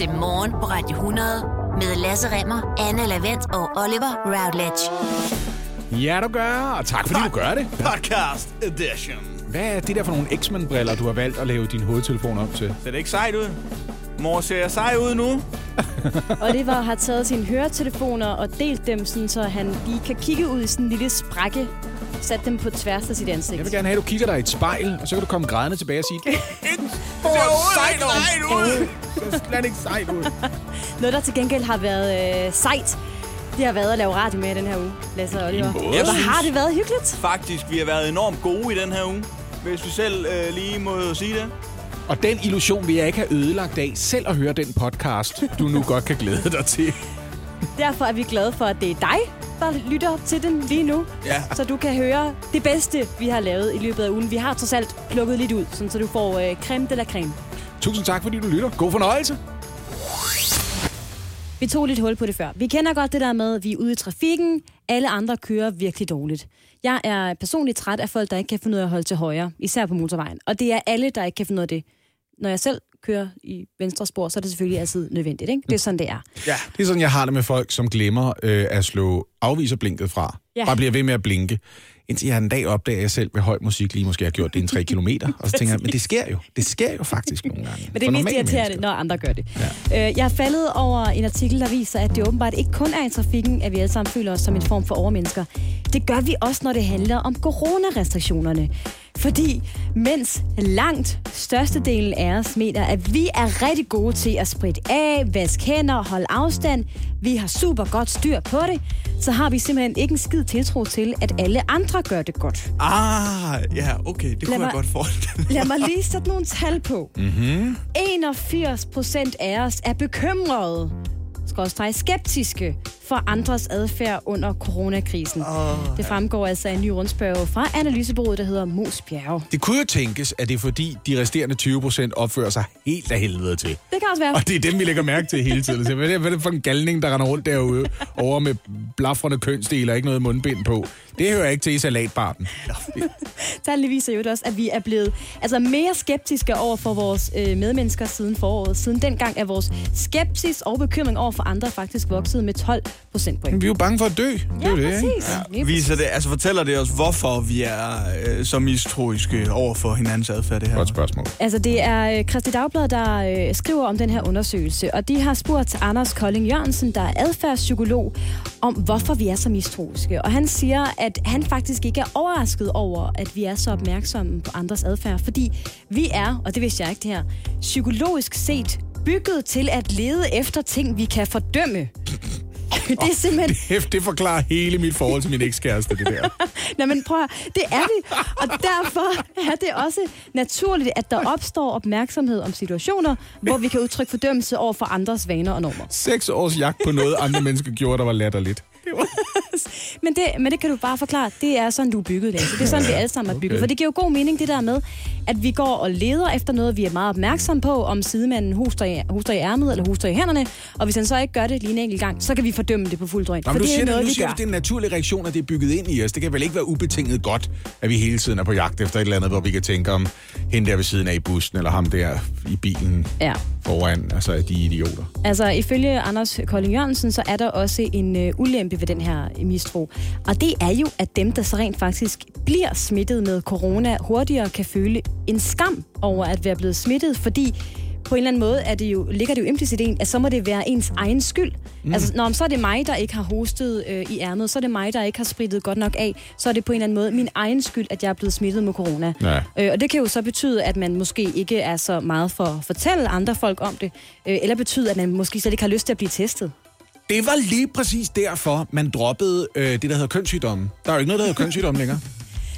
til Morgen på Radio 100 med Lasse Remmer, Anne Lavendt og Oliver Routledge. Ja, du gør, og tak fordi du gør det. Podcast edition. Hvad er det der for nogle X-Men-briller, du har valgt at lave din hovedtelefon om til? Ser det ikke sejt ud? Mor, ser jeg sej ud nu? Oliver har taget sine høretelefoner og delt dem, sådan, så han lige kan kigge ud i sådan en lille sprække. Sat dem på tværs af sit ansigt. Jeg vil gerne have, at du kigger dig i et spejl, og så kan du komme grædende tilbage og sige, det Det ikke sejt ud. ser slet ikke sejt ud. Noget, der til gengæld har været øh, sejt, det har været at lave radio med i den her uge, Lasse og Oliver. Hvor synes- har det været hyggeligt? Faktisk, vi har været enormt gode i den her uge. Hvis vi selv øh, lige må sige det. Og den illusion vil jeg ikke have ødelagt af selv at høre den podcast, du nu godt kan glæde dig til. Derfor er vi glade for, at det er dig, der lytter til den lige nu. Ja. Så du kan høre det bedste, vi har lavet i løbet af ugen. Vi har trods alt plukket lidt ud, sådan, så du får øh, creme de la creme. Tusind tak, fordi du lytter. God fornøjelse. Vi tog lidt hul på det før. Vi kender godt det der med, at vi er ude i trafikken. Alle andre kører virkelig dårligt. Jeg er personligt træt af folk, der ikke kan finde ud af at holde til højre, især på motorvejen. Og det er alle, der ikke kan finde ud af det. Når jeg selv kører i venstre spor, så er det selvfølgelig altid nødvendigt. Ikke? Det er sådan, det er. Ja. Det er sådan, jeg har det med folk, som glemmer øh, at slå afviserblinket fra. Ja. Bare bliver ved med at blinke. Indtil jeg en dag opdager, at jeg selv ved høj musik lige måske har gjort det en 3 kilometer. Og så tænker jeg, men det sker jo. Det sker jo faktisk nogle gange. Men det er mest irriterende, når andre gør det. Ja. Øh, jeg er faldet over en artikel, der viser, at det åbenbart ikke kun er i trafikken, at vi alle sammen føler os som en form for overmennesker. Det gør vi også, når det handler om coronarestriktionerne. Fordi mens langt størstedelen af os mener, at vi er rigtig gode til at spritte af, vaske hænder, holde afstand, vi har super godt styr på det, så har vi simpelthen ikke en skid tiltro til, at alle andre gør det godt. Ah, ja, okay. Det kunne mig- jeg godt forestille Lad mig lige sætte nogle tal på. Mm-hmm. 81 procent af os er bekymrede, skeptiske, for andres adfærd under coronakrisen. Oh, det fremgår altså af en ny rundspørg fra analysebureauet, der hedder Mos Bjerge. Det kunne jo tænkes, at det er fordi, de resterende 20 procent opfører sig helt af helvede til. Det kan også være. Og det er dem, vi lægger mærke til hele tiden. Så hvad er det, for en galning, der render rundt derude over med blafrende kønsdel og ikke noget mundbind på? Det hører ikke til i salatbarten. Tallene viser jo også, at vi er blevet altså, mere skeptiske over for vores øh, medmennesker siden foråret. Siden dengang er vores skepsis og bekymring over for andre faktisk vokset med 12 procentpoint. Vi er jo bange for at dø. Det er Ja, jo det, ikke? præcis. Lige Viser det, altså fortæller det os, hvorfor vi er øh, så mistroiske over for hinandens adfærd, det her? Godt spørgsmål. Altså, det er øh, Christi Dagblad, der øh, skriver om den her undersøgelse, og de har spurgt Anders Kolding Jørgensen, der er adfærdspsykolog, om hvorfor vi er så mistroiske. Og han siger, at han faktisk ikke er overrasket over, at vi er så opmærksomme på andres adfærd, fordi vi er, og det vidste jeg ikke det her, psykologisk set bygget til at lede efter ting, vi kan fordømme. Det er simpelthen... Det, det forklarer hele mit forhold til min ekskæreste, det der. Nej, men prøv at, det er det. Og derfor er det også naturligt, at der opstår opmærksomhed om situationer, hvor vi kan udtrykke fordømmelse over for andres vaner og normer. Seks års jagt på noget, andre mennesker gjorde, der var latterligt. Men det, men det kan du bare forklare. Det er sådan, du er bygget, Lasse. Det er sådan, vi alle sammen er bygget. Okay. For det giver jo god mening, det der med, at vi går og leder efter noget, vi er meget opmærksom på, om sidemanden hoster i, hoster i ærmet eller hoster i hænderne. Og hvis han så ikke gør det lige en enkelt gang, så kan vi fordømme det på fuld drøn. Nå, For du det er siger, noget, det, nu siger du, det er en naturlig reaktion, at det er bygget ind i os. Det kan vel ikke være ubetinget godt, at vi hele tiden er på jagt efter et eller andet, hvor vi kan tænke om hende der ved siden af i bussen, eller ham der i bilen Ja. foran, altså de idioter. Altså, ifølge Anders Kolding Jørgensen, så er der også en øh, ulempe ved den her mistro. Og det er jo, at dem, der så rent faktisk bliver smittet med corona, hurtigere kan føle en skam over at være blevet smittet, fordi på en eller anden måde er det jo, ligger det jo implicit i en, at så må det være ens egen skyld. Mm. Altså, når så er det mig, der ikke har hostet øh, i ærmet, så er det mig, der ikke har spritet godt nok af, så er det på en eller anden måde min egen skyld, at jeg er blevet smittet med corona. Ja. Øh, og det kan jo så betyde, at man måske ikke er så meget for at fortælle andre folk om det, øh, eller betyde, at man måske slet ikke har lyst til at blive testet. Det var lige præcis derfor, man droppede øh, det, der hedder kønssygdomme. Der er jo ikke noget, der hedder kønssygdomme længere.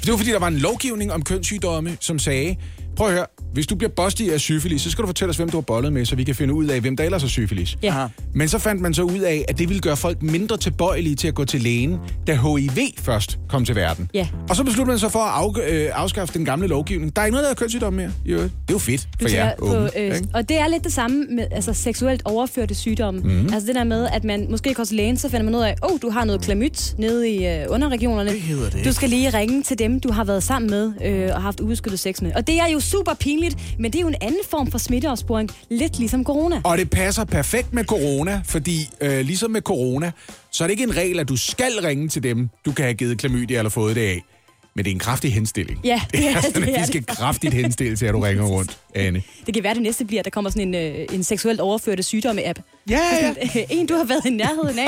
Det var fordi, der var en lovgivning om kønssygdomme, som sagde, prøv at høre, hvis du bliver bustet af syfilis, så skal du fortælle os, hvem du har bollet med, så vi kan finde ud af, hvem der ellers har syfilis. Ja. Aha. Men så fandt man så ud af, at det ville gøre folk mindre tilbøjelige til at gå til lægen, da HIV først kom til verden. Ja. Og så besluttede man sig for at af, øh, afskaffe den gamle lovgivning. Der er ikke noget, der hedder kønssygdomme mere. Jo, det er jo fedt for Du jer unge. på, øh, og det er lidt det samme med altså, seksuelt overførte sygdomme. Mm. Altså det der med, at man måske går til lægen, så finder man ud af, åh, oh, du har noget klamyt nede i øh, underregionerne. Det hedder det. Du skal lige ringe til dem, du har været sammen med øh, og haft ubeskyttet sex med. Og det er jo super pinligt, men det er jo en anden form for smitteopsporing, lidt ligesom corona. Og det passer perfekt med corona, fordi øh, ligesom med corona, så er det ikke en regel, at du skal ringe til dem, du kan have givet klamydia eller fået det af. Men det er en kraftig henstilling. Ja, det er- det er vi skal det. kraftigt henstille til, at du ringer rundt, Anne. Det kan være, det næste bliver, at der kommer sådan en, øh, en seksuelt overførte sygdomme-app. Ja, ja. En, du har været i nærheden af,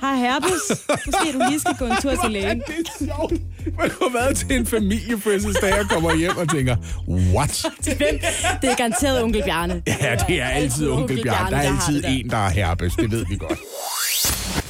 har herpes. Måske du lige skal gå en tur til lægen. Det er sjovt. Man har været til en familiefødselsdag og kommer hjem og tænker, what? Til hvem? Det er garanteret onkel Bjarne. Ja, det er altid onkel Bjarne. Der er altid det en, der har herpes. Det ved vi godt.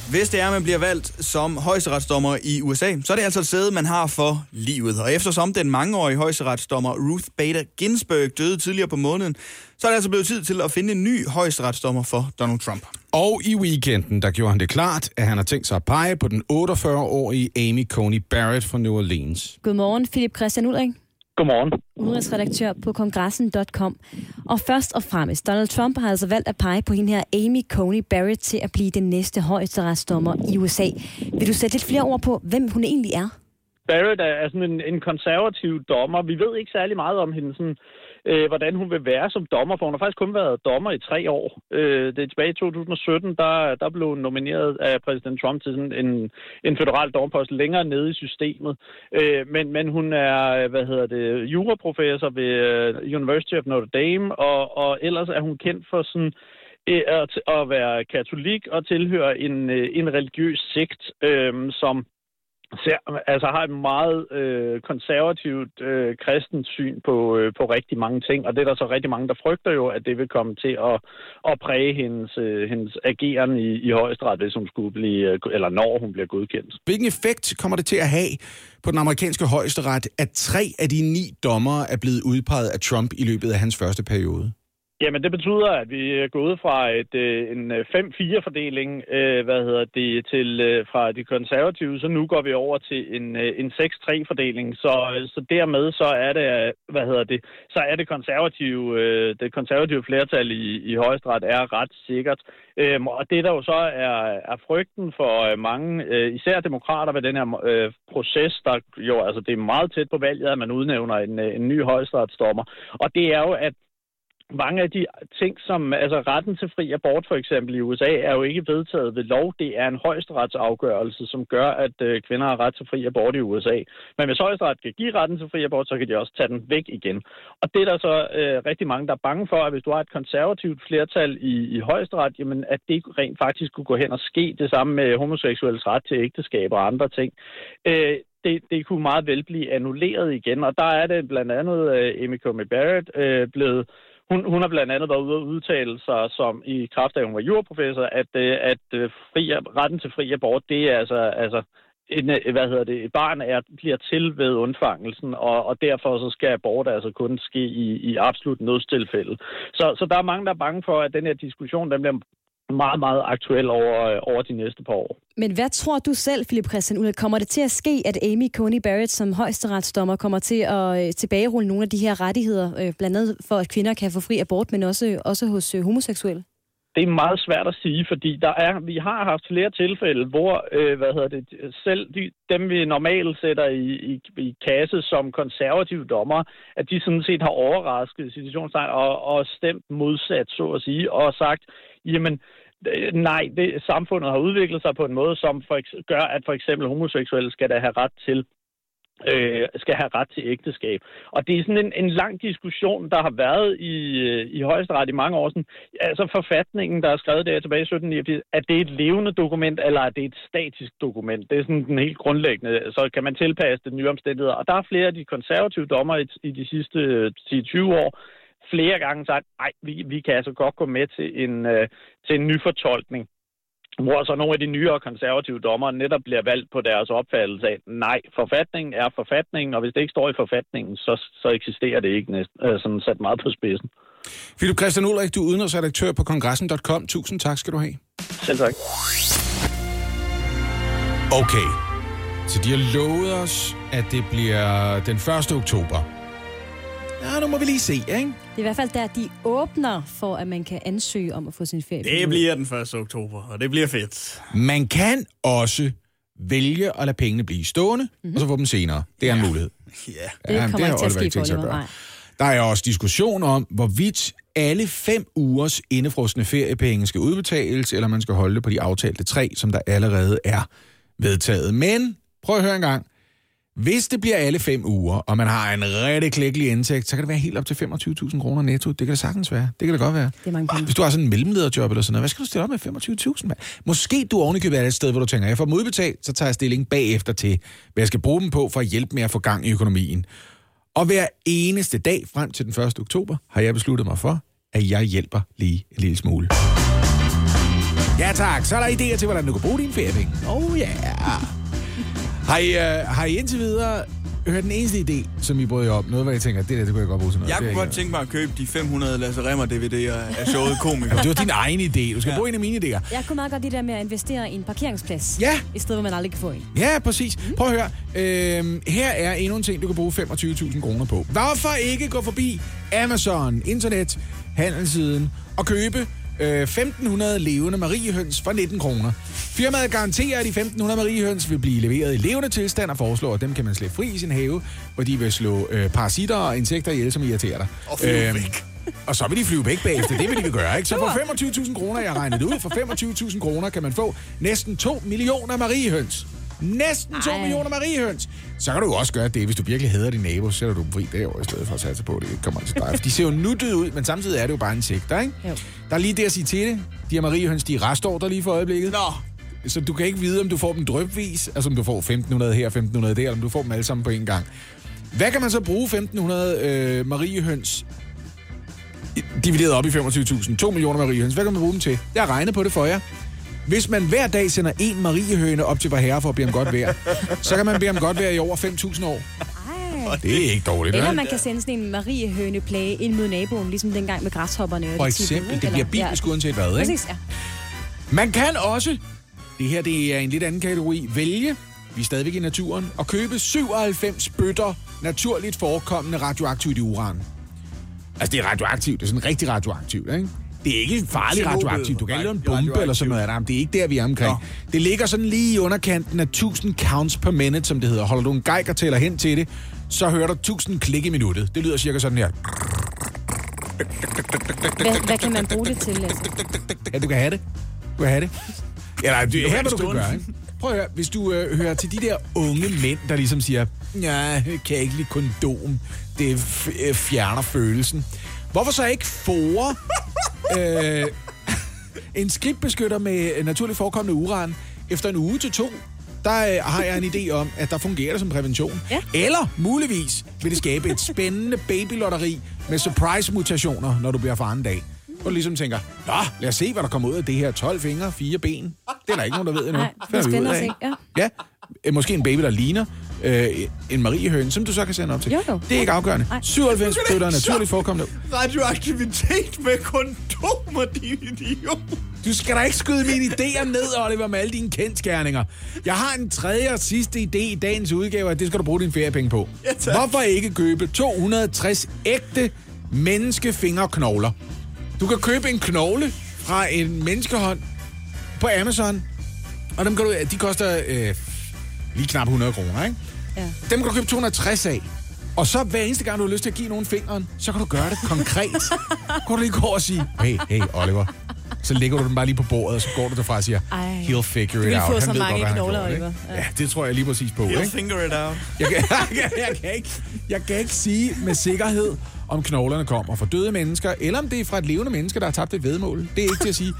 Hvis det er, man bliver valgt som højesteretsdommer i USA, så er det altså et sæde, man har for livet. Og eftersom den mangeårige højesteretsdommer Ruth Bader Ginsburg døde tidligere på måneden, så er det altså blevet tid til at finde en ny højesteretsdommer for Donald Trump. Og i weekenden, der gjorde han det klart, at han har tænkt sig at pege på den 48-årige Amy Coney Barrett fra New Orleans. Godmorgen, Philip Christian Ulrik, Godmorgen. udenrigsredaktør på kongressen.com. Og først og fremmest, Donald Trump har altså valgt at pege på hende her Amy Coney Barrett til at blive den næste højesteretsdommer i USA. Vil du sætte lidt flere ord på, hvem hun egentlig er? Barrett er sådan en, en konservativ dommer. Vi ved ikke særlig meget om hende, sådan, øh, hvordan hun vil være som dommer, for hun har faktisk kun været dommer i tre år. Øh, det er tilbage i 2017, der, der blev hun nomineret af præsident Trump til sådan en, en federal dommerpost længere nede i systemet. Øh, men, men hun er, hvad hedder det, juraprofessor ved øh, University of Notre Dame, og, og ellers er hun kendt for sådan øh, at, at være katolik og tilhøre en, øh, en religiøs sekt, øh, som ser, altså har et meget øh, konservativt øh, kristent syn på, øh, på rigtig mange ting, og det er der så rigtig mange, der frygter jo, at det vil komme til at, at præge hendes, øh, hendes ageren i, i højesteret, hvis hun skulle blive, øh, eller når hun bliver godkendt. Hvilken effekt kommer det til at have på den amerikanske højesteret, at tre af de ni dommere er blevet udpeget af Trump i løbet af hans første periode? Jamen, det betyder, at vi er gået fra et, øh, en øh, 5-4-fordeling, øh, hvad hedder det, til øh, fra de konservative, så nu går vi over til en, øh, en 6-3-fordeling. Så, så dermed så er det, hvad hedder det, så er det konservative, øh, det konservative flertal i, i højesteret er ret sikkert. Øhm, og det der jo så er, er frygten for mange, øh, især demokrater ved den her øh, proces, der jo, altså det er meget tæt på valget, at man udnævner en, en ny højesteretsdommer. Og det er jo, at mange af de ting, som altså retten til fri abort for eksempel i USA, er jo ikke vedtaget ved lov. Det er en højesteretsafgørelse, som gør, at øh, kvinder har ret til fri abort i USA. Men hvis højesteret kan give retten til fri abort, så kan de også tage den væk igen. Og det er der så øh, rigtig mange, der er bange for, at hvis du har et konservativt flertal i, i højesteret, jamen at det rent faktisk kunne gå hen og ske det samme med homoseksuelles ret til ægteskab og andre ting. Øh, det, det kunne meget vel blive annulleret igen, og der er det blandt andet øh, Amy Comey Barrett øh, blevet hun, hun har blandt andet været ude og udtale sig som i kraft af, at hun var juraprofessor, at, øh, at øh, fri, retten til fri abort, det er altså, altså en, øh, hvad hedder det, et barn er, bliver til ved undfangelsen, og, og derfor så skal abort altså kun ske i, i absolut nødstilfælde. Så, så der er mange, der er bange for, at den her diskussion, den bliver meget, meget aktuel over, øh, over de næste par år. Men hvad tror du selv, Philip Christian Ulrik, kommer det til at ske, at Amy Coney Barrett som højesteretsdommer kommer til at øh, tilbagerulle nogle af de her rettigheder, øh, blandt andet for, at kvinder kan få fri abort, men også, også hos homoseksuelle? Det er meget svært at sige, fordi der er, vi har haft flere tilfælde, hvor øh, hvad hedder det, selv de, dem, vi normalt sætter i, i, i kasse som konservative dommer, at de sådan set har overrasket situationstegn og, og stemt modsat, så at sige, og sagt, jamen, nej, det, samfundet har udviklet sig på en måde, som for, gør, at for eksempel homoseksuelle skal da have ret til øh, skal have ret til ægteskab. Og det er sådan en, en lang diskussion, der har været i, øh, i højesteret i mange år. Sådan, altså forfatningen, der er skrevet der tilbage i 1789, er det et levende dokument, eller er det et statisk dokument? Det er sådan den helt grundlæggende. Så kan man tilpasse det nye omstændigheder. Og der er flere af de konservative dommer i, i de sidste øh, 10-20 år, flere gange sagt, nej, vi, vi kan altså godt gå med til en, øh, til en ny fortolkning hvor så nogle af de nyere konservative dommer netop bliver valgt på deres opfattelse af, nej, forfatningen er forfatningen, og hvis det ikke står i forfatningen, så, så eksisterer det ikke næsten, øh, sådan sat meget på spidsen. Philip Christian Ulrik, du er udenrigsredaktør på kongressen.com. Tusind tak skal du have. Selv tak. Okay, så de har lovet os, at det bliver den 1. oktober. Ja, nu må vi lige se, ikke? Det er i hvert fald der, de åbner for, at man kan ansøge om at få sin ferie. Det bliver den 1. oktober, og det bliver fedt. Man kan også vælge at lade pengene blive stående, mm-hmm. og så få dem senere. Det er en mulighed. Ja. Det Ja, kommer har ikke til at ske for Oliver, nej. Der er også diskussion om, hvorvidt alle fem ugers indefrostende feriepenge skal udbetales, eller man skal holde det på de aftalte tre, som der allerede er vedtaget. Men prøv at høre en gang. Hvis det bliver alle fem uger, og man har en rigtig klækkelig indtægt, så kan det være helt op til 25.000 kroner netto. Det kan det sagtens være. Det kan det godt være. Det er mange penge. Hvis du har sådan en mellemlederjob eller sådan noget, hvad skal du stille op med 25.000? mand? Måske du ovenikøbet er et sted, hvor du tænker, jeg får dem udbetalt, så tager jeg stilling bagefter til, hvad jeg skal bruge dem på for at hjælpe med at få gang i økonomien. Og hver eneste dag frem til den 1. oktober har jeg besluttet mig for, at jeg hjælper lige en lille smule. Ja tak, så er der idéer til, hvordan du kan bruge dine feriepenge. Oh yeah. Har I, uh, har I indtil videre hørt den eneste idé, som I brød jer op? Noget, hvor jeg tænker, det der, det kunne jeg godt bruge til noget. Jeg kunne godt tænke mig at købe de 500 Lasse Remmer DVD'er af showet Komiker. Det var din egen idé. Du skal Ja. bruge en af mine idéer. Jeg kunne meget godt det der med at investere i en parkeringsplads. Ja. I stedet, hvor man aldrig kan få en. Ja, præcis. Prøv at høre. Øhm, her er endnu en ting, du kan bruge 25.000 kroner på. Hvorfor ikke gå forbi Amazon, internet, handelssiden og købe øh, 1.500 levende mariehøns for 19 kroner. Firmaet garanterer, at de 1.500 mariehøns vil blive leveret i levende tilstand og foreslår, at dem kan man slippe fri i sin have, hvor de vil slå øh, parasitter og insekter ihjel, som irriterer dig. Og flyve Øhm, væk. Og så vil de flyve væk bagefter. Det vil de vil gøre, ikke? Så for 25.000 kroner, jeg har regnet det ud, for 25.000 kroner kan man få næsten 2 millioner mariehøns. Næsten 2 Ej. millioner mariehøns. Så kan du jo også gøre det, hvis du virkelig hader din nabo, så sætter du dem fri derovre, i stedet for at satse på, at det ikke kommer til dig. For de ser jo nuttede ud, men samtidig er det jo bare insekter, ikke? Jo. Der er lige det at sige til det. De her mariehøns, de er restordre lige for øjeblikket. Nå, Så du kan ikke vide, om du får dem drøbvis, altså om du får 1.500 her, 1.500 der, eller om du får dem alle sammen på en gang. Hvad kan man så bruge 1.500 øh, mariehøns divideret op i 25.000? 2 millioner mariehøns. Hvad kan man bruge dem til? Jeg har regnet på det for jer. Hvis man hver dag sender en mariehøne op til vor herre for at bede om godt vejr, så kan man bede om godt vejr i over 5.000 år. Ej. Det er ikke dårligt, Eller man kan sende sådan en mariehøneplage ind mod naboen, ligesom dengang med græshopperne. og For eksempel, det bliver bibelsk uanset hvad, ikke? Præcis, ja. Man kan også, det her det er en lidt anden kategori, vælge, vi er stadigvæk i naturen, og købe 97 bøtter naturligt forekommende radioaktivt uran. Altså det er radioaktivt, det er sådan rigtig radioaktivt, ikke? Det er ikke farligt Tjernobyl radioaktivt. Du kan ikke lave en bombe eller sådan noget af det. er ikke der, vi er omkring. Nå. Det ligger sådan lige i underkanten af 1000 counts per minute, som det hedder. Holder du en geiger tæller hen til det, så hører du 1000 klik i minuttet. Det lyder cirka sådan her. Hvad, hvad kan man bruge det til, Lasse? Ja, du kan have det. Du kan have det. Eller, det, her hvad du kan gøre, ikke? Prøv at høre, hvis du øh, hører til de der unge mænd, der ligesom siger, ja, jeg kan ikke lide kondom, det f- øh, fjerner følelsen. Hvorfor så ikke fore øh, en skridtbeskytter med naturligt forekommende uran efter en uge til to? Der øh, har jeg en idé om, at der fungerer det som prævention. Ja. Eller muligvis vil det skabe et spændende babylotteri med surprise-mutationer, når du bliver far en dag. Hvor du ligesom tænker, Nå, lad os se, hvad der kommer ud af det her. 12 fingre, fire ben. Det er der ikke nogen, der ved endnu. Nej, det er spændende at se, ikke? Ja, øh, måske en baby, der ligner øh, en mariehøne, som du så kan sende op til. Jo, jo. Det er ikke afgørende. Nej. 97 bøtter er naturligt forekommende. radioaktivitet med kondomer, din idiot. Du skal da ikke skyde mine idéer ned, Oliver, med alle dine kendskærninger. Jeg har en tredje og sidste idé i dagens udgave, at det skal du bruge dine feriepenge på. Ja, tak. Hvorfor ikke købe 260 ægte menneskefingerknogler? Du kan købe en knogle fra en menneskehånd på Amazon, og dem kan du, de koster øh, lige knap 100 kroner, ikke? Ja. Dem kan du købe 260 af. Og så hver eneste gang, du har lyst til at give nogen fingeren, så kan du gøre det konkret. kan du lige gå over og sige, hey, hey, Oliver. Så lægger du den bare lige på bordet, og så går du derfra og siger, Ej. he'll figure Du it vil out. få Han så ved mange godt, knogler? Oliver. Ja. Ja, det tror jeg lige præcis på, You'll ikke? finger it out. Jeg kan, jeg, kan, jeg, kan ikke, jeg kan ikke sige med sikkerhed, om knoglerne kommer fra døde mennesker, eller om det er fra et levende menneske, der har tabt et vedmål. Det er ikke til at sige.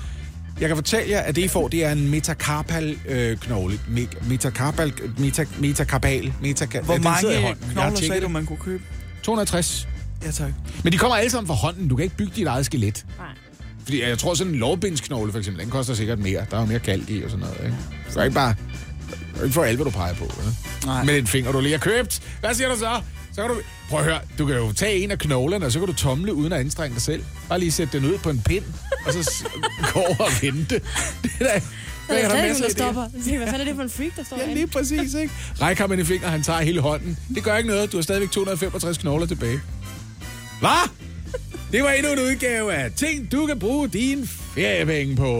Jeg kan fortælle jer, at det, I får, det er en metacarpal øh, knogle. Me, metacarpal, meta, metacarpal, meta, Hvor mange knogler sagde du, man kunne købe? 260. Ja, tak. Men de kommer alle sammen fra hånden. Du kan ikke bygge dit eget skelet. Nej. Fordi jeg tror, sådan en lovbindsknogle for eksempel, den koster sikkert mere. Der er jo mere kalk i og sådan noget. Ikke? Så det er ikke bare... Det er ikke for alt, hvad du peger på. Vel? Nej. Med den finger, du lige har købt. Hvad siger du så? Så kan du... Prøv at høre, du kan jo tage en af knoglerne, og så kan du tomle uden at anstrenge dig selv. Bare lige sætte den ud på en pind, og så s- gå over og vente. Det er da... Der er der stadig masser af stopper. Hvad fanden er det for en freak, der står Ja, lige præcis, ikke? Ræk ham en finger, han tager hele hånden. Det gør ikke noget. Du har stadigvæk 265 knogler tilbage. Hvad? Det var endnu en udgave af ting, du kan bruge dine feriepenge på.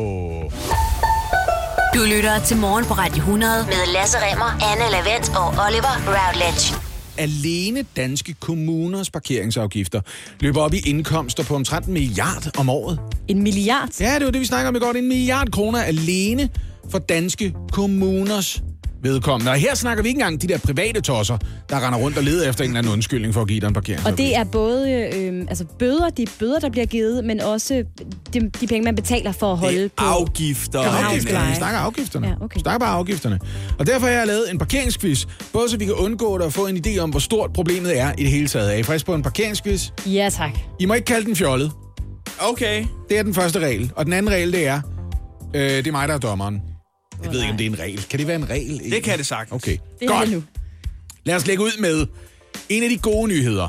Du lytter til Morgen på Radio 100 med Lasse Remmer, Anne Lavendt og Oliver Routledge. Alene danske kommuners parkeringsafgifter løber op i indkomster på omtrent en milliard om året. En milliard. Ja, det var det, vi snakker om i går. En milliard kroner alene for danske kommuners vedkommende. Og her snakker vi ikke engang de der private tosser, der render rundt og leder efter en eller anden undskyldning for at give dig en parkering. Og det er både øh, altså bøder, de bøder, der bliver givet, men også de, de penge, man betaler for at holde Det på. er afgifter. Ja, og afgifterne. Vi snakker afgifterne. Ja, okay. Vi snakker bare afgifterne. Og derfor har jeg lavet en parkeringsquiz, både så vi kan undgå det og få en idé om, hvor stort problemet er i det hele taget. Er I frisk på en parkeringsquiz? Ja, tak. I må ikke kalde den fjollet. Okay. Det er den første regel. Og den anden regel, det er, øh, det er mig, der er dommeren. Jeg ved ikke, om det er en regel. Kan det være en regel? Det kan det sagtens. Okay. Det er Godt. det nu. Lad os lægge ud med en af de gode nyheder.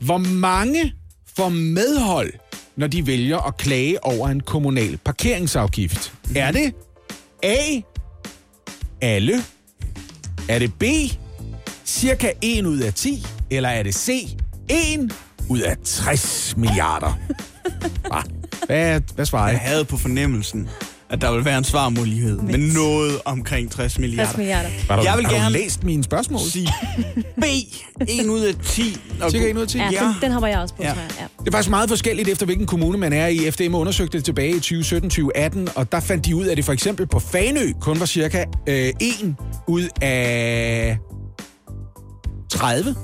Hvor mange får medhold, når de vælger at klage over en kommunal parkeringsafgift? Er det A. Alle? Er det B. Cirka 1 ud af 10? Eller er det C. 1 ud af 60 milliarder? Hva? Hvad, hvad svarer Jeg jeg? havde på fornemmelsen, at der ville være en svarmulighed, men noget omkring 60 milliarder. 60 milliarder. Har du, Jeg vil har gerne- du læst mine spørgsmål? Sige B. 1 ud af 10. Og Cirka gu- 1 ud af 10? Ja, Ja. Den, den hopper jeg også på, ja. tror jeg. Ja. Det er faktisk meget forskelligt efter, hvilken kommune man er i. FDM undersøgte det tilbage i 2017-2018, og der fandt de ud af, at det for eksempel på Fanø kun var cirka øh, 1 ud af 30.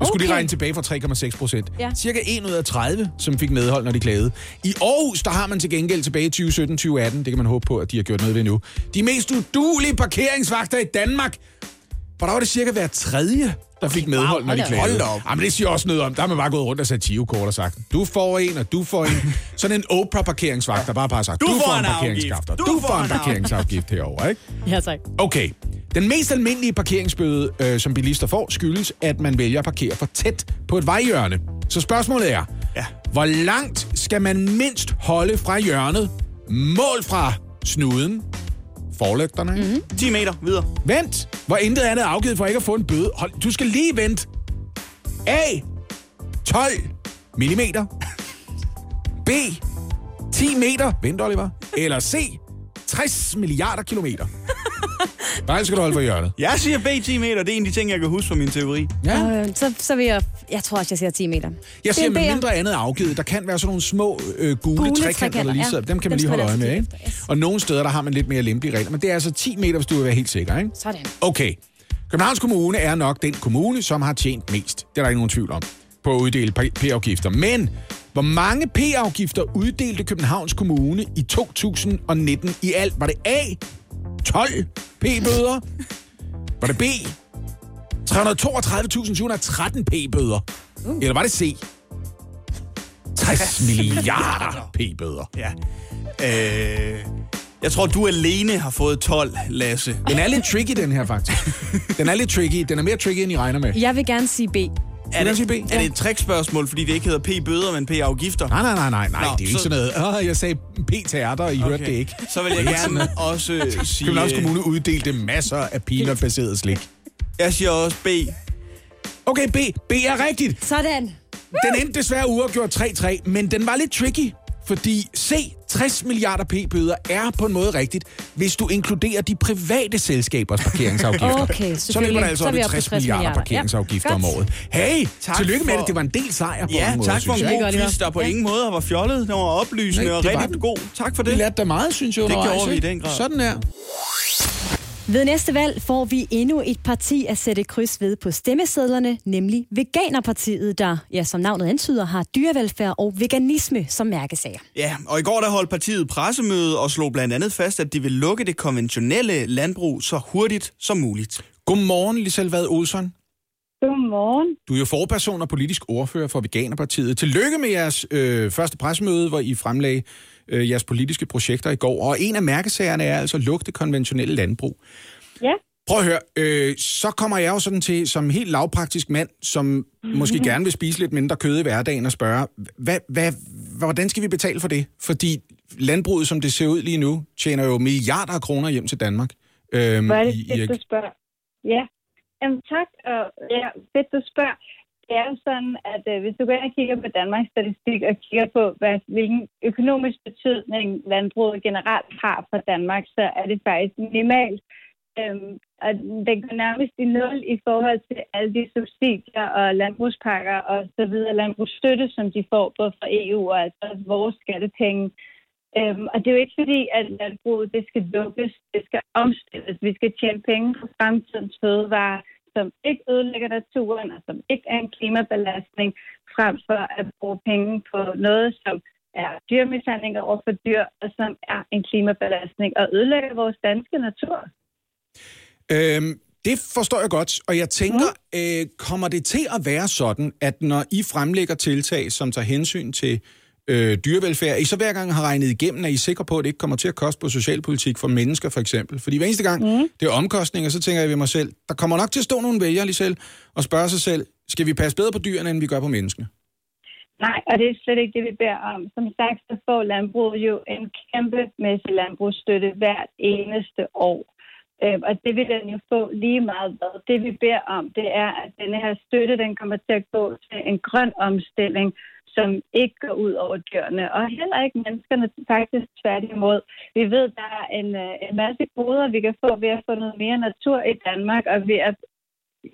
Jeg skulle lige Okay. regne tilbage fra 3,6 procent. Ja. Cirka 1 ud af 30, som fik medhold, når de klagede. I Aarhus, der har man til gengæld tilbage i 2017-2018, det kan man håbe på, at de har gjort noget ved nu. De mest udulige parkeringsvagter i Danmark. For der var det cirka hver tredje, der fik medhold, når de klagede. Hold da op. Jamen, det siger også noget om. Der har man bare gået rundt og sat Gio-kort og sagt, du får en, og du får en. Sådan en Oprah-parkeringsvagt, der bare bare sagt, Du du, får en en afgift. parkeringsafgift, Du du får en parkeringsafgift herover, ikke? ja, tak. Okay. Den mest almindelige parkeringsbøde, øh, som bilister får, skyldes, at man vælger at parkere for tæt på et vejhjørne. Så spørgsmålet er, Ja. hvor langt skal man mindst holde fra hjørnet, mål fra snuden, forlygterne, Mhm. mm-hmm. 10 meter videre. Vent, hvor intet andet er afgivet for ikke at få en bøde. Hold, du skal lige vente. A. 12 millimeter. B. 10 meter. Vent, Oliver. Eller C. 60 milliarder kilometer. Nej, skal du holde for hjørnet. Jeg siger B 10 meter. Det er en af de ting, jeg kan huske fra min teori. Ja. Øh, så, så vil jeg... Jeg tror også, jeg siger 10 meter. Jeg siger, Det er med mindre andet afgivet, der kan være sådan nogle små øh, gule, Gule trekanter, der lige ja. Dem kan man Dem lige holde øje med, ikke? yes. Og nogle steder, der har man lidt mere lempelige regler. Men det er altså 10 meter, hvis du vil være helt sikker, ikke? Sådan. Okay. Københavns Kommune er nok den kommune, som har tjent mest. Det er der ikke nogen tvivl om på at uddele p-afgifter. Men hvor mange p-afgifter uddelte Københavns Kommune i 2019 i alt? Var det A, 12 p-bøder? Var det B, 332.713 p-bøder? Eller var det C, 60 milliarder p-bøder? Ja. Øh, jeg tror, du alene har fået 12, Lasse. Den er lidt tricky, den her faktisk. Den er lidt tricky. Den er mere tricky, end I regner med. Jeg vil gerne sige B. Er det, B? er det et trickspørgsmål, fordi det ikke hedder P-bøder, men P-afgifter? Nej, nej, nej, nej, nej. Nå, det er jo ikke så- sådan noget. Åh, jeg sagde p-teater, og I okay. hørte det ikke. Så vil jeg gerne også sige... Københavns Kommune uddelte masser af peanut-baseret slik. Jeg siger også B. Okay, B. B er rigtigt. Sådan. Den endte desværre uafgjort 3-3, men den var lidt tricky, fordi C, 60 milliarder p-bøder, er på en måde rigtigt, hvis du inkluderer de private selskabers parkeringsafgifter. Okay, så ligger der altså Så er op vi i oppe på 60 60 milliarder milliarder. parkeringsafgifter Ja, om året. Hey, Tak tillykke med for- det. Det var en del sejr på Ja, en måde, tak for en god quiz, der på Ja. ingen måde var fjollet. Den var oplysende Nej, og det var rigtig den. god. Tak for Vi det. lærte da meget, synes jeg, Det gjorde vi i den grad. Sådan er. Ved næste valg får vi endnu et parti at sætte kryds ved på stemmesedlerne, nemlig Veganerpartiet, der, ja, som navnet antyder, har dyrevelfærd og veganisme som mærkesager. Ja, og i går der holdt partiet pressemøde og slog blandt andet fast, at de vil lukke det konventionelle landbrug så hurtigt som muligt. Godmorgen, Liselvad Olsson. Godmorgen. Du er jo forperson og politisk ordfører for Veganerpartiet. Tillykke med jeres øh, første pressemøde, hvor I fremlagde øh, jeres politiske projekter i går. Og en af mærkesagerne er altså lugte konventionelle landbrug. Ja, Prøv at høre, øh, så kommer jeg jo sådan til, som helt lavpraktisk mand, som måske gerne vil spise lidt mindre kød i hverdagen og spørge, hvad, hvad, hvordan skal vi betale for det? Fordi landbruget, som det ser ud lige nu, tjener jo milliarder af kroner hjem til Danmark. Øhm, hvor er det i- i- du spørger. Ja, Jamen, tak. Og, ja, fedt, du spørger. Det er jo sådan, at øh, hvis du går ind og kigger på Danmarks statistik og kigger på, hvad, hvilken økonomisk betydning landbruget generelt har for Danmark, så er det faktisk minimalt. Øhm, og den går nærmest i nul i forhold til alle de subsidier og landbrugspakker og så videre, landbrugsstøtte, som de får både fra EU og altså vores skattepenge. Øhm, og det er jo ikke fordi, at landbruget det skal lukkes, det skal omstilles. Vi skal tjene penge på fremtidens fødevarer, som ikke ødelægger naturen og som ikke er en klimabelastning, frem for at bruge penge på noget, som er dyrmishandling over for dyr, og som er en klimabelastning og ødelægger vores danske natur. Øhm, det forstår jeg godt, og jeg tænker, mm. øh, kommer det til at være sådan, at når I fremlægger tiltag, som tager hensyn til øh, dyrevelfærd, I så hver gang har regnet igennem, at I er sikre på, at det ikke kommer til at koste på socialpolitik for mennesker for eksempel? Fordi hver eneste gang, mm. det er omkostninger, så tænker jeg ved mig selv, der kommer nok til at stå nogle vælgere lige selv og spørge sig selv, skal vi passe bedre på dyrene, end vi gør på menneskene? Nej, og det er slet ikke det, vi beder om. Som sagt, så får landbruget jo en kæmpemæssig landbrugsstøtte hvert eneste år. Øh, og det vil den jo få lige meget hvad. Det vi beder om, det er, at denne her støtte, den kommer til at gå til en grøn omstilling, som ikke går ud over dyrene, og heller ikke menneskerne, faktisk tværtimod. Vi ved, der er en, øh, en masse goder, vi kan få ved at få noget mere natur i Danmark, og ved at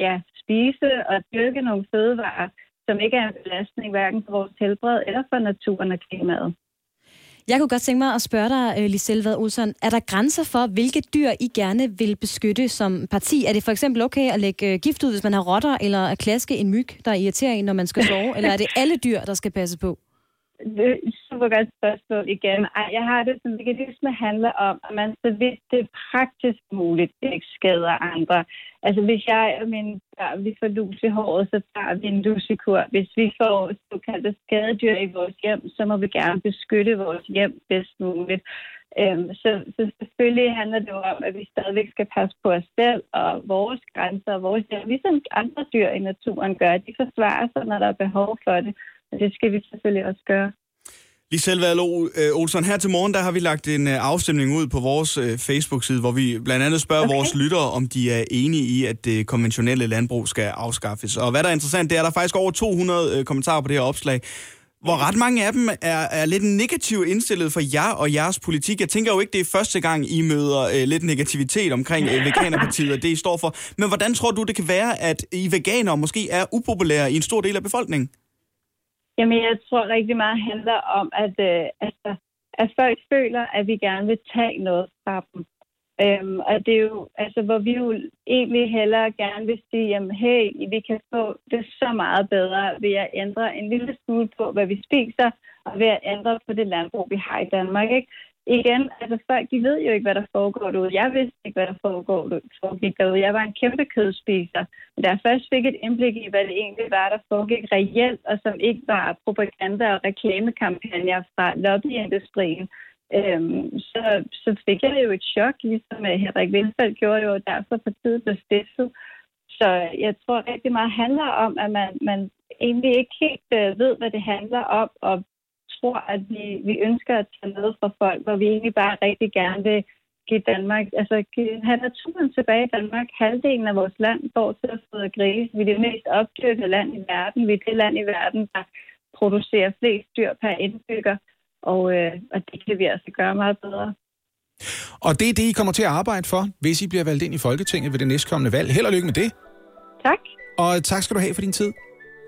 ja, spise og dyrke nogle fødevarer, som ikke er en belastning hverken for vores helbred eller for naturen og klimaet. Jeg kunne godt tænke mig at spørge dig, øh, Liselle Vad Olsen, er der grænser for, hvilke dyr I gerne vil beskytte som parti? Er det for eksempel okay at lægge øh, gift ud, hvis man har rotter, eller at klaske en myg, der irriterer en, når man skal sove? eller er det alle dyr, der skal passe på? Det er et super godt spørgsmål igen. Ej, jeg har det som veganisme handler om, at man så vidt det er praktisk muligt ikke skader andre. Altså hvis jeg og mine børn, vi får lus i håret, så tager vi en lusekur. Hvis vi får såkaldte skadedyr i vores hjem, så må vi gerne beskytte vores hjem bedst muligt. Øhm, så, så selvfølgelig handler det om, at vi stadigvæk skal passe på os selv og vores grænser og vores hjem, ligesom andre dyr i naturen gør. De forsvarer sig, når der er behov for det. Og det skal vi selvfølgelig også gøre. Lige selv øh, Olsen, her til morgen, der har vi lagt en øh, afstemning ud på vores øh, Facebook-side, hvor vi blandt andet spørger okay. vores lyttere, om de er enige i, at det konventionelle landbrug skal afskaffes. Og hvad der er interessant, det er, at der er faktisk over 200 kommentarer på det her opslag, hvor ret mange af dem er, er lidt negativt indstillet for jer og jeres politik. Jeg tænker jo ikke, det er første gang, I møder øh, lidt negativitet omkring øh, Veganerpartiet og det, I står for. Men hvordan tror du, det kan være, at I veganer måske er upopulære i en stor del af befolkningen? Jamen, jeg tror rigtig meget handler om, at, øh, altså, at folk føler, at vi gerne vil tage noget fra dem. Øhm, og det er jo, altså, hvor vi jo egentlig hellere gerne vil sige, jamen hey, vi kan få det så meget bedre ved at ændre en lille smule på, hvad vi spiser, og ved at ændre på det landbrug, vi har i Danmark. Ikke? Igen, altså folk, de ved jo ikke, hvad der foregår derude. Jeg vidste ikke, hvad der foregår foregik derude. Jeg var en kæmpe kødspiser. Men da jeg først fik et indblik i, hvad det egentlig var, der foregik reelt, og som ikke var propaganda og reklamekampagner fra lobbyindustrien, øhm, så, så fik jeg jo et chok, ligesom øh, Henrik Vindfeldt gjorde jo derfor tid blev stiftet. Så jeg tror rigtig meget handler om, at man, man egentlig ikke helt øh, ved, hvad det handler om, og tror, at vi, vi ønsker at tage noget fra folk, hvor vi egentlig bare rigtig gerne vil give Danmark, altså have naturen tilbage i Danmark. Halvdelen af vores land går til at fodre grise. Vi er det mest opdyrkede land i verden. Vi er det land i verden, der producerer flest dyr per indbygger. Og, øh, og det kan vi altså gøre meget bedre. Og det er det, I kommer til at arbejde for, hvis I bliver valgt ind i Folketinget ved det næstkommende valg. Held og lykke med det. Tak. Og tak skal du have for din tid.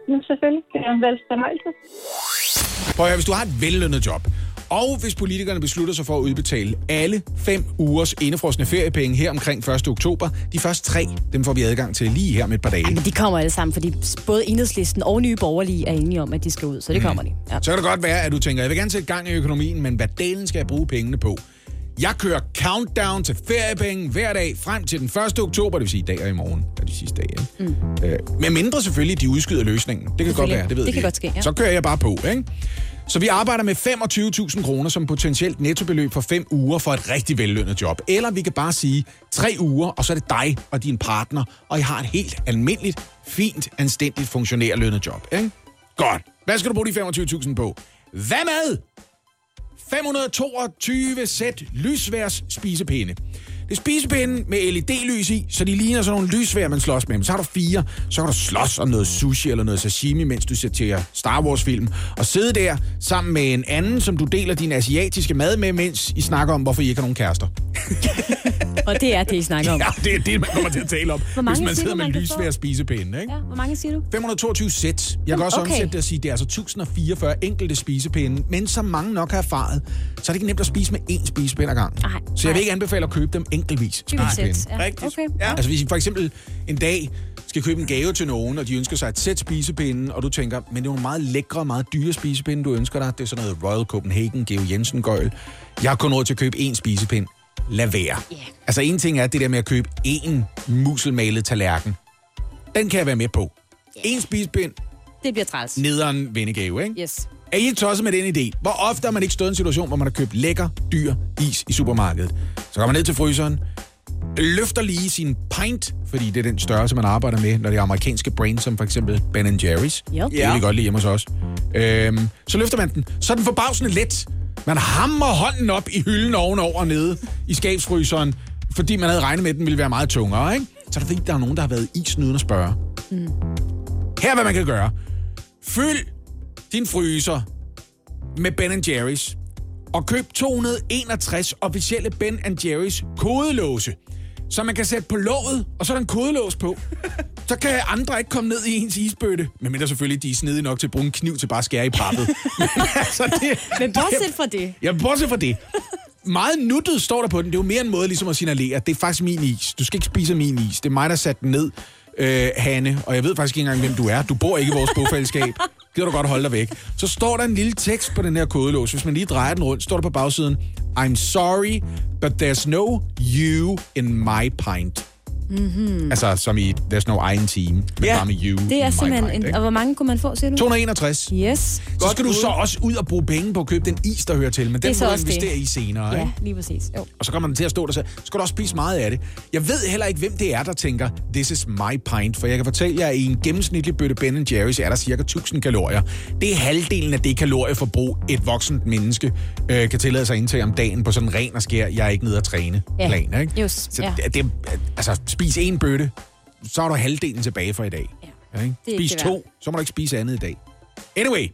Ja, selvfølgelig. Det er en velfornøjelse. Prøv at høre, hvis du har et vellønnet job, og hvis politikerne beslutter sig for at udbetale alle fem ugers indefrosne feriepenge her omkring 1. oktober, de første tre, dem får vi adgang til lige her med et par dage. Ja, men de kommer alle sammen, fordi både Enhedslisten og Nye Borgerlige er enige om, at de skal ud, så det mm. kommer de. Ja. Så kan det godt være, at du tænker, jeg vil gerne sætte gang i økonomien, men hvad delen skal jeg bruge pengene på? Jeg kører countdown til feriepenge hver dag frem til den 1. oktober, det vil sige i dag og i morgen er de sidste dage. Mm. Øh, med mindre selvfølgelig, de udskyder løsningen. Det kan godt være, det ved det vi. kan godt ske, ja. Så kører jeg bare på, ikke? Så vi arbejder med 25.000 kroner som potentielt nettobeløb for 5 uger for et rigtig vellønnet job. Eller vi kan bare sige 3 uger, og så er det dig og din partner, og I har et helt almindeligt, fint, anstændigt funktionærlønnet job. Ikke? Godt. Hvad skal du bruge de 25.000 på? Hvad med 522 sæt lysværs spisepinde. Det er spisepinde med LED-lys i, så de ligner sådan nogle lysvær, man slås med. Men så har du fire, så kan du slås om noget sushi eller noget sashimi, mens du ser til Star Wars-film. Og sidde der sammen med en anden, som du deler din asiatiske mad med, mens I snakker om, hvorfor I ikke har nogen kærester. Og det er det, I snakker om. Ja, det er det, man kommer til at tale om, Hvor mange hvis man siger sidder du, med man kan lysvær spisepinde. Ikke? Ja, hvor mange siger du? 522 sæt. Jeg kan også okay. omsætte det og sige, det er altså 1044 enkelte spisepinde. Men som mange nok har erfaret, så er det ikke nemt at spise med én spisepinde ad gang. Nej, Så jeg vil ikke anbefale at købe dem enkeltvis. Sæt. Ja. Rigtigt. Okay. Ja. Altså hvis I for eksempel en dag skal købe en gave til nogen, og de ønsker sig et sæt spisepinde, og du tænker, men det er nogle meget lækre, meget dyre spisepinde, du ønsker dig. Det er sådan noget Royal Copenhagen, Geo Jensen gøjl. Jeg har kun råd til at købe én spisepind. Lad være. Ja. Altså en ting er det der med at købe én muselmalet tallerken. Den kan jeg være med på. En spisepind, Det bliver træls. nederen vennegave, ikke? Yes. Er I tosset med den idé? Hvor ofte har man ikke stået i en situation, hvor man har købt lækker, dyr is i supermarkedet? Så går man ned til fryseren, løfter lige sin pint, fordi det er den størrelse, man arbejder med, når det er amerikanske brands, som for eksempel Ben Jerry's. Jo. Det vil vi godt lide hjemme hos os. Øhm, så løfter man den. Så er den forbavsende let. Man hammer hånden op i hylden ovenover nede i skabsfryseren, fordi man havde regnet med, at den ville være meget tungere, ikke? Så er det fordi, der er nogen, der har været isen uden at spørge. Mm. Her er, hvad man kan gøre. Fyld din fryser med Ben Jerry's og køb 261 officielle Ben Jerry's kodelåse, som man kan sætte på låget, og så er der en kodelås på. Så kan andre ikke komme ned i ens isbøtte. Men mindre selvfølgelig, de er snedige nok til at bruge en kniv til bare at skære i pappet. Men altså, det, Men bortset fra det. Ja, bortset fra det. Meget nuttet står der på den. Det er jo mere en måde ligesom at signalere, det er faktisk min is. Du skal ikke spise min is. Det er mig, der satte den ned, øh, Hanne. Og jeg ved faktisk ikke engang, hvem du er. Du bor ikke i vores bofællesskab. Gider du godt holde dig væk. Så står der en lille tekst på den her kodelås. Hvis man lige drejer den rundt, står der på bagsiden. I'm sorry, but there's no you in my pint. Mm-hmm. Altså, som i, there's no I in team, men Ja. bare med you Det er simpelthen... pint, En, og hvor mange kunne man få, siger du? 261. Yes. Så skal du så også ud og bruge penge på at købe den is, der hører til. Men den må du også det. investere i senere, Ja, ikke? lige præcis. Jo. Og så kommer man til at stå der og så skal du også spise meget af det. Jeg ved heller ikke, hvem det er, der tænker, this is my pint. For jeg kan fortælle jer, at i en gennemsnitlig bøtte Ben Jerry's er der cirka 1000 kalorier. Det er halvdelen af det kalorieforbrug, et voksent menneske øh, kan tillade sig indtage om dagen på sådan en ren og skær, jeg er ikke nede at træne Ja. plan. Ikke? Just, så ja. det, altså, spis en bøtte, så er du halvdelen tilbage for i dag. Ja. Ikke? Det er Spis ikke det to, så må du ikke spise andet i dag. Anyway,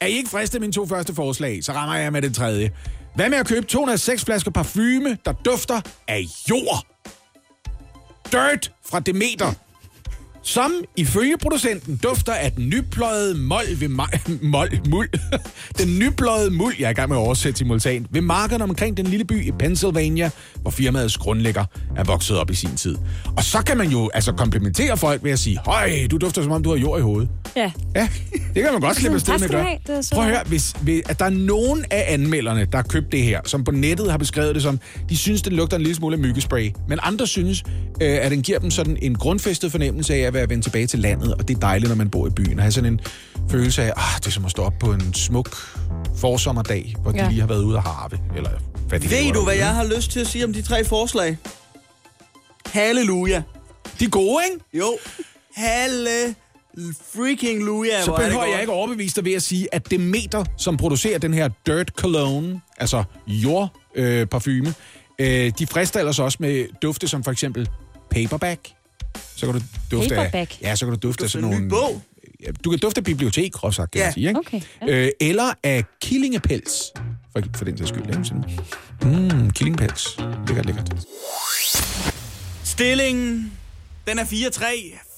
er I ikke fristet af mine to første forslag, så rammer jeg med det tredje. Hvad med at købe 206 flasker parfume, der dufter af jord? Dirt fra Demeter. Som ifølge producenten dufter af den nypløjede mol ved ma- mol, muld. den nypløjede muld, jeg er i gang med at oversætte simultant, ved markerne omkring den lille by i Pennsylvania, hvor firmaets grundlægger er vokset op i sin tid. Og så kan man jo altså komplimentere folk ved at sige, høj, du dufter som om du har jord i hovedet. Ja. Ja, det kan man godt slippe afsted med at gøre. Prøv at høre, hvis, hvis, at der er nogen af anmelderne, der har købt det her, som på nettet har beskrevet det som, de synes, det lugter en lille smule af myggespray. Men andre synes, øh, at den giver dem sådan en grundfæstet fornemmelse af at være vendt tilbage til landet, og det er dejligt, når man bor i byen. At have sådan en følelse af, ah, det er som at stå op på en smuk forsommerdag, hvor de Ja. lige har været ude at harve. Eller hvad de Ved du, hvad jeg har lyst til at sige om de tre forslag? Halleluja. De er gode, ikke? Jo. Halle freaking luja. Så er det behøver jeg ikke overbevise dig ved at sige, at Demeter, som producerer den her Dirt Cologne, altså jordparfume, øh, parfume, øh, de frister ellers også med dufte som for eksempel paperback. Så kan du dufte Paperback? af... Ja, så kan du dufte af sådan nogle... bog? Ja, Du kan dufte af bibliotek, groft sagt, kan Ja. man sige, ikke? Okay, ja. Øh, eller af killingepels, for, for den sags skyld. Ikke? Sådan, mm, killingepels. Lækkert, lækkert. Stillingen, den er 4-3.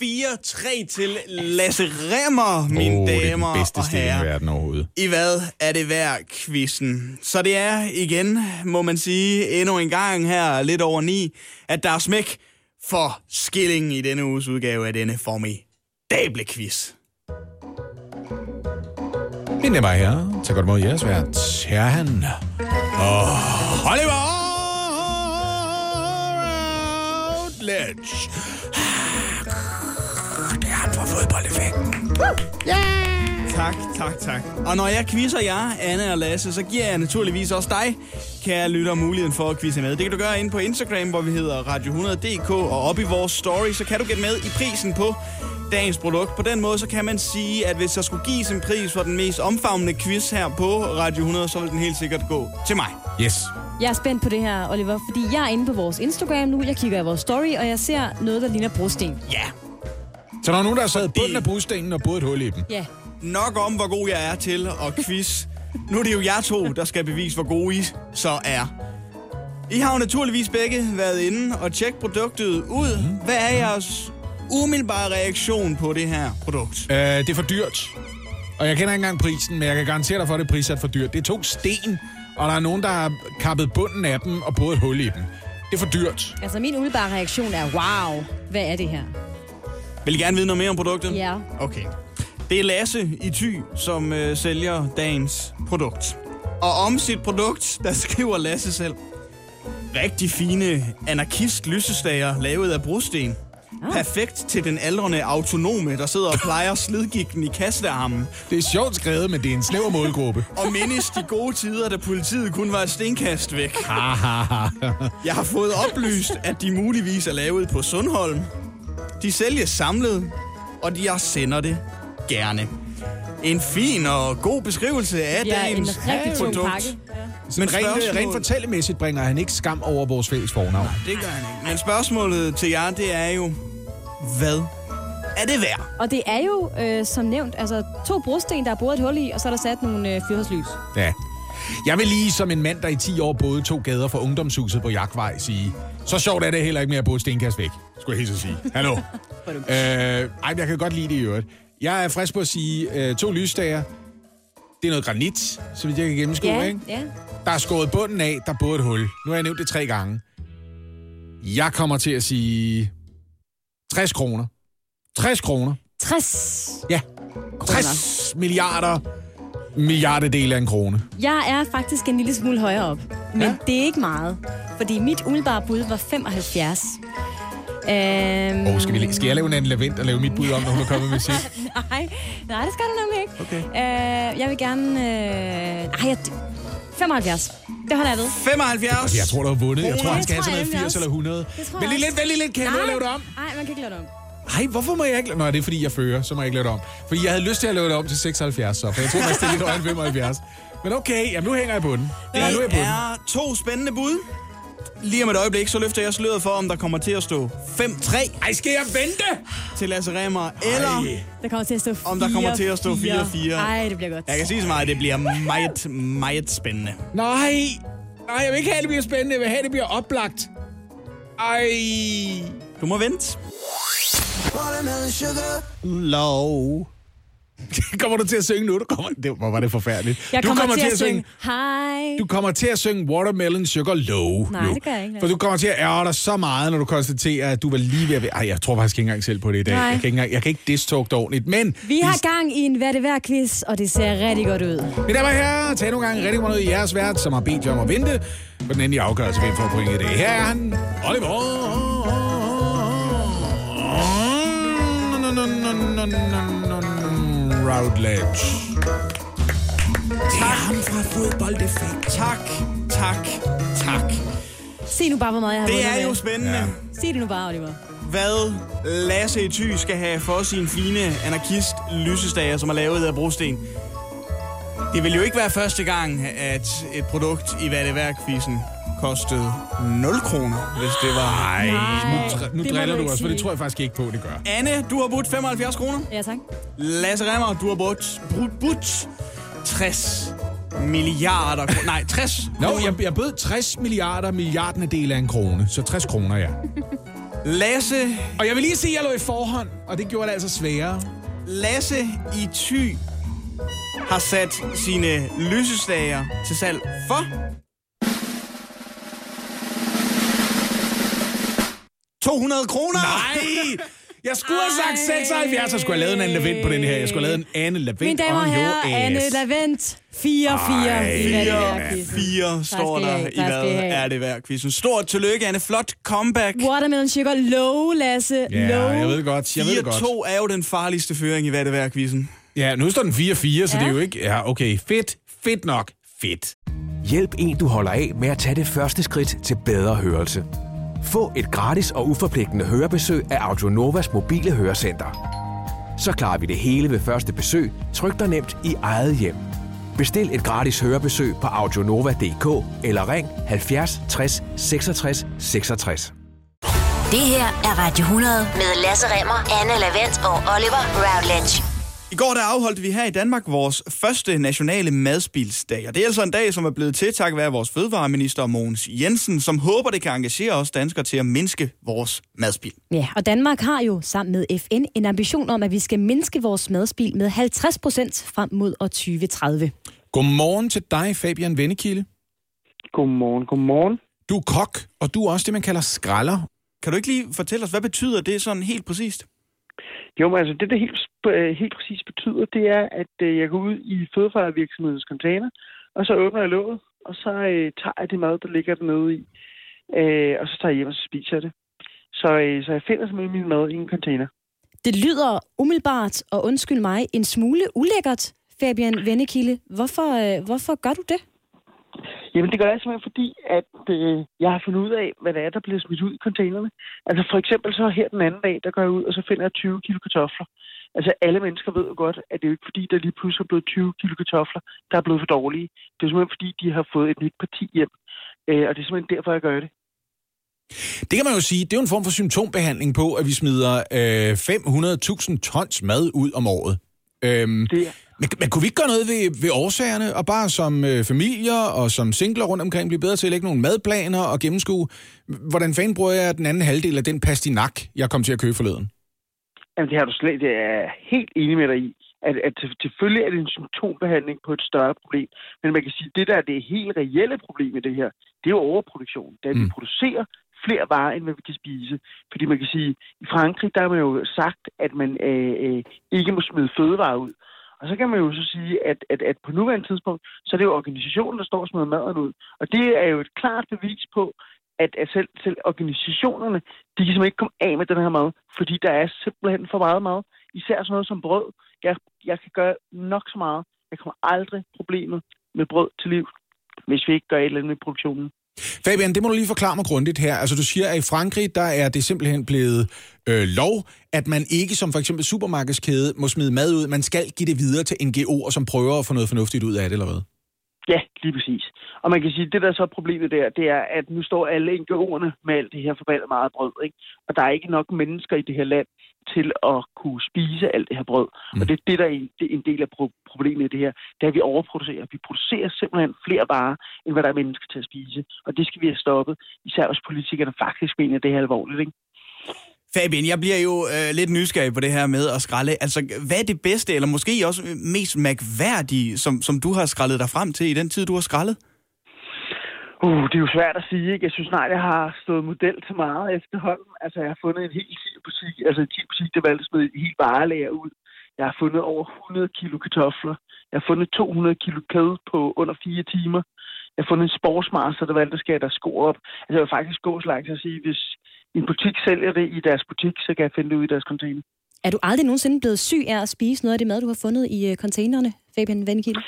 4-3 til Lasse Remmer, mine Åh, det er damer den bedste og stilling i herrer. verden overhovedet. I hvad er det værd, quizzen? Så det er igen, må man sige, endnu en gang her, lidt over ni, at der er smæk for skillingen i denne uges udgave af denne formidable quiz. Mine damer og herrer, tag godt mod jeres vært, Terhan og Oliver Routledge. Det er ham for fodboldeffekten. Tak, tak, tak. Og når jeg quizzer jer, Anne og Lasse, så giver jeg naturligvis også dig, kære lytter, muligheden for at quizze med. Det kan du gøre inde på Instagram, hvor vi hedder Radio100.dk, og op i vores story, så kan du gætte med i prisen på dagens produkt. På den måde, så kan man sige, at hvis der skulle gives en pris for den mest omfavnende quiz her på Radio 100, så vil den helt sikkert gå til mig. Yes. Jeg er spændt på det her, Oliver, fordi jeg er inde på vores Instagram nu. Jeg kigger i vores story, og jeg ser noget, der ligner brosten. Ja, Så der er nogen, der har sad det- bunden af brudstenen og boet et hul i dem. Ja. Nok om, hvor god jeg er til at quiz. Nu er det jo jer to, der skal bevise, hvor gode I så er. I har jo naturligvis begge været inde og tjekket produktet ud. Hvad er jeres umiddelbare reaktion på det her produkt? Øh, det er for dyrt. Og jeg kender ikke engang prisen, men jeg kan garantere dig for, at det er prissat for dyrt. Det er to sten, og der er nogen, der har kappet bunden af dem og boet et hul i dem. Det er for dyrt. Altså, min umiddelbare reaktion er, wow, hvad er det her? Vil I gerne vide noget mere om produktet? Ja. Okay. Det er Lasse i Thy, som øh, sælger dagens produkt. Og om sit produkt, der skriver Lasse selv. Rigtig fine anarkist-lysestager lavet af brosten. Perfekt til den aldrende autonome, der sidder og plejer slidgigten i kastearmen. Det er sjovt skrevet, men det er en snæver målgruppe. Og mindes de gode tider, da politiet kun var et stenkast væk. Jeg har fået oplyst, at de muligvis er lavet på Sundholm. De sælges samlet, og jeg sender det gerne. En fin og god beskrivelse af Ja, en dagens rigtig tung produkt. pakke. Men Men rent, rent fortællemæssigt bringer han ikke skam over vores fælles fornavn. Det gør han ikke. Men spørgsmålet til jer, det er jo, hvad er det værd? Og det er jo, øh, som nævnt, altså to brosten, der er boret et hul i, og så er der sat nogle øh, fyrhedslys. Ja. Jeg vil lige som en mand, der i 10 år boede to gader fra ungdomshuset på Jagtvej, sige, så sjovt er det heller ikke mere at bo stenkast væk, skulle jeg helt så sige. Hallo. øh, ej, jeg kan godt lide det i øvrigt. Jeg er frisk på at sige, øh, to lysstager, det er noget granit, så vidt jeg kan gennemskue, Ja, ikke? ja. Der er skåret bunden af, der er både et hul. Nu har jeg nævnt det tre gange. Jeg kommer til at sige 60 kroner. 60 kroner. 60. Ja. 60 milliarder milliardedel af en krone. Jeg er faktisk en lille smule højere op, men ja. det er ikke meget. Fordi mit umiddelbare bud var 75. Øhm, Oh, skal, vi, skal jeg lave en anden lavent og lave mit bud om, når hun er kommet med sit? nej, nej, det skal du nemlig ikke. Okay. Øh, jeg vil gerne... Øh, ej, jeg, 75. Det holder jeg ved. 75. Altså, jeg tror, du har vundet. Jeg tror, han det skal have sådan jeg noget nemlig 80 også. eller 100. Det tror Vent jeg lige lidt, vent lige lidt. Kan jeg nu lave det om? Nej, man kan ikke lave det om. Ej, hvorfor må jeg ikke... Nå, det er fordi, jeg fører, så må jeg ikke lave det om. Fordi jeg havde lyst til at lave det om til 76, så. For jeg tror, man stille lidt end 75. Men okay, jamen, nu hænger jeg på den. Ja, nu er jeg på Det den. er to spændende bud. Lige om et øjeblik, så løfter jeg sløret for, om der kommer til at stå 5-3 Ej, skal jeg vente? til Lasse Remmer, eller Ej. Der kommer til at stå 4 Om der kommer til at stå 4-4. Ej, det bliver godt. jeg kan sige så meget, at det bliver meget, meget spændende. Nej. Nej, jeg vil ikke have, at det bliver spændende. Jeg vil have, at det bliver oplagt. Ej. Du må vente. Low. kommer du til at synge nu? Du kommer... Det, hvor var det forfærdeligt. Jeg du kommer, til at synge, hej. Du kommer til at synge Watermelon Sugar Low. Nej, jo. det gør jeg ikke. For du kommer til at ærge dig så meget, når du konstaterer, at du var lige ved at... Ej, jeg tror faktisk ikke engang selv på det i dag. Nej. Jeg kan ikke, engang, jeg kan ikke distalk det ordentligt. Men, Vi har gang i en hvad det værd quiz, og det ser rigtig godt ud. mine damer og herrer, tag nogle gange rigtig meget ud i jeres vært, som har bedt jer om at vente på den endelige afgørelse, hvem får point i dag. Her er han, Oliver. Routledge. Det er ham fra fodboldeffekt. Tak, tak, tak. Se nu bare, hvor meget jeg har Det er jo spændende, Ja. Sig det nu bare, Oliver. hvad Lasse i Thy skal have for sin fine anarkist-lysestager, som er lavet af brosten. Det vil jo ikke være første gang, at et produkt i hvad det kostede 0 kroner, hvis det var... Ej, Nej, nu, nu det driller du os, for det tror jeg faktisk ikke på, det gør. Anne, du har budt 75 kroner. Ja, tak. Lasse Remmer, du har budt, budt, budt 60 milliarder kroner. Nej, 60 Nå, kroner. jeg, jeg bød 60 milliarder milliardende del af en krone, så 60 kroner, ja. Lasse, Og jeg vil lige sige, at jeg lå i forhånd, og det gjorde det altså sværere. Lasse i Thy har sat sine lysestager til salg for... 200 kroner! Nej! Jeg skulle have sagt 76, så skulle jeg have lavet en anden lavent på den her. Jeg skulle have lavet en anden lavent Mine damer og herrer, Anne ass. Lavent. 4-4 i hvad det værd quizzen. 4 står der i, hvad er det værd quizzen. Stort tillykke, Anne. Flot comeback. Watermelon sugar low, Lasse. Ja, low. jeg ved godt. Jeg ved det godt. 4-2 er jo den farligste føring i hvad det værd quizzen. Ja, nu står den 4-4, så Ja. det er jo ikke... Ja, okay. Fedt. Fedt nok. Fedt. Hjælp en, du holder af med at tage det første skridt til bedre hørelse. Få et gratis og uforpligtende hørebesøg af Audionovas mobile hørecenter. Så klarer vi det hele ved første besøg, tryk dig nemt i eget hjem. Bestil et gratis hørebesøg på audionova.dk eller ring 70 60 66 66. Det her er Radio 100 med Lasse Remmer, Anne Lavendt og Oliver Routledge. I går der afholdt vi her i Danmark vores første nationale madspilsdag, og det er altså en dag, som er blevet til tak være vores fødevareminister Mogens Jensen, som håber, det kan engagere os danskere til at mindske vores madspil. Ja, og Danmark har jo sammen med FN en ambition om, at vi skal mindske vores madspil med 50 procent frem mod år 2030. Godmorgen til dig, Fabian Vennekilde. Godmorgen, godmorgen. Du er kok, og du er også det, man kalder skralder. Kan du ikke lige fortælle os, hvad betyder det sådan helt præcist? Jo, men altså det, der helt, øh, helt præcis betyder, det er, at øh, jeg går ud i fødevarevirksomhedens container, og så åbner jeg låget, og så øh, tager jeg det mad, der ligger dernede i, øh, og så tager jeg hjem og spiser det. Så, øh, så jeg finder simpelthen min mad i en container. Det lyder umiddelbart, og undskyld mig, en smule ulækkert, Fabian Vennekilde. Hvorfor, øh, hvorfor gør du det? Jamen, det gør jeg simpelthen, fordi at øh, jeg har fundet ud af, hvad det er, der bliver smidt ud i containerne. Altså for eksempel så her den anden dag, der går jeg ud, og så finder jeg 20 kilo kartofler. Altså alle mennesker ved jo godt, at det er jo ikke fordi, der lige pludselig er blevet 20 kilo kartofler, der er blevet for dårlige. Det er simpelthen fordi, de har fået et nyt parti hjem. Øh, og det er simpelthen derfor, jeg gør det. Det kan man jo sige, det er jo en form for symptombehandling på, at vi smider øh, 500.000 tons mad ud om året. Øhm, Det er, men, men kunne vi ikke gøre noget ved, ved årsagerne, og bare som øh, familier og som singler rundt omkring blive bedre til at lægge nogle madplaner og gennemskue, hvordan fanden bruger jeg den anden halvdel af den pastinak, jeg kom til at købe forleden? Jamen, det har du slet, det er helt enig med dig i. At, at selvfølgelig er det en symptombehandling på et større problem. Men man kan sige, at det der er det helt reelle problem i det her, det er jo overproduktion. Det er, at vi Mm. producerer flere varer, end hvad vi kan spise. Fordi man kan sige, i Frankrig, der har man jo sagt, at man øh, øh, ikke må smide fødevarer ud. Og så kan man jo så sige, at, at, at på nuværende tidspunkt, så er det jo organisationen, der står og smider maden ud. Og det er jo et klart bevis på, at, at selv, selv organisationerne, de kan simpelthen ikke komme af med den her mad, fordi der er simpelthen for meget mad. Især sådan noget som brød. Jeg, jeg kan gøre nok så meget. Jeg kommer aldrig problemet med brød til liv, hvis vi ikke gør et eller andet med produktionen. Fabian, det må du lige forklare mig grundigt her. Altså, du siger, at i Frankrig, der er det simpelthen blevet øh, lov, at man ikke som for eksempel supermarkedskæde må smide mad ud. Man skal give det videre til NGO'er, som prøver at få noget fornuftigt ud af det, eller hvad? Ja, lige præcis. Og man kan sige, at det der så er problemet der, det er, at nu står alle NGO'erne med alt det her forbandet meget brød, ikke? Og der er ikke nok mennesker i det her land til at kunne spise alt det her brød. Mm. Og det er det, der er en, det er en del af pro- problemet i det her. Det er, at vi overproducerer. Vi producerer simpelthen flere varer, end hvad der er mennesker til at spise. Og det skal vi have stoppet, især hvis politikerne faktisk mener, at det her er alvorligt, ikke? Fabian, jeg bliver jo øh, lidt nysgerrig på det her med at skralde. Altså, hvad er det bedste, eller måske også mest mærkværdige, som, som du har skrællet dig frem til i den tid, du har skrællet? Uh, det er jo svært at sige, ikke? Jeg synes nej, jeg har stået model til meget efterhånden. Altså, jeg har fundet en helt butik, altså en helt butik, der valgte at smide en helt varelager ud. Jeg har fundet over 100 kilo kartofler. Jeg har fundet 200 kilo kød på under fire timer. Jeg har fundet en sportsmaster, der valgte at skære deres sko op. Altså, jeg vil faktisk gå så langt til at sige, hvis en butik sælger det i deres butik, så kan jeg finde det ud i deres container. Er du aldrig nogensinde blevet syg af at spise noget af det mad, du har fundet i øh, containerne, Fabian Vennekilde?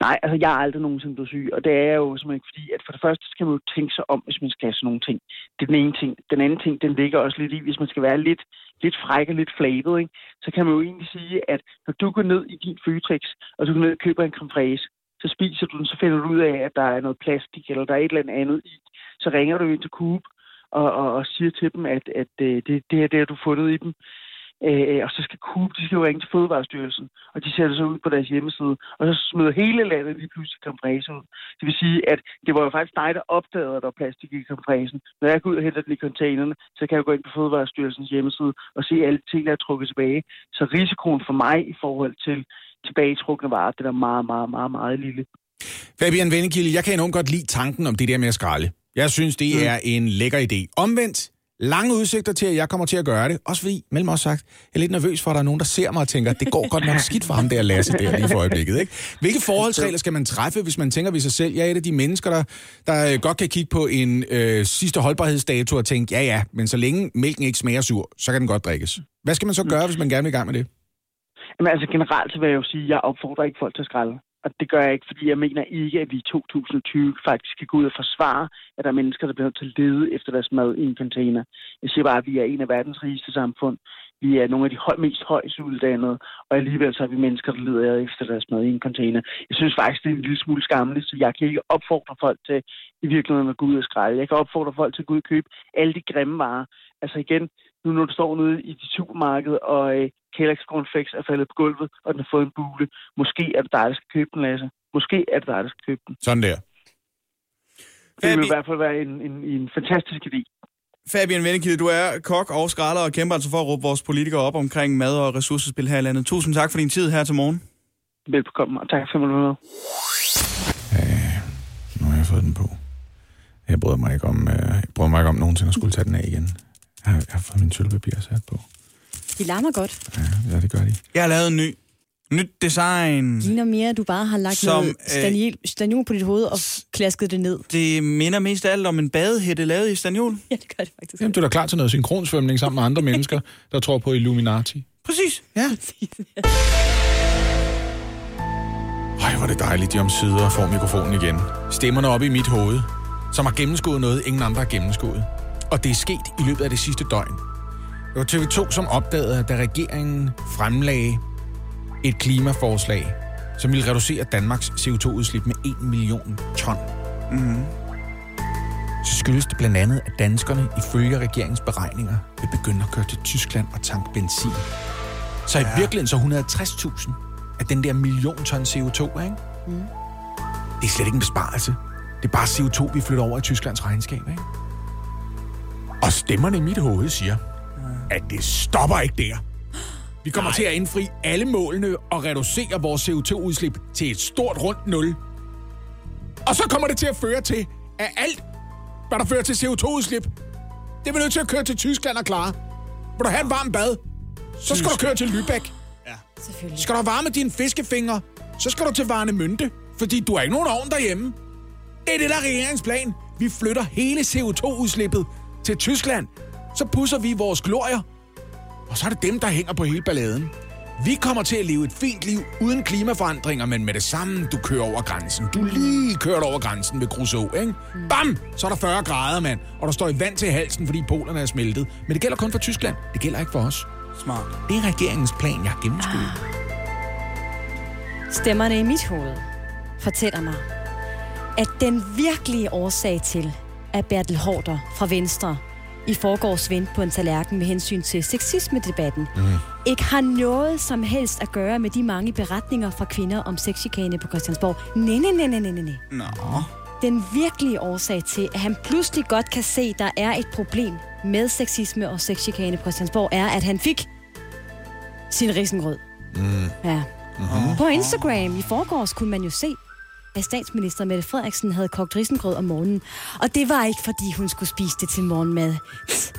Nej, altså jeg er aldrig nogensinde blevet syg, og det er jo simpelthen fordi, at for det første skal man jo tænke sig om, hvis man skal have sådan nogle ting. Det er den ene ting. Den anden ting, den ligger også lidt i, hvis man skal være lidt, lidt fræk og lidt flabet, ikke? så kan man jo egentlig sige, at når du går ned i din Føtex, og du går ned og køber en creme så spiser du den, så finder du ud af, at der er noget plastik, eller der er et eller andet i. Så ringer du ind til Coop og, og, og siger til dem, at, at øh, det, det her det har du fundet i dem. Øh, og så skal Coop, de skal jo ringe til Fødevarestyrelsen, og de sætter sig ud på deres hjemmeside, og så smider hele landet lige pludselig kompresse ud. Det vil sige, at det var jo faktisk dig, der opdagede, at der var plastik i kompressen. Når jeg går ud og henter den i containerne, så kan jeg gå ind på Fødevarestyrelsens hjemmeside og se alle ting, der er trukket tilbage. Så risikoen for mig i forhold til tilbagetrukne varer, det er meget, meget, meget, meget lille. Fabian Vennekilde, jeg kan enormt godt lide tanken om det der med at skralde. Jeg synes, det Mm. er en lækker idé. Omvendt, lange udsigter til, at jeg kommer til at gøre det. Også fordi, mellem os sagt, jeg er lidt nervøs for, at der er nogen, der ser mig og tænker, det går godt nok skidt for ham der Lasse der lige for øjeblikket. Ikke? Hvilke forholdsregler skal man træffe, hvis man tænker ved sig selv, jeg er et af de mennesker, der, der øh, godt kan kigge på en øh, sidste holdbarhedsdato og tænke, ja ja, men så længe mælken ikke smager sur, så kan den godt drikkes. Hvad skal man så gøre, hvis man gerne vil i gang med det? Jamen altså generelt så vil jeg jo sige, at jeg opfordrer ikke folk til at skralde. Og det gør jeg ikke, fordi jeg mener ikke, at vi i 2020 faktisk skal gå ud og forsvare, at der er mennesker, der bliver nødt til at lede efter deres mad i en container. Jeg siger bare, at vi er en af verdens rigeste samfund. vi er nogle af de høj, mest højst uddannede, og alligevel så er vi mennesker, der leder efter deres mad i en container. Jeg synes faktisk, det er en lille smule skamligt, så jeg kan ikke opfordre folk til i virkeligheden at gå ud og skrælle. Jeg kan opfordre folk til at gå ud og købe alle de grimme varer. Altså igen, nu når du står ude i dit supermarked, og øh, Kellogg's Cornflakes er faldet på gulvet, og den har fået en bule. Måske er det dig, der skal købe den, Lasse. Måske er det dig, der skal købe den. Sådan der. Det vil i hvert fald være en, en, en fantastisk idé. Fabian Vennekilde, du er kok og skralder og kæmper altså for at råbe vores politikere op omkring mad og ressourcespil her i landet. Tusind tak for din tid her til morgen. Velbekomme, og tak for at med. Nu har jeg fået den på. Jeg bryder mig ikke om, øh, jeg bryder mig ikke om nogensinde at skulle tage den af igen. Jeg har, jeg har fået min sølvpapir sat på. De larmer godt. Ja, ja, det gør de. Jeg har lavet en ny. Nyt design. Ligner mere, at du bare har lagt Som, Som, øh, noget staniol, staniol på dit hoved og klasket det ned. Det minder mest af alt om en badehætte lavet i staniol. Ja, det gør det faktisk. Jamen, du er da klar til noget synkronsvømning sammen med andre mennesker, der tror på Illuminati. Præcis, ja. Ej, hvor er det dejligt, de om sider får mikrofonen igen. Stemmerne op i mit hoved, som har gennemskuddet noget, ingen andre har gennemskuddet. Og det er sket i løbet af det sidste døgn. Det var TV2, som opdagede, da regeringen fremlagde et klimaforslag, som ville reducere Danmarks CO2-udslip med 1 million ton. Mm-hmm. Så skyldes det blandt andet, at danskerne ifølge regeringens beregninger vil begynde at køre til Tyskland og tanke benzin. Så i virkeligheden så 160.000 af den der million ton CO2, ikke? Mm. Det er slet ikke en besparelse. Det er bare CO2, vi flytter over i Tysklands regnskab, ikke? Og stemmerne i mit hoved siger, at det stopper ikke der. Vi kommer Nej. til at indfri alle målene og reducere vores CO2-udslip til et stort rundt nul. Og så kommer det til at føre til, at alt, hvad der fører til CO2-udslip, det er vi nødt til at køre til Tyskland og klare. Vil du have en varm bad? Så skal du køre til Lübeck. Selvfølgelig. Skal du varme dine fiskefingre, så skal du til Varne Mønte, fordi du har ikke nogen ovn derhjemme. Det er det, der er regeringens plan. Vi flytter hele CO2-udslippet til Tyskland. Så pusser vi vores glorier. Og så er det dem, der hænger på hele balladen. Vi kommer til at leve et fint liv uden klimaforandringer, men med det samme, du kører over grænsen. Du lige kørt over grænsen ved Kruså, ikke? Bam! Så er der 40 grader, mand. Og der står i vand til halsen, fordi polerne er smeltet. Men det gælder kun for Tyskland. Det gælder ikke for os. Smart. Det er regeringens plan, jeg har gennemskuet. Stemmerne i mit hoved fortæller mig, at den virkelige årsag til, at Bertel Hårder fra Venstre i forgårs vendte på en tallerken med hensyn til sexisme-debatten, mm. ikke har noget som helst at gøre med de mange beretninger fra kvinder om sexchikane på Christiansborg. Nej, nej, nej, nej, nej, nej. Nå. Den virkelige årsag til, at han pludselig godt kan se, at der er et problem med sexisme og sexchikane på Christiansborg, er, at han fik sin risengrød. Mm. Ja. Mm-hmm. På Instagram i forgårs kunne man jo se, at statsminister Mette Frederiksen havde kogt risengrød om morgenen. Og det var ikke, fordi hun skulle spise det til morgenmad.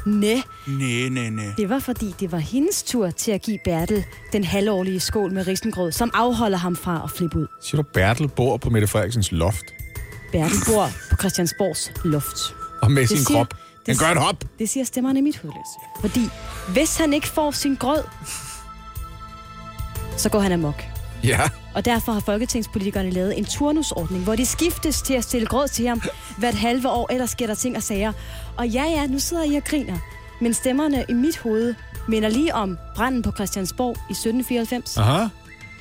Næ, Næ, næ, næ. det var, fordi det var hendes tur til at give Bertel den halvårlige skål med risengrød, som afholder ham fra at flippe ud. Siger du, Bertel bor på Mette Frederiksens loft Bertel bor på Christiansborgs loft. og med sin siger- krop? Den det- gør et hop. Det siger stemmerne i mit hoved, Lasse. Fordi hvis han ikke får sin grød, så går han amok. Ja. Og derfor har folketingspolitikerne lavet en turnusordning, hvor de skiftes til at stille grød til ham hvert halve år, ellers sker der ting og sager. Og ja, ja, nu sidder I og griner. Men stemmerne i mit hoved minder lige om branden på Christiansborg i 1794. Aha.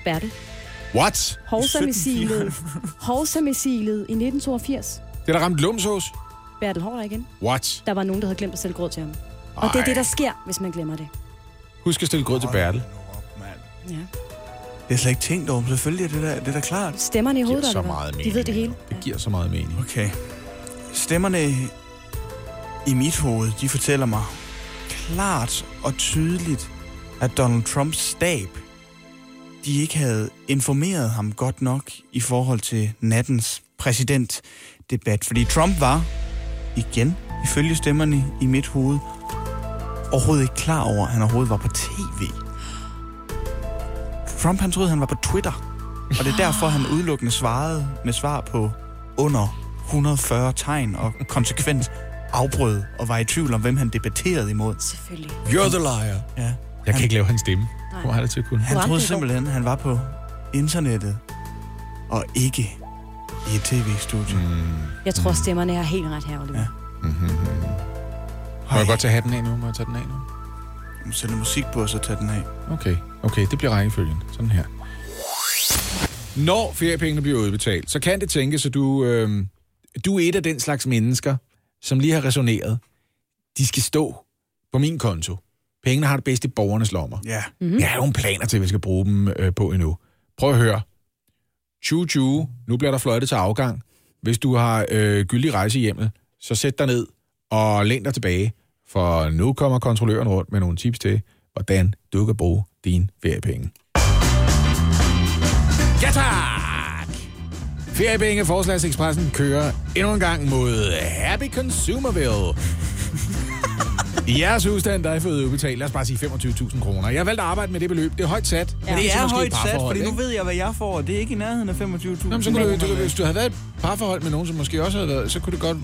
Bertel. What? Hovsa-missilet. Hovsa-missilet i 1982. Det er der ramt lumsås? Bertel Hårder igen. What? Der var nogen, der havde glemt at sælge grød til ham. Og det er Ej. det, der sker, hvis man glemmer det. Husk at stille grød til Bertel. Ja. Det er slet ikke tænkt over. Selvfølgelig er det der, det er da klart. Stemmerne i Det giver hovedet, så meget De mening. ved det hele. Det giver så meget mening. Okay. Stemmerne i mit hoved, de fortæller mig klart og tydeligt, at Donald Trumps stab, de ikke havde informeret ham godt nok i forhold til nattens præsidentdebat. Fordi Trump var, igen, ifølge stemmerne i mit hoved, overhovedet ikke klar over, at han overhovedet var på tv. Trump, han troede, han var på Twitter. Og det er derfor, han udelukkende svarede med svar på under 140 tegn og konsekvent afbrød og var i tvivl om, hvem han debatterede imod. Selvfølgelig. You're the liar. Ja. Jeg kan ikke lave hans stemme. Hvor har det til at kunne? Han troede simpelthen, at han var på internettet og ikke i et tv-studie. Mm. Jeg tror, stemmerne er helt ret her, Oliver. Ja. Ja. Må jeg godt tage hatten af nu? Må jeg tage den af nu? Må sætte musik på, og så tage den af. Okay, okay, det bliver rækkefølgen. Sådan her. Når feriepengene bliver udbetalt, så kan det tænkes, at du, øh, du er et af den slags mennesker, som lige har resoneret. De skal stå på min konto. Pengene har det bedste i borgernes lommer. Ja. Mm-hmm. Jeg har nogle planer til, at vi skal bruge dem øh, på endnu. Prøv at høre. Tju, tju, nu bliver der fløjtet til afgang. Hvis du har øh, gyldig rejse hjemme, så sæt dig ned og læn dig tilbage, for nu kommer kontrolløren rundt med nogle tips til, hvordan du kan bruge dine feriepenge. Ja tak! Feriepenge Forslagsekspressen kører endnu en gang mod Happy Consumerville. I jeres husstand, der er fået udbetalt, lad os bare sige 25.000 kroner. Jeg har valgt at arbejde med det beløb. Det er højt sat. Ja. Det så er måske højt sat, fordi nu ved jeg, hvad jeg får, og det er ikke i nærheden af 25.000. Jamen, så kunne du, du, hvis du havde været et parforhold med nogen, som måske også havde været, så kunne det godt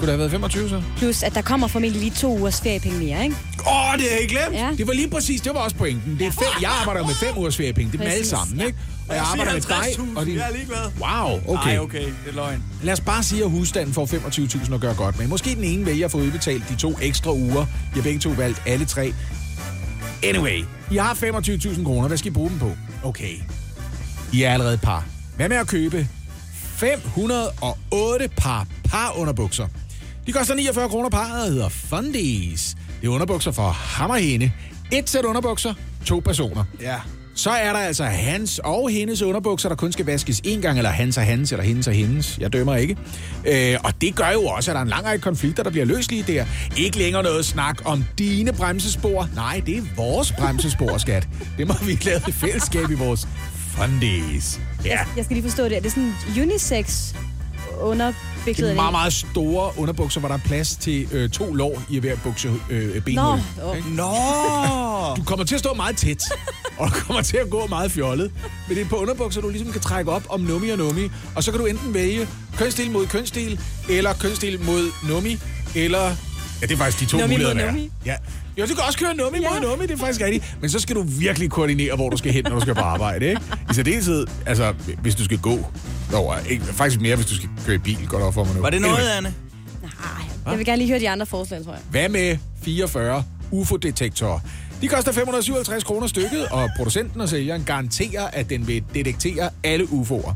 kunne det have været 25 så? Plus, at der kommer formentlig lige to ugers feriepenge mere, ikke? Åh, oh, det har jeg glemt! Ja. Det var lige præcis, det var også pointen. Det er fem, jeg arbejder med fem ugers feriepenge, det er dem alle sammen, ja. ikke? Og jeg arbejder med dig og din... Jeg er ligeglad. Wow, okay. Ej, okay, det er løgn. Lad os bare sige, at husstanden får 25.000 at gøre godt med. Måske den ene vælger at få udbetalt de to ekstra uger. Jeg begge to valgt alle tre. Anyway, I har 25.000 kroner. Hvad skal I bruge dem på? Okay. I er allerede par. Hvad med at købe 508 par par underbukser? De koster 49 kroner par og hedder Fundies. Det er underbukser for ham og hende. Et sæt underbukser, to personer. Ja. Så er der altså hans og hendes underbukser, der kun skal vaskes en gang, eller hans og hans, eller hendes og hendes. Jeg dømmer ikke. Øh, og det gør jo også, at der er en lang række konflikter, der bliver løst lige der. Ikke længere noget snak om dine bremsespor. Nej, det er vores bremsespor, skat. Det må vi lave i fællesskab i vores fundies. Ja, Jeg skal lige forstå det. Er det sådan unisex under det er meget, meget store underbukser, hvor der er plads til øh, to lår i hver bukse øh, benhul. Nå, åh. Nå! Du kommer til at stå meget tæt, og du kommer til at gå meget fjollet. Men det er på underbukser, du ligesom kan trække op om nummi og nummi. Og så kan du enten vælge kønsstil mod kønsstil, eller kønsstil mod nummi, eller... Ja, det er faktisk de to Nummi muligheder, der er. Ja. Jo, du kan også køre nummi Ja. mod nummi, det er faktisk rigtigt. Men så skal du virkelig koordinere, hvor du skal hen, når du skal på arbejde, ikke? I særdeleshed, altså, hvis du skal gå. Nå, ikke, faktisk mere, hvis du skal køre i bil, går det op for mig nu. Var det noget. Anne? Nej, jeg vil gerne lige høre de andre forslag, tror jeg. Hvad med 44 UFO-detektorer? De koster 557 kroner stykket, og producenten og sælgeren garanterer, at den vil detektere alle UFO'er.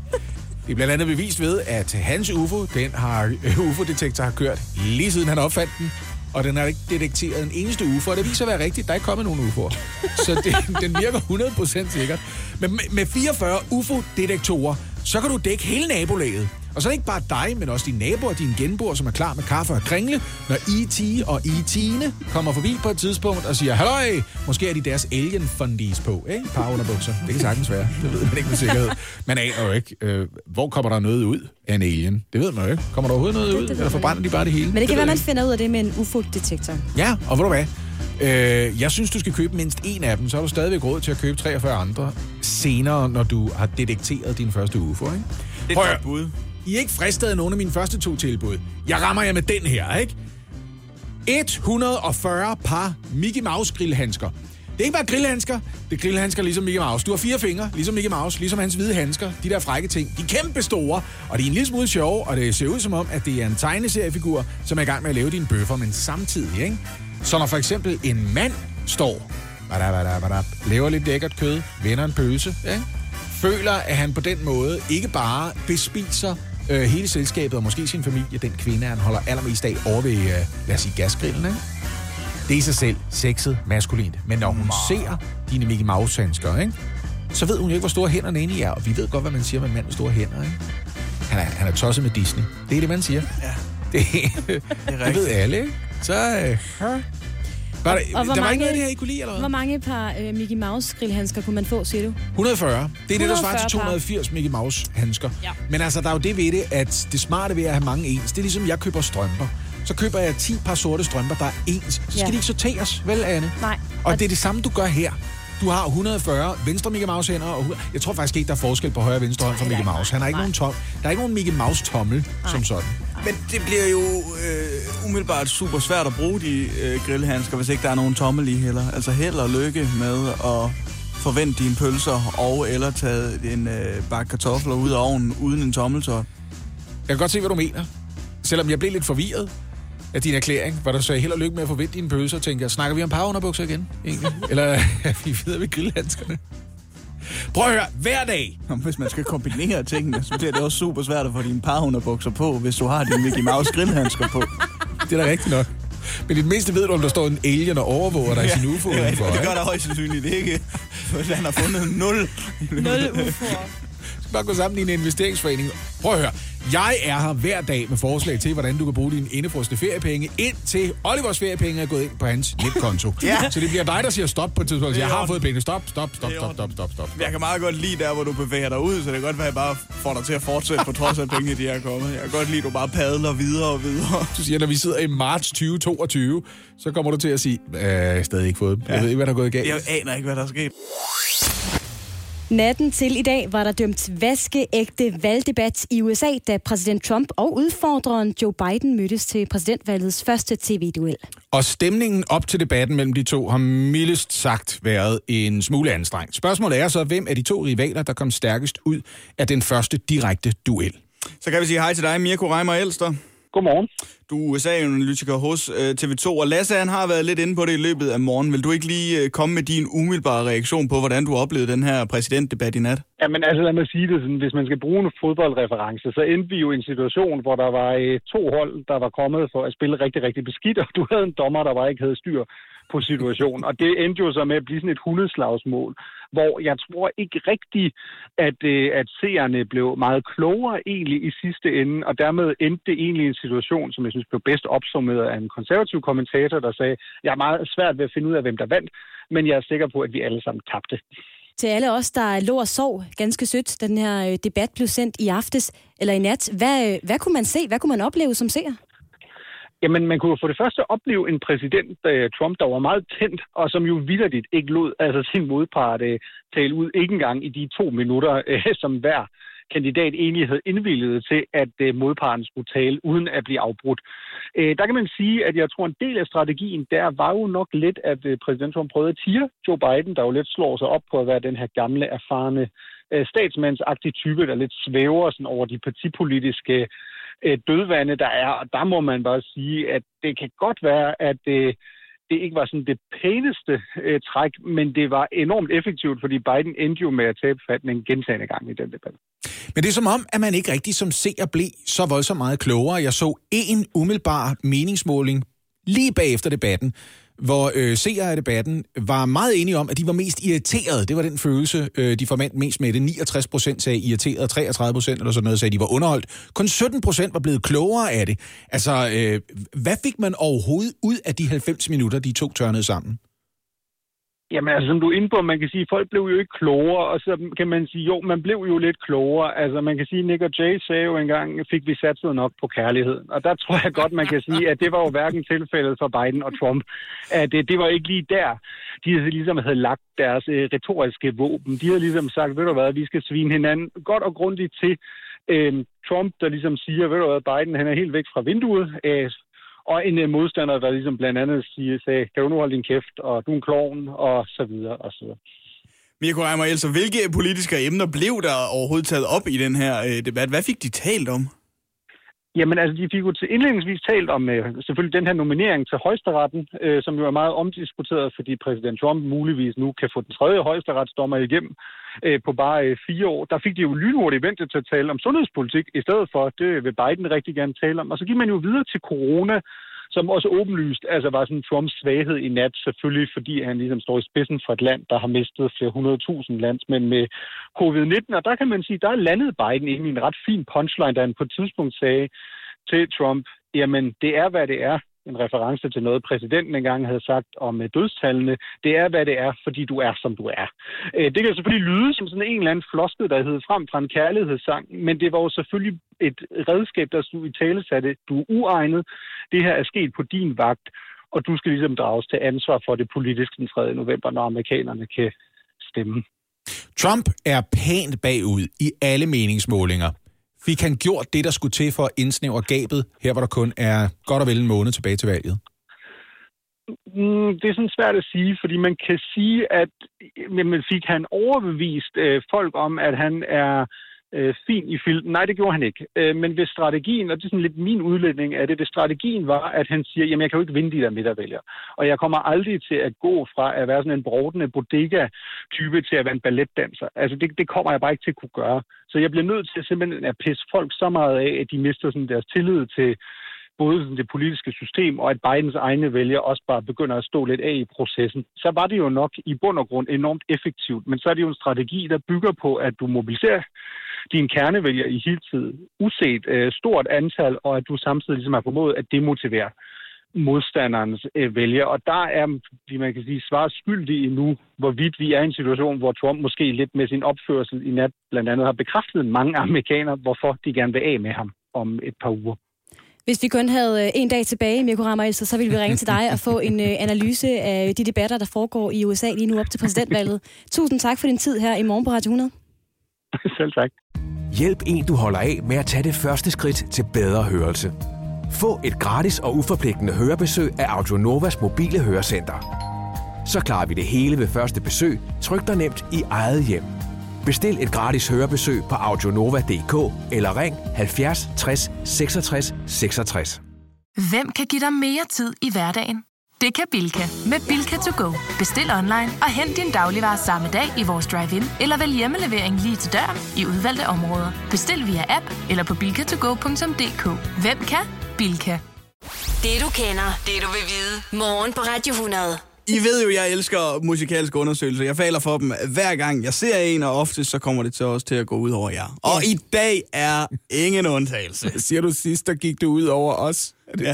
Det er blandt andet bevist ved, at hans UFO, den har UFO-detektor har kørt lige siden han opfandt den, og den har ikke detekteret en eneste UFO, og det viser at være rigtigt. Der er ikke kommet nogen UFO'er. Så det, den virker 100% sikkert. Men med, med 44 UFO-detektorer, så kan du dække hele nabolaget. Og så er det ikke bare dig, men også dine naboer og dine genboer, som er klar med kaffe og kringle, når E.T. og E.T.'ne kommer forbi på et tidspunkt og siger, halløj, måske er de deres alien fundies på, ikke? Par underbukser. Det kan sagtens være. Det ved man ikke med sikkerhed. Man aner jo ikke, øh, hvor kommer der noget ud af en alien. Det ved man jo ikke. Kommer der overhovedet noget Det- ud, det eller forbrænder de bare det hele? Men det kan ved være, man ikke. finder ud af det med en UFO-detektor. Ja, og ved du hvad? Øh, jeg synes, du skal købe mindst en af dem, så har du stadigvæk råd til at købe 43 andre senere, når du har detekteret din første UFO, ikke? Det er et bud. I er ikke fristet af nogle af mine første to tilbud. Jeg rammer jer med den her, ikke? 140 par Mickey Mouse grillhandsker. Det er ikke bare grillhandsker, det er grillhandsker ligesom Mickey Mouse. Du har fire fingre, ligesom Mickey Mouse, ligesom hans hvide handsker. De der frække ting, de er kæmpe store, og de er en lille smule sjove, og det ser ud som om, at det er en tegneseriefigur, som er i gang med at lave dine bøffer, men samtidig, ikke? Så når for eksempel en mand står, badab, badab, badab, laver lidt lækkert kød, vender en pølse, ikke? føler, at han på den måde ikke bare bespiser øh, hele selskabet og måske sin familie, den kvinde, han holder allermest af over ved, øh, lad os sige, gasgrillen, ikke? Det er i sig selv sexet maskulint. Men når hun ser dine Mickey Mouse-handsker, ikke? så ved hun jo ikke, hvor store hænderne i er. Og vi ved godt, hvad man siger med en mand med store hænder. Ikke? Han, er, han er tosset med Disney. Det er det, man siger. Ja. Det, det, det ved alle, ikke? Så... Øh, var der, og hvor der var mange- ikke noget af det her, I kunne lide, eller hvad? Hvor mange par øh, Mickey Mouse grillhandsker kunne man få, siger du? 140. Det er det, der svarer 140 til par. 280 Mickey Mouse handsker. Ja. Men altså, der er jo det ved det, at det smarte ved at have mange ens, det er ligesom, jeg køber strømper. Så køber jeg 10 par sorte strømper, der er ens. Så skal Ja. de ikke sorteres, vel, Anne? Nej. Og det er det samme, du gør her. Du har 140 venstre Mickey Mouse hænder, og jeg tror faktisk ikke, der er forskel på højre og venstre hånd for Mickey Mouse. Han har ikke Nej. nogen tom, der er ikke nogen Mickey Mouse tommel som sådan. Men det bliver jo øh, umiddelbart super svært at bruge de øh, grillhandsker, hvis ikke der er nogen tommel i heller. Altså held og lykke med at forvente dine pølser og eller tage en øh, bakke kartofler ud af ovnen uden en tommeltot. Jeg kan godt se, hvad du mener. Selvom jeg blev lidt forvirret. Af din erklæring, hvor der sagde held og lykke med at forvente dine pølser, og tænker, snakker vi om parunderbukser igen, egentlig? Eller er vi videre ved grillhandskerne? Prøv at høre, hver dag. Hvis man skal kombinere tingene, så bliver det også super svært at få dine parunderbukser på, hvis du har dine Mickey Mouse grillhandsker på. Det er da rigtigt nok. Men i det mindste ved du, om der står en alien og overvåger dig i sin UFO er rigtigt. det gør der højst sandsynligt ikke. For han har fundet nul. Nul UFO'er. Skal bare gå sammen i en investeringsforening. Prøv at høre. Jeg er her hver dag med forslag til, hvordan du kan bruge dine indefrostede feriepenge, indtil Olivers feriepenge er gået ind på hans netkonto. Ja. Så det bliver dig, der siger stop på et tidspunkt. Jeg har fået penge. Stop, stop, stop, stop, stop, stop, stop. Jeg kan meget godt lide der, hvor du bevæger dig ud, så det kan godt være, at jeg bare får dig til at fortsætte på trods af at pengene, de er kommet. Jeg kan godt lide, at du bare padler videre og videre. Du siger, når vi sidder i marts 2022, så kommer du til at sige, øh, stadig ikke fået. Jeg Ja. ved ikke, hvad der er gået galt. Jeg aner ikke, hvad der er sket. Natten til i dag var der dømt vaskeægte valgdebat i USA, da præsident Trump og udfordreren Joe Biden mødtes til præsidentvalgets første tv-duel. Og stemningen op til debatten mellem de to har mildest sagt været en smule anstrengt. Spørgsmålet er så, hvem af de to rivaler, der kom stærkest ud af den første direkte duel? Så kan vi sige hej til dig, Mirko Reimer Elster. Godmorgen. Du er USA-analytiker hos øh, TV2, og Lasse han har været lidt inde på det i løbet af morgen. Vil du ikke lige øh, komme med din umiddelbare reaktion på, hvordan du oplevede den her præsidentdebat i nat? Jamen altså lad mig sige det sådan, hvis man skal bruge en fodboldreference, så endte vi jo i en situation, hvor der var øh, to hold, der var kommet for at spille rigtig, rigtig beskidt, og du havde en dommer, der bare ikke havde styr på situationen. Og det endte jo så med at blive sådan et hundeslagsmål, hvor jeg tror ikke rigtigt, at, øh, at seerne blev meget klogere egentlig i sidste ende, og dermed endte det egentlig i en situation, som jeg synes blev bedst opsummeret af en konservativ kommentator, der sagde, jeg er meget svært ved at finde ud af, hvem der vandt, men jeg er sikker på, at vi alle sammen tabte. Til alle os, der lå og sov ganske sødt, da den her øh, debat blev sendt i aftes eller i nat, hvad, øh, hvad kunne man se? Hvad kunne man opleve som seer? Jamen, man kunne jo for det første opleve en præsident, øh, Trump, der var meget tændt, og som jo vidderligt ikke lod altså sin modpart øh, tale ud, ikke engang i de to minutter, øh, som hver kandidat egentlig havde indvilliget til, at øh, modparten skulle tale, uden at blive afbrudt. Øh, der kan man sige, at jeg tror, en del af strategien der var jo nok lidt, at øh, præsident Trump prøvede at tire Joe Biden, der jo lidt slår sig op på at være den her gamle, erfarne øh, statsmandsagtige type, der lidt svæver sådan over de partipolitiske øh, dødvande, der er. Og der må man bare sige, at det kan godt være, at øh, det ikke var sådan det pæneste øh, træk, men det var enormt effektivt, fordi Biden endte jo med at tabe fatning gentagende gang i den debat. Men det er som om, at man ikke rigtig som seer blev så voldsomt meget klogere. Jeg så en umiddelbar meningsmåling lige bagefter debatten, hvor øh, seere af debatten var meget enige om, at de var mest irriterede. Det var den følelse, øh, de formandt mest med det. 69 procent sagde irriteret, 33 procent eller sådan noget sagde, de var underholdt. Kun 17 procent var blevet klogere af det. Altså, øh, hvad fik man overhovedet ud af de 90 minutter, de to tørnede sammen? Jamen altså, som du er inde på, man kan sige, folk blev jo ikke klogere, og så kan man sige, jo, man blev jo lidt klogere. Altså, man kan sige, Nick og Jay sagde jo engang, fik vi satset nok på kærligheden. Og der tror jeg godt, man kan sige, at det var jo hverken tilfældet for Biden og Trump. At det, det var ikke lige der, de ligesom havde lagt deres øh, retoriske våben. De havde ligesom sagt, ved du hvad, vi skal svine hinanden godt og grundigt til. øh, Trump, der ligesom siger, ved du hvad, Biden, han er helt væk fra vinduet. Øh, og en øh, modstander, der ligesom blandt andet siger, sagde, kan du nu holde din kæft, og du er en klovn, og så videre, og så videre. Mirko Reimer Elster, hvilke politiske emner blev der overhovedet taget op i den her øh, debat? Hvad fik de talt om? Jamen altså, de fik jo til indledningsvis talt om øh, selvfølgelig den her nominering til højesteretten, øh, som jo er meget omdiskuteret, fordi præsident Trump muligvis nu kan få den tredje højesteretsdommer igennem øh, på bare øh, fire år. Der fik de jo lynhurtigt ventet til at tale om sundhedspolitik i stedet for. Det vil Biden rigtig gerne tale om. Og så gik man jo videre til corona, som også åbenlyst altså var sådan Trumps svaghed i nat, selvfølgelig fordi han ligesom står i spidsen for et land, der har mistet flere hundredtusind landsmænd med covid-19. Og der kan man sige, der landede Biden ind i en ret fin punchline, da han på et tidspunkt sagde til Trump, jamen det er, hvad det er. En reference til noget, præsidenten engang havde sagt om øh, dødstallene. Det er, hvad det er, fordi du er, som du er. Øh, det kan selvfølgelig lyde som sådan en eller anden floskel, der hed frem fra en kærlighedssang, men det var jo selvfølgelig et redskab, der stod i tale satte. Du er uegnet. Det her er sket på din vagt, og du skal ligesom drages til ansvar for det politiske den 3. november, når amerikanerne kan stemme. Trump er pænt bagud i alle meningsmålinger. Fik han gjort det, der skulle til for at indsnævre gabet, her hvor der kun er godt og vel en måned tilbage til valget? Mm, det er sådan svært at sige, fordi man kan sige, at jamen, fik han overbevist øh, folk om, at han er øh, fin i filmen. Nej, det gjorde han ikke. Øh, men hvis strategien, og det er sådan lidt min udlægning af det, hvis strategien var, at han siger, jamen jeg kan jo ikke vinde de der midtervælgere, og jeg kommer aldrig til at gå fra at være sådan en brodende bodega-type til at være en balletdanser. Altså det, det kommer jeg bare ikke til at kunne gøre. Så jeg bliver nødt til simpelthen at pisse folk så meget af, at de mister sådan deres tillid til både sådan det politiske system, og at Bidens egne vælgere også bare begynder at stå lidt af i processen, så var det jo nok i bund og grund enormt effektivt. Men så er det jo en strategi, der bygger på, at du mobiliserer dine kernevælgere i hele tiden, uset øh, stort antal, og at du samtidig ligesom har formået at demotivere modstanderens øh, vælger. Og der er, vi man kan sige, svar skyldig nu, hvorvidt vi er i en situation, hvor Trump måske lidt med sin opførsel i nat blandt andet har bekræftet mange amerikanere, hvorfor de gerne vil af med ham om et par uger. Hvis vi kun havde øh, en dag tilbage, Mirko Rammerelser, så ville vi ringe til dig og få en øh, analyse af de debatter, der foregår i USA lige nu op til præsidentvalget. Tusind tak for din tid her i morgen på Radio 100. Selv tak. Hjælp en, du holder af med at tage det første skridt til bedre hørelse. Få et gratis og uforpligtende hørebesøg af Audionovas mobile hørecenter. Så klarer vi det hele ved første besøg, tryk dig nemt i eget hjem. Bestil et gratis hørebesøg på audionova.dk eller ring 70 60 66 66. Hvem kan give dig mere tid i hverdagen? Det kan Bilka. Med Bilka to go. Bestil online og hent din dagligvarer samme dag i vores drive-in, eller vælg hjemmelevering lige til døren i udvalgte områder. Bestil via app eller på bilkatogo.dk. Hvem kan? Bilka. Det du kender, det du vil vide. Morgen på Radio 100. I ved jo, jeg elsker musikalske undersøgelser. Jeg falder for dem hver gang jeg ser en, og ofte så kommer det til også til at gå ud over jer. Og i dag er ingen undtagelse. Siger du sidst, der gik det ud over os? Er det Ja.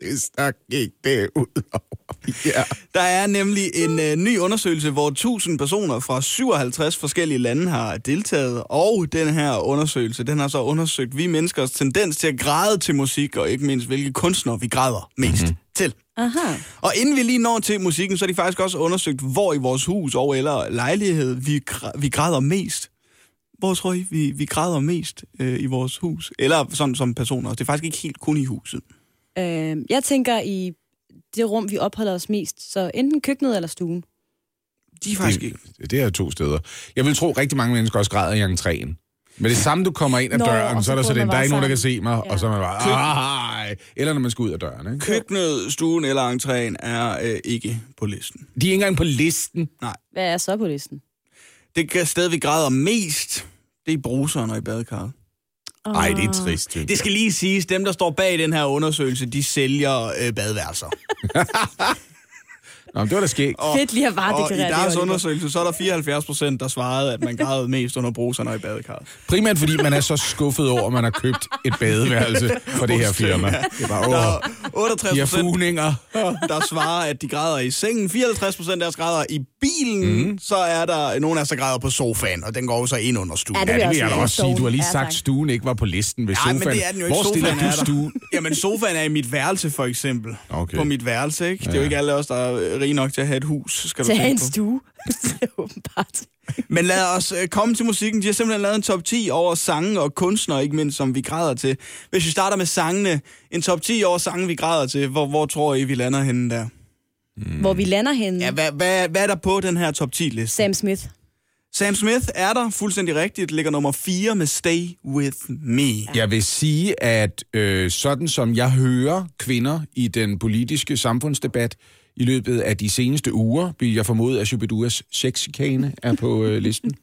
sidst, der gik det ud over ja. Der er nemlig en øh, ny undersøgelse, hvor 1000 personer fra 57 forskellige lande har deltaget, og den her undersøgelse, den har så undersøgt vi menneskers tendens til at græde til musik, og ikke mindst hvilke kunstnere vi græder mest mm-hmm. til. Aha. Og inden vi lige når til musikken, så har de faktisk også undersøgt, hvor i vores hus og eller lejlighed vi, vi græder mest. Hvor tror I, vi, vi græder mest øh, i vores hus? Eller sådan som personer. Det er faktisk ikke helt kun i huset. Øh, jeg tænker i det rum, vi opholder os mest. Så enten køkkenet eller stuen. De er faktisk ikke. Det, det er to steder. Jeg vil tro, rigtig mange mennesker også græder i entréen. Men det samme, du kommer ind ad Nå, døren, så er der så den, der er ikke nogen, der kan se mig, Ja. og så er man bare, ej. Eller når man skal ud af døren, ikke? Køkkenet, stuen eller entréen er øh, ikke på listen. De er ikke engang på listen. Hvad er så på listen? Det kan sted, vi græder mest, det er i bruseren og i badekarret. Ej, det er trist. synes Det jeg. skal lige siges, dem der står bag den her undersøgelse, de sælger øh, badeværelser. Nå, men det var da skægt. Og, Fedt lige at bare og i det, deres undersøgelse, så er der 74 procent, der svarede, at man græd mest under bruserne i badekarret. Primært fordi man er så skuffet over, at man har købt et badeværelse for det her firma. Det er bare, Der åh, er 68 de har procent, der svarer, at de græder i sengen. 54 procent deres græder i bilen. Mm. Så er der nogen af os, der græder på sofaen, og den går jo så ind under stuen. Ja, det Ja, vil det vil jeg da også sige. Du har lige Ja, sagt, at stuen ikke var på listen ved Nej, sofaen. men det er den jo ikke. Hvor stiller Sofaen er du stuen? Jamen, sofaen er i mit værelse, for eksempel. Okay. På mit værelse, ikke? Det er jo Ja. ikke alle os, der er rige nok til at have et hus, skal du Til tænke en på. stue. Åbenbart. Men lad os øh, komme til musikken. De har simpelthen lavet en top 10 over sange og kunstnere, ikke mindst, som vi græder til. Hvis vi starter med sangene, en top 10 over sange, vi græder til, hvor, hvor tror I, vi lander henne der? Hvor vi lander henne. Ja, hvad, hvad, hvad er der på den her top 10-liste? Sam Smith. Sam Smith er der fuldstændig rigtigt, ligger nummer 4 med Stay With Me. Jeg vil sige, at øh, sådan som jeg hører kvinder i den politiske samfundsdebat i løbet af de seneste uger, vil jeg formode, at Shubiduas sexchikane er på øh, listen.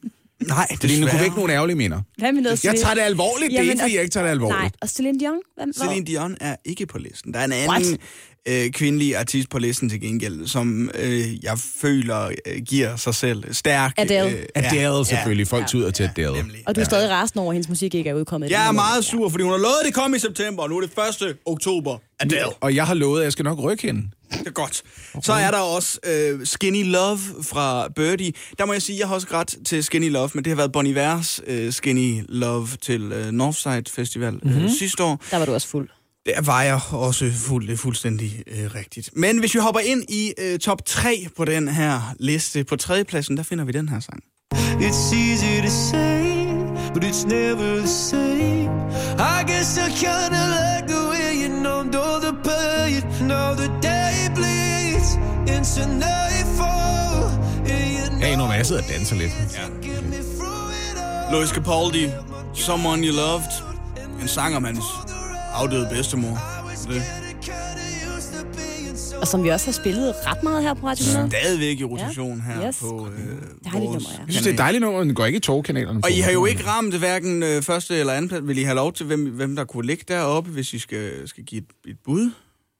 Nej, Fordi nu kunne vække nogle ærgerlige minder. Hvad med noget Jeg tager det alvorligt. Det er Jamen, ikke, fordi jeg ikke tager det alvorligt. Nej, og Celine Dion? Hvad? Celine Dion er ikke på listen. Der er en anden What? Øh, kvindelig artist på listen til gengæld, som øh, jeg føler øh, giver sig selv stærk. Adele. Øh, Adele selvfølgelig. Folk tyder til Adele. nemlig. Og du er stadig rasende over, at hendes musik ikke er udkommet. Jeg er meget sur, fordi hun har lovet, at det kom i september, og nu er det 1. oktober. Adele. Og jeg har lovet, at jeg skal nok rykke hende. Det er godt. Så er der også øh, Skinny Love fra Birdie. Der må jeg sige, jeg har også ret til Skinny Love, men det har været Bon Ivers øh, Skinny Love til øh, Northside Festival mm-hmm. øh, sidste år. Der var du også fuld. Der var jeg også fuld, det fuldstændig øh, rigtigt. Men hvis vi hopper ind i øh, top 3 på den her liste, på tredjepladsen, der finder vi den her sang. It's easy to say, but it's never the same. I guess I kinda like the way you numbed all the pain. Now the day bleeds into nightfall. Ja, når jeg sidder og danser lidt. all. Louis Capaldi, Someone You Loved. En sang om hans afdøde bedstemor. Det Og som vi også har spillet ret meget her på Radio 100. stadigvæk i rotation her Yes. på øh, Dejligt vores nummer, ja. Jeg synes, det er dejligt nummer, den går ikke i togkanalerne. Og I har jo ikke ramt hverken øh, første eller anden plads. Vil I have lov til, hvem, hvem der kunne ligge deroppe, hvis I skal, skal give et, et bud?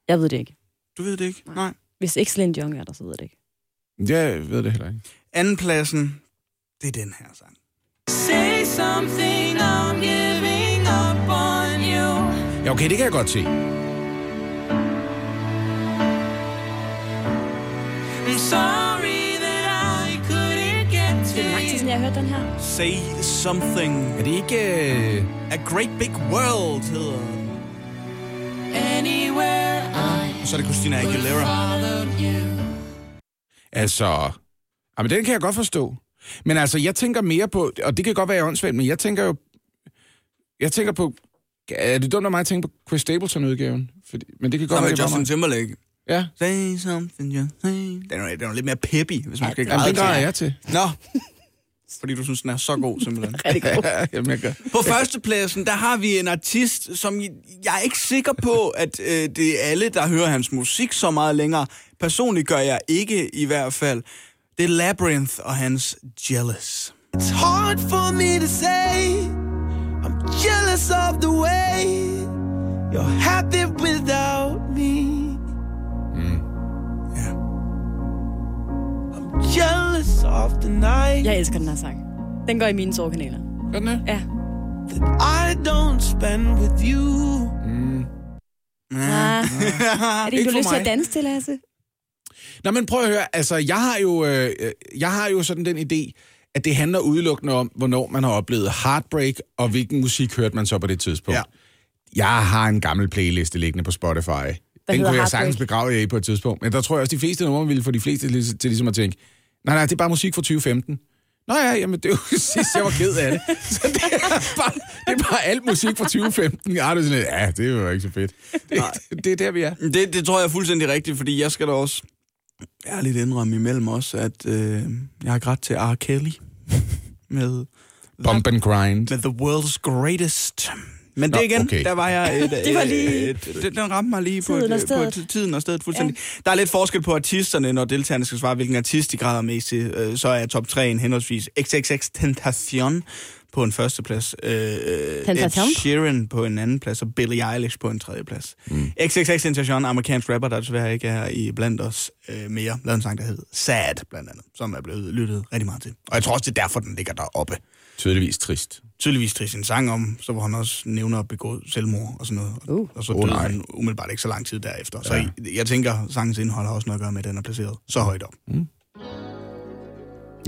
Jeg ved det ikke. Du ved det ikke? Nej. Hvis Excellent Young er der, så ved jeg det ikke. Jeg ved det heller ikke. Anden pladsen, det er den her sang. Say something, I'm giving up. Ja, okay, det kan jeg godt se. I'm sorry that I couldn't get to Det er lang tid siden, jeg har hørt den her. Say something. Er det ikke... Øh... A Great Big World hedder. Anywhere I Og så er det Christina Aguilera. Altså... Jamen, den kan jeg godt forstå. Men altså, jeg tænker mere på... Og det kan godt være, jeg åndssvagt, men jeg tænker jo... Jeg tænker på... Er det dumt af mig at tænke på Chris Stapleton-udgaven? Fordi, men det kan godt Nå, være, med det er Justin. Timberlake. Ja, Say something, you say. Den er, den er lidt mere peppy, hvis man skal græde det gør til. jeg til. Nå. Fordi du synes, den er så god, simpelthen. Jamen, jeg gør. På førstepladsen, der har vi en artist, som jeg er ikke sikker på, at øh, det er alle, der hører hans musik så meget længere. Personligt gør jeg ikke i hvert fald. Det er Labyrinth og hans Jealous. It's hard for me to say. Jealous of the way you're happy without me. Ja. I'm jealous of the night Jeg elsker den her sang. Den går i mine tårkanaler. Gør den det? Ja. that I don't spend with you. Ah. Er det Ikke du har lyst til at danse til, Lasse? Nå, men prøv at høre. Altså, jeg har jo, øh, øh, jeg har jo sådan den idé, at det handler udelukkende om, hvornår man har oplevet heartbreak, og hvilken musik hørte man så på det tidspunkt. Ja. Jeg har en gammel playliste liggende på Spotify. Den hedder kunne jeg Heartbreak? sagtens begrave jer i på et tidspunkt. Men der tror jeg også, de fleste numre ville få de fleste til, til ligesom at tænke, nej, nej, det er bare musik fra 2015. Nå ja, jamen det er jo sidst, jeg var ked af det. Så det er bare, det er bare alt musik fra 2015. Jeg har det sådan lidt, ja, det er jo ikke så fedt. Det, det er der, vi er. Det, det tror jeg er fuldstændig rigtigt, fordi jeg skal da også ærligt indrømme imellem os, at øh, jeg har grædt til R. Kelly med, Bump and grind. med The World's Greatest. Men det Nå, igen, okay. der var jeg... Et, Det var lige- Et, et, den ramte mig lige på, Tiden og et, på stedet. et, tiden og stedet fuldstændig. Ja. Der er lidt forskel på artisterne, når deltagerne skal svare, hvilken artist de græder mest til. Øh, Så er top 3 en henholdsvis XXX Tentacion på en førsteplads, øh, Ed Tentacion? Sheeran på en anden plads, og Billie Eilish på en tredje plads. Mm. XXX Tentacion, amerikansk rapper, der desværre ikke er i blandt os øh, mere, lavede en sang, der hed Sad, blandt andet, som er blevet lyttet rigtig meget til. Og jeg tror også, det er derfor, den ligger deroppe Tydeligvis trist. tydeligvis trist en sang om, så hvor han også nævner at begå selvmord og sådan noget. Uh. Og så Oh, døde nej. han umiddelbart ikke så lang tid derefter. Så jeg, jeg tænker, sangens indhold har også noget at gøre med, at den er placeret så højt op.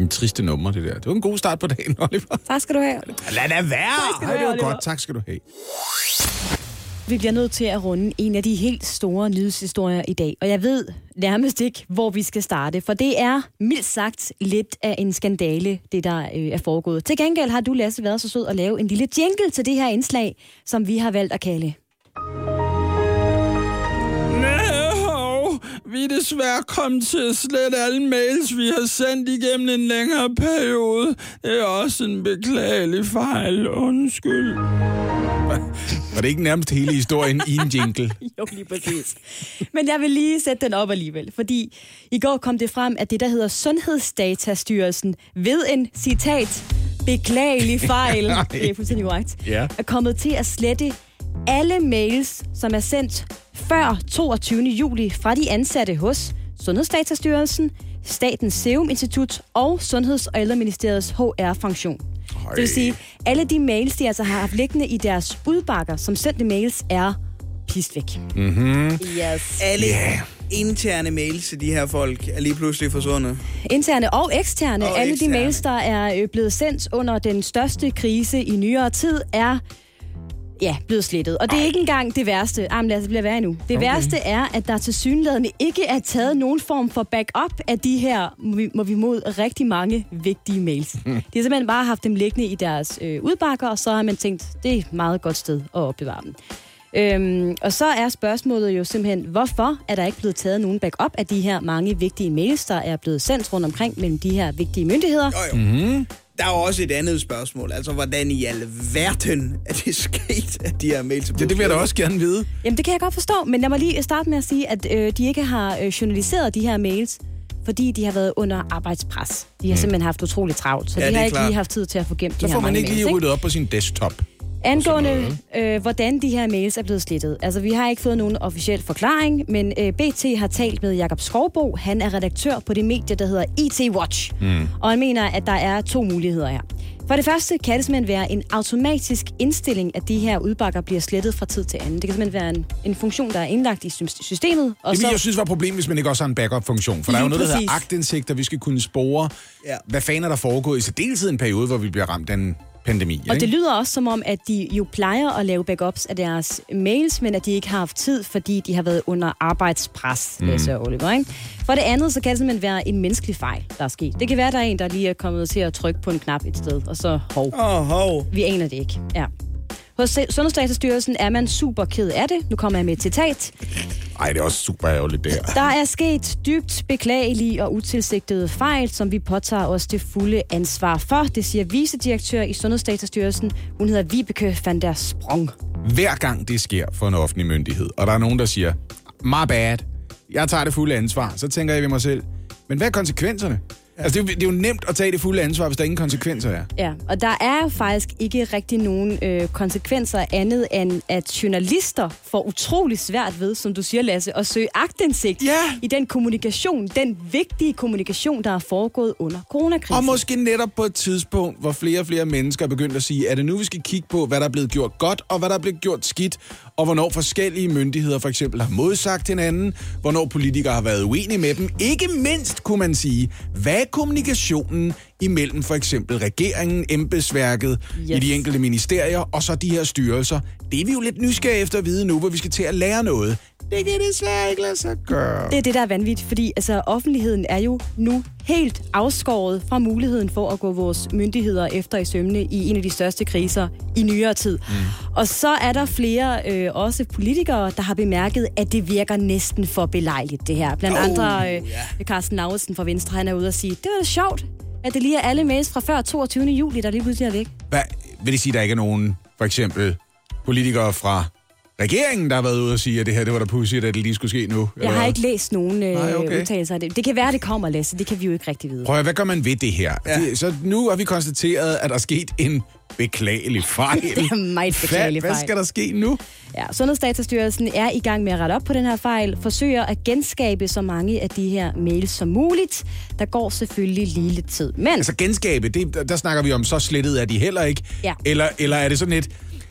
En triste nummer, det der. Det var en god start på dagen, Oliver. Tak skal du have. Lad da være! Ej, det var godt. Tak skal du have. Vi bliver nødt til at runde en af de helt store nyhedshistorier i dag. Og jeg ved nærmest ikke, hvor vi skal starte. For det er mildt sagt lidt af en skandale, det der øh, er foregået. Til gengæld har du, Lasse, været så sød at lave en lille jingle til det her indslag, som vi har valgt at kalde. Vi er desværre kommet til at slette alle mails, vi har sendt igennem en længere periode. Det er også en beklagelig fejl. Undskyld. Var det ikke nærmest hele historien i en jingle? Jo, lige præcis. Men jeg vil lige sætte den op alligevel, fordi i går kom det frem, at det, der hedder Sundhedsdatastyrelsen, ved en citat, beklagelig fejl, det er fuldstændig korrekt, Ja. er kommet til at slette alle mails, som er sendt før 22. juli fra de ansatte hos Sundhedsdatastyrelsen, Statens Serum Institut og Sundheds- og Ældreministeriets HR-funktion. Det vil sige, alle de mails, de altså har haft liggende i deres udbakker, som sendte mails, er pist væk. Mm-hmm. Yes. Alle yeah. interne mails til de her folk er lige pludselig forsvundet. Interne og eksterne. Og alle eksterne. de mails, der er øh, blevet sendt under den største krise i nyere tid, er ja, blevet slettet. Og det er ikke engang det værste. Jamen lad os blive værre nu. Det okay. værste er, at der til synlædende ikke er taget nogen form for backup af de her, må vi, mod, rigtig mange vigtige mails. De har simpelthen bare haft dem liggende i deres øh, udbakker, og så har man tænkt, det er et meget godt sted at opbevare dem. Øhm, og så er spørgsmålet jo simpelthen, hvorfor er der ikke blevet taget nogen backup af de her mange vigtige mails, der er blevet sendt rundt omkring mellem de her vigtige myndigheder? Mm-hmm. Der er også et andet spørgsmål. Altså, hvordan i alverden er det sket, at de her mails... Det, det vil jeg da også gerne vide. Jamen, det kan jeg godt forstå, men lad mig lige starte med at sige, at øh, de ikke har øh, journaliseret de her mails, fordi de har været under arbejdspres. De har mm. simpelthen haft utroligt travlt, så Ja, ja, de er har ikke klart. lige haft tid til at få gemt Så de her får man ikke mails, lige ryddet op på sin desktop. Angående, øh, hvordan de her mails er blevet slettet. Altså, vi har ikke fået nogen officiel forklaring, men øh, BT har talt med Jakob Skovbo. Han er redaktør på det medie, der hedder IT Watch. Mm. Og han mener, at der er to muligheder her. For det første kan det simpelthen være en automatisk indstilling, at de her udbakker bliver slettet fra tid til anden. Det kan simpelthen være en, en funktion, der er indlagt i sy- systemet. Og det vil jeg synes var et problem, hvis man ikke også har en backup-funktion. For der er jo Lige noget, der hedder præcis. agtindsigt, og vi skal kunne spore, ja. hvad fanden er der foregået i særdeleshed en periode, hvor vi bliver ramt af en pandemi. Og ikke? det lyder også som om, at de jo plejer at lave backups af deres mails, men at de ikke har haft tid, fordi de har været under arbejdspres, Mm. læser Oliver. Ikke? For det andet, så kan det simpelthen være en menneskelig fejl, der er sket. Det kan være, der er en, der lige er kommet til at trykke på en knap et sted, og så hov. Oh, hov. Vi aner det ikke. Ja. Hos Sundhedsdatastyrelsen er man super ked af det. Nu kommer jeg med et citat. Ej, det er også super ærgerligt, det her. Der er sket dybt beklagelige og utilsigtede fejl, som vi påtager os det fulde ansvar for. Det siger vicedirektør i Sundhedsdatastyrelsen. Hun hedder Vibeke van der Sprong. Hver gang det sker for en offentlig myndighed, og der er nogen, der siger, my bad, jeg tager det fulde ansvar, så tænker jeg ved mig selv, men hvad er konsekvenserne? Altså, det er, jo, det er jo nemt at tage det fulde ansvar, hvis der ingen konsekvenser er. Ja, og der er jo faktisk ikke rigtig nogen øh, konsekvenser andet end, at journalister får utrolig svært ved, som du siger, Lasse, at søge agtindsigt ja. i den kommunikation, den vigtige kommunikation, der er foregået under coronakrisen. Og måske netop på et tidspunkt, hvor flere og flere mennesker er begyndt at sige, er det nu, vi skal kigge på, hvad der er blevet gjort godt, og hvad der er blevet gjort skidt, og hvornår forskellige myndigheder for eksempel har modsagt hinanden, hvornår politikere har været uenige med dem. Ikke mindst kunne man sige, hvad er kommunikationen imellem for eksempel regeringen, embedsværket yes. i de enkelte ministerier, og så de her styrelser. Det er vi jo lidt nysgerrige efter at vide nu, hvor vi skal til at lære noget. Det kan desværre ikke lade sig gøre. Det er det, der er vanvittigt, fordi altså, offentligheden er jo nu helt afskåret fra muligheden for at gå vores myndigheder efter i sømne i en af de største kriser i nyere tid. Mm. Og så er der flere, øh, også politikere, der har bemærket, at det virker næsten for belejligt, det her. Blandt Oh, andre øh, Carsten Lauritsen fra Venstre, han er ude og sige, det var da sjovt, at det lige er alle mails fra før 22. juli, der lige pludselig er væk. Hvad, vil det sige, at der ikke er nogen, for eksempel politikere fra regeringen, der har været ude og sige, at det her det var da pudsigt, at det lige skulle ske nu? Jeg har ikke læst nogen øh, Nej, okay. udtalelser af det. Det kan være, det kommer, Lasse. Det kan vi jo ikke rigtig vide. Prøv at, hvad gør man ved det her? Ja. Det, så nu har vi konstateret, at der er sket en beklagelig fejl. Det er meget beklagelig hvad, hvad fejl. skal der ske nu? Ja, Sundhedsdatastyrelsen er i gang med at rette op på den her fejl, forsøger at genskabe så mange af de her mails som muligt. Der går selvfølgelig lige lidt tid. Men Altså genskabe, det, der, der snakker vi om, så slettet er de heller ikke. Ja. Eller, eller er det sådan et,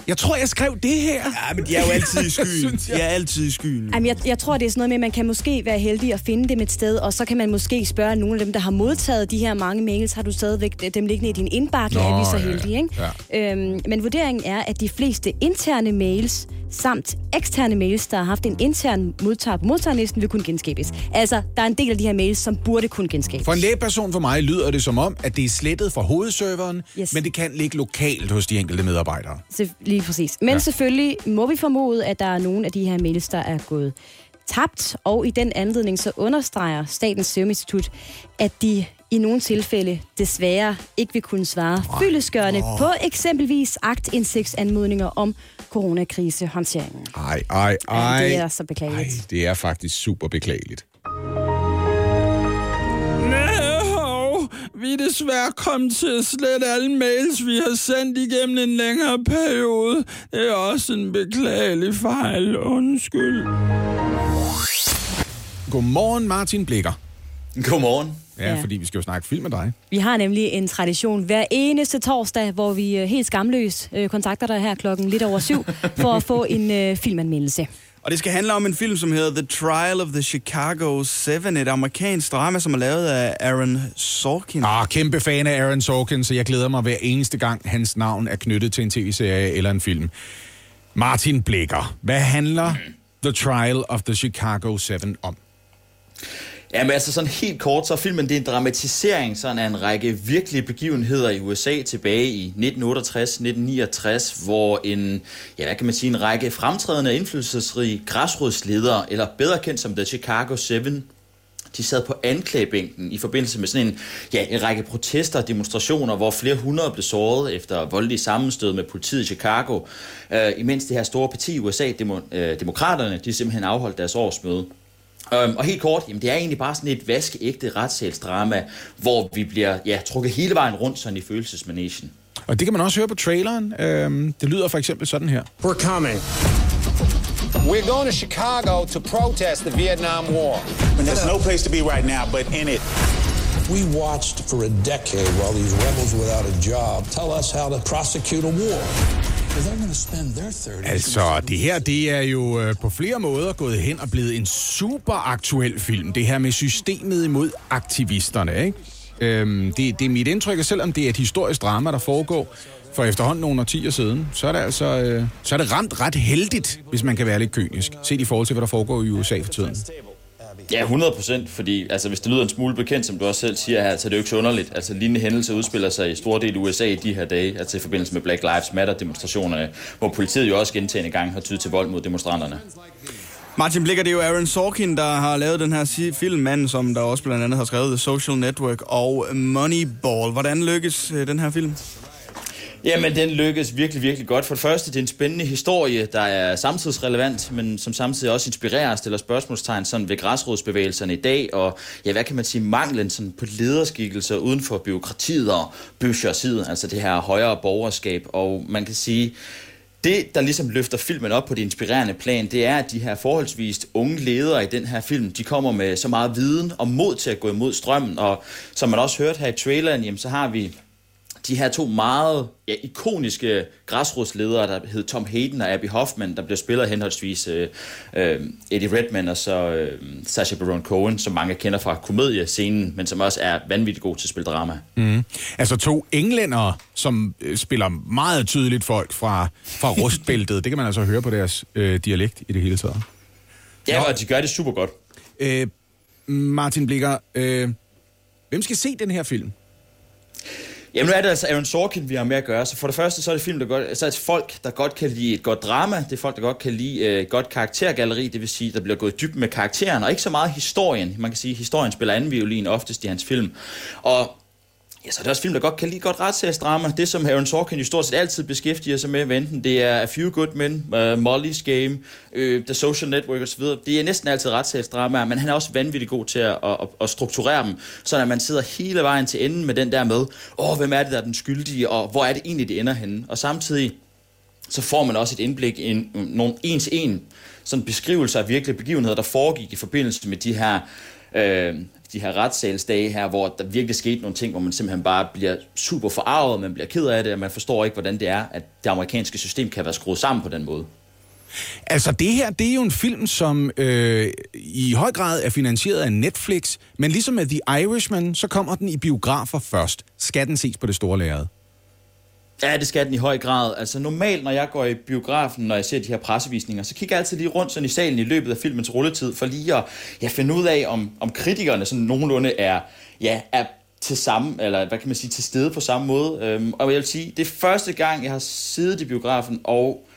jeg tror, jeg skrev det her. Ja, men de er jo altid i skyen. Synes de jeg. er altid i skyen. Jamen, jeg, jeg tror, det er sådan noget med, at man kan måske være heldig at finde dem et sted, og så kan man måske spørge nogle af dem, der har modtaget de her mange mails, har du stadigvæk dem liggende i din indbakke, Nå, er vi så ja, heldige, ikke? Ja. Øhm, men vurderingen er, at de fleste interne mails samt eksterne mails, der har haft en intern modtager på modtagerlisten, vil kunne genskabes. Altså, der er en del af de her mails, som burde kunne genskabes. For en lægeperson for mig lyder det som om, at det er slettet fra hovedserveren, Yes. men det kan ligge lokalt hos de enkelte medarbejdere. Så, lige præcis. Men Ja. selvfølgelig må vi formode, at der er nogle af de her mails, der er gået tabt, og i den anledning så understreger Statens Serum Institut, at de i nogle tilfælde desværre ikke vil kunne svare fyldesgørende Åh. på eksempelvis aktindsigtsanmodninger om coronakrisehåndteringen. Ej, ej, ej. Ja, det er så beklageligt. Ej, det er faktisk super beklageligt. Vi er desværre kommet til at slette alle mails, vi har sendt igennem en længere periode. Det er også en beklagelig fejl. Undskyld. Godmorgen, Martin Blikker. Godmorgen. Ja, Ja. fordi vi skal jo snakke film med dig. Vi har nemlig en tradition hver eneste torsdag, hvor vi øh, helt skamløs øh, kontakter dig her klokken lidt over syv, for at få en øh, filmanmeldelse. Og det skal handle om en film, som hedder The Trial of the Chicago 7, et amerikansk drama, som er lavet af Aaron Sorkin. Ah, kæmpe fan af Aaron Sorkin, så jeg glæder mig hver eneste gang, hans navn er knyttet til en tv-serie eller en film. Martin Blikker, hvad handler The Trial of the Chicago 7 om? Jamen altså sådan helt kort, så er filmen det er en dramatisering sådan af en række virkelige begivenheder i USA tilbage i 1968-1969, hvor en, ja hvad kan man sige, en række fremtrædende og indflydelsesrige græsrodsledere, eller bedre kendt som The Chicago 7, de sad på anklagebænken i forbindelse med sådan en, ja, en række protester og demonstrationer, hvor flere hundrede blev såret efter voldelige sammenstød med politiet i Chicago, øh, imens det her store parti i USA, demo, øh, demokraterne, de simpelthen afholdt deres årsmøde. Um, og helt kort, jamen det er egentlig bare sådan et vaskeægte retssalsdrama, hvor vi bliver ja, trukket hele vejen rundt sådan i følelsesmanagen. Og det kan man også høre på traileren. Øhm, det lyder for eksempel sådan her. We're coming. We're going to Chicago to protest the Vietnam War. And there's no place to be right now but in it. We watched for a decade while these rebels without a job tell us how to prosecute a war. They're going to spend their 30 Altså, det her, det er jo øh, på flere måder gået hen og blevet en super aktuel film. Det her med systemet imod aktivisterne, ikke? Øhm, det, det er mit indtryk, at selvom det er et historisk drama, der foregår for efterhånden nogle årtier siden, så er det altså øh, så er det ramt ret heldigt, hvis man kan være lidt kynisk, set i forhold til, hvad der foregår i USA for tiden. Ja, 100 procent, fordi altså, hvis det lyder en smule bekendt, som du også selv siger her, så er det jo ikke så underligt. Altså, lignende hændelser udspiller sig i store del af USA i de her dage, altså i forbindelse med Black Lives Matter-demonstrationerne, hvor politiet jo også gentagende gang har tydet til vold mod demonstranterne. Martin Blikker, det er jo Aaron Sorkin, der har lavet den her film, mand, som der også blandt andet har skrevet The Social Network og Moneyball. Hvordan lykkes øh, den her film? Jamen, den lykkes virkelig, virkelig godt. For det første, det er en spændende historie, der er samtidsrelevant, men som samtidig også inspirerer og stiller spørgsmålstegn sådan ved græsrodsbevægelserne i dag, og ja, hvad kan man sige, manglen sådan på lederskikkelser uden for byråkratiet og bøsjersiden, altså det her højere borgerskab, og man kan sige, det, der ligesom løfter filmen op på det inspirerende plan, det er, at de her forholdsvis unge ledere i den her film, de kommer med så meget viden og mod til at gå imod strømmen, og som man også hørte her i traileren, jamen, så har vi de her to meget ja, ikoniske græsrodsledere, der hed Tom Hayden og Abby Hoffman, der bliver spillet henholdsvis øh, øh, Eddie Redmayne og så øh, Sacha Baron Cohen, som mange kender fra komediescenen, men som også er vanvittigt god til at spille drama. Mm. Altså to englændere, som øh, spiller meget tydeligt folk fra, fra rustbæltet. det kan man altså høre på deres øh, dialekt i det hele taget. Ja, og de gør det super godt. Øh, Martin Blikker, øh, hvem skal se den her film? Jamen nu er det altså Aaron Sorkin, vi har med at gøre. Så for det første, så er det film, der godt, så er det folk, der godt kan lide et godt drama. Det er folk, der godt kan lide øh, godt karaktergalleri. Det vil sige, der bliver gået dybt med karakteren, og ikke så meget historien. Man kan sige, at historien spiller anden violin oftest i hans film. Og Ja, så er det også film, der godt kan lide godt retssagsdrama. Det, som Aaron Sorkin jo stort set altid beskæftiger sig med, enten det er A Few Good Men, uh, Molly's Game, uh, The Social Network osv., det er næsten altid retssagsdrama, men han er også vanvittigt god til at, at, at strukturere dem, så når man sidder hele vejen til enden med den der med, åh, oh, hvem er det, der er den skyldige, og hvor er det egentlig, det ender henne? Og samtidig så får man også et indblik i en, nogle en-til-en sådan beskrivelser af virkelige begivenheder, der foregik i forbindelse med de her øh, de her retssalsdage her, hvor der virkelig skete nogle ting, hvor man simpelthen bare bliver super forarvet, man bliver ked af det, og man forstår ikke, hvordan det er, at det amerikanske system kan være skruet sammen på den måde. Altså det her, det er jo en film, som øh, i høj grad er finansieret af Netflix, men ligesom med The Irishman, så kommer den i biografer først. Skal den ses på det store lærred? Ja, det skal den i høj grad. Altså normalt, når jeg går i biografen, når jeg ser de her pressevisninger, så kigger jeg altid lige rundt sådan i salen i løbet af filmens rulletid, for lige at ja, finde ud af, om, om kritikerne sådan nogenlunde er, ja, er til samme, eller hvad kan man sige, til stede på samme måde. Øhm, og jeg vil sige, det er første gang, jeg har siddet i biografen og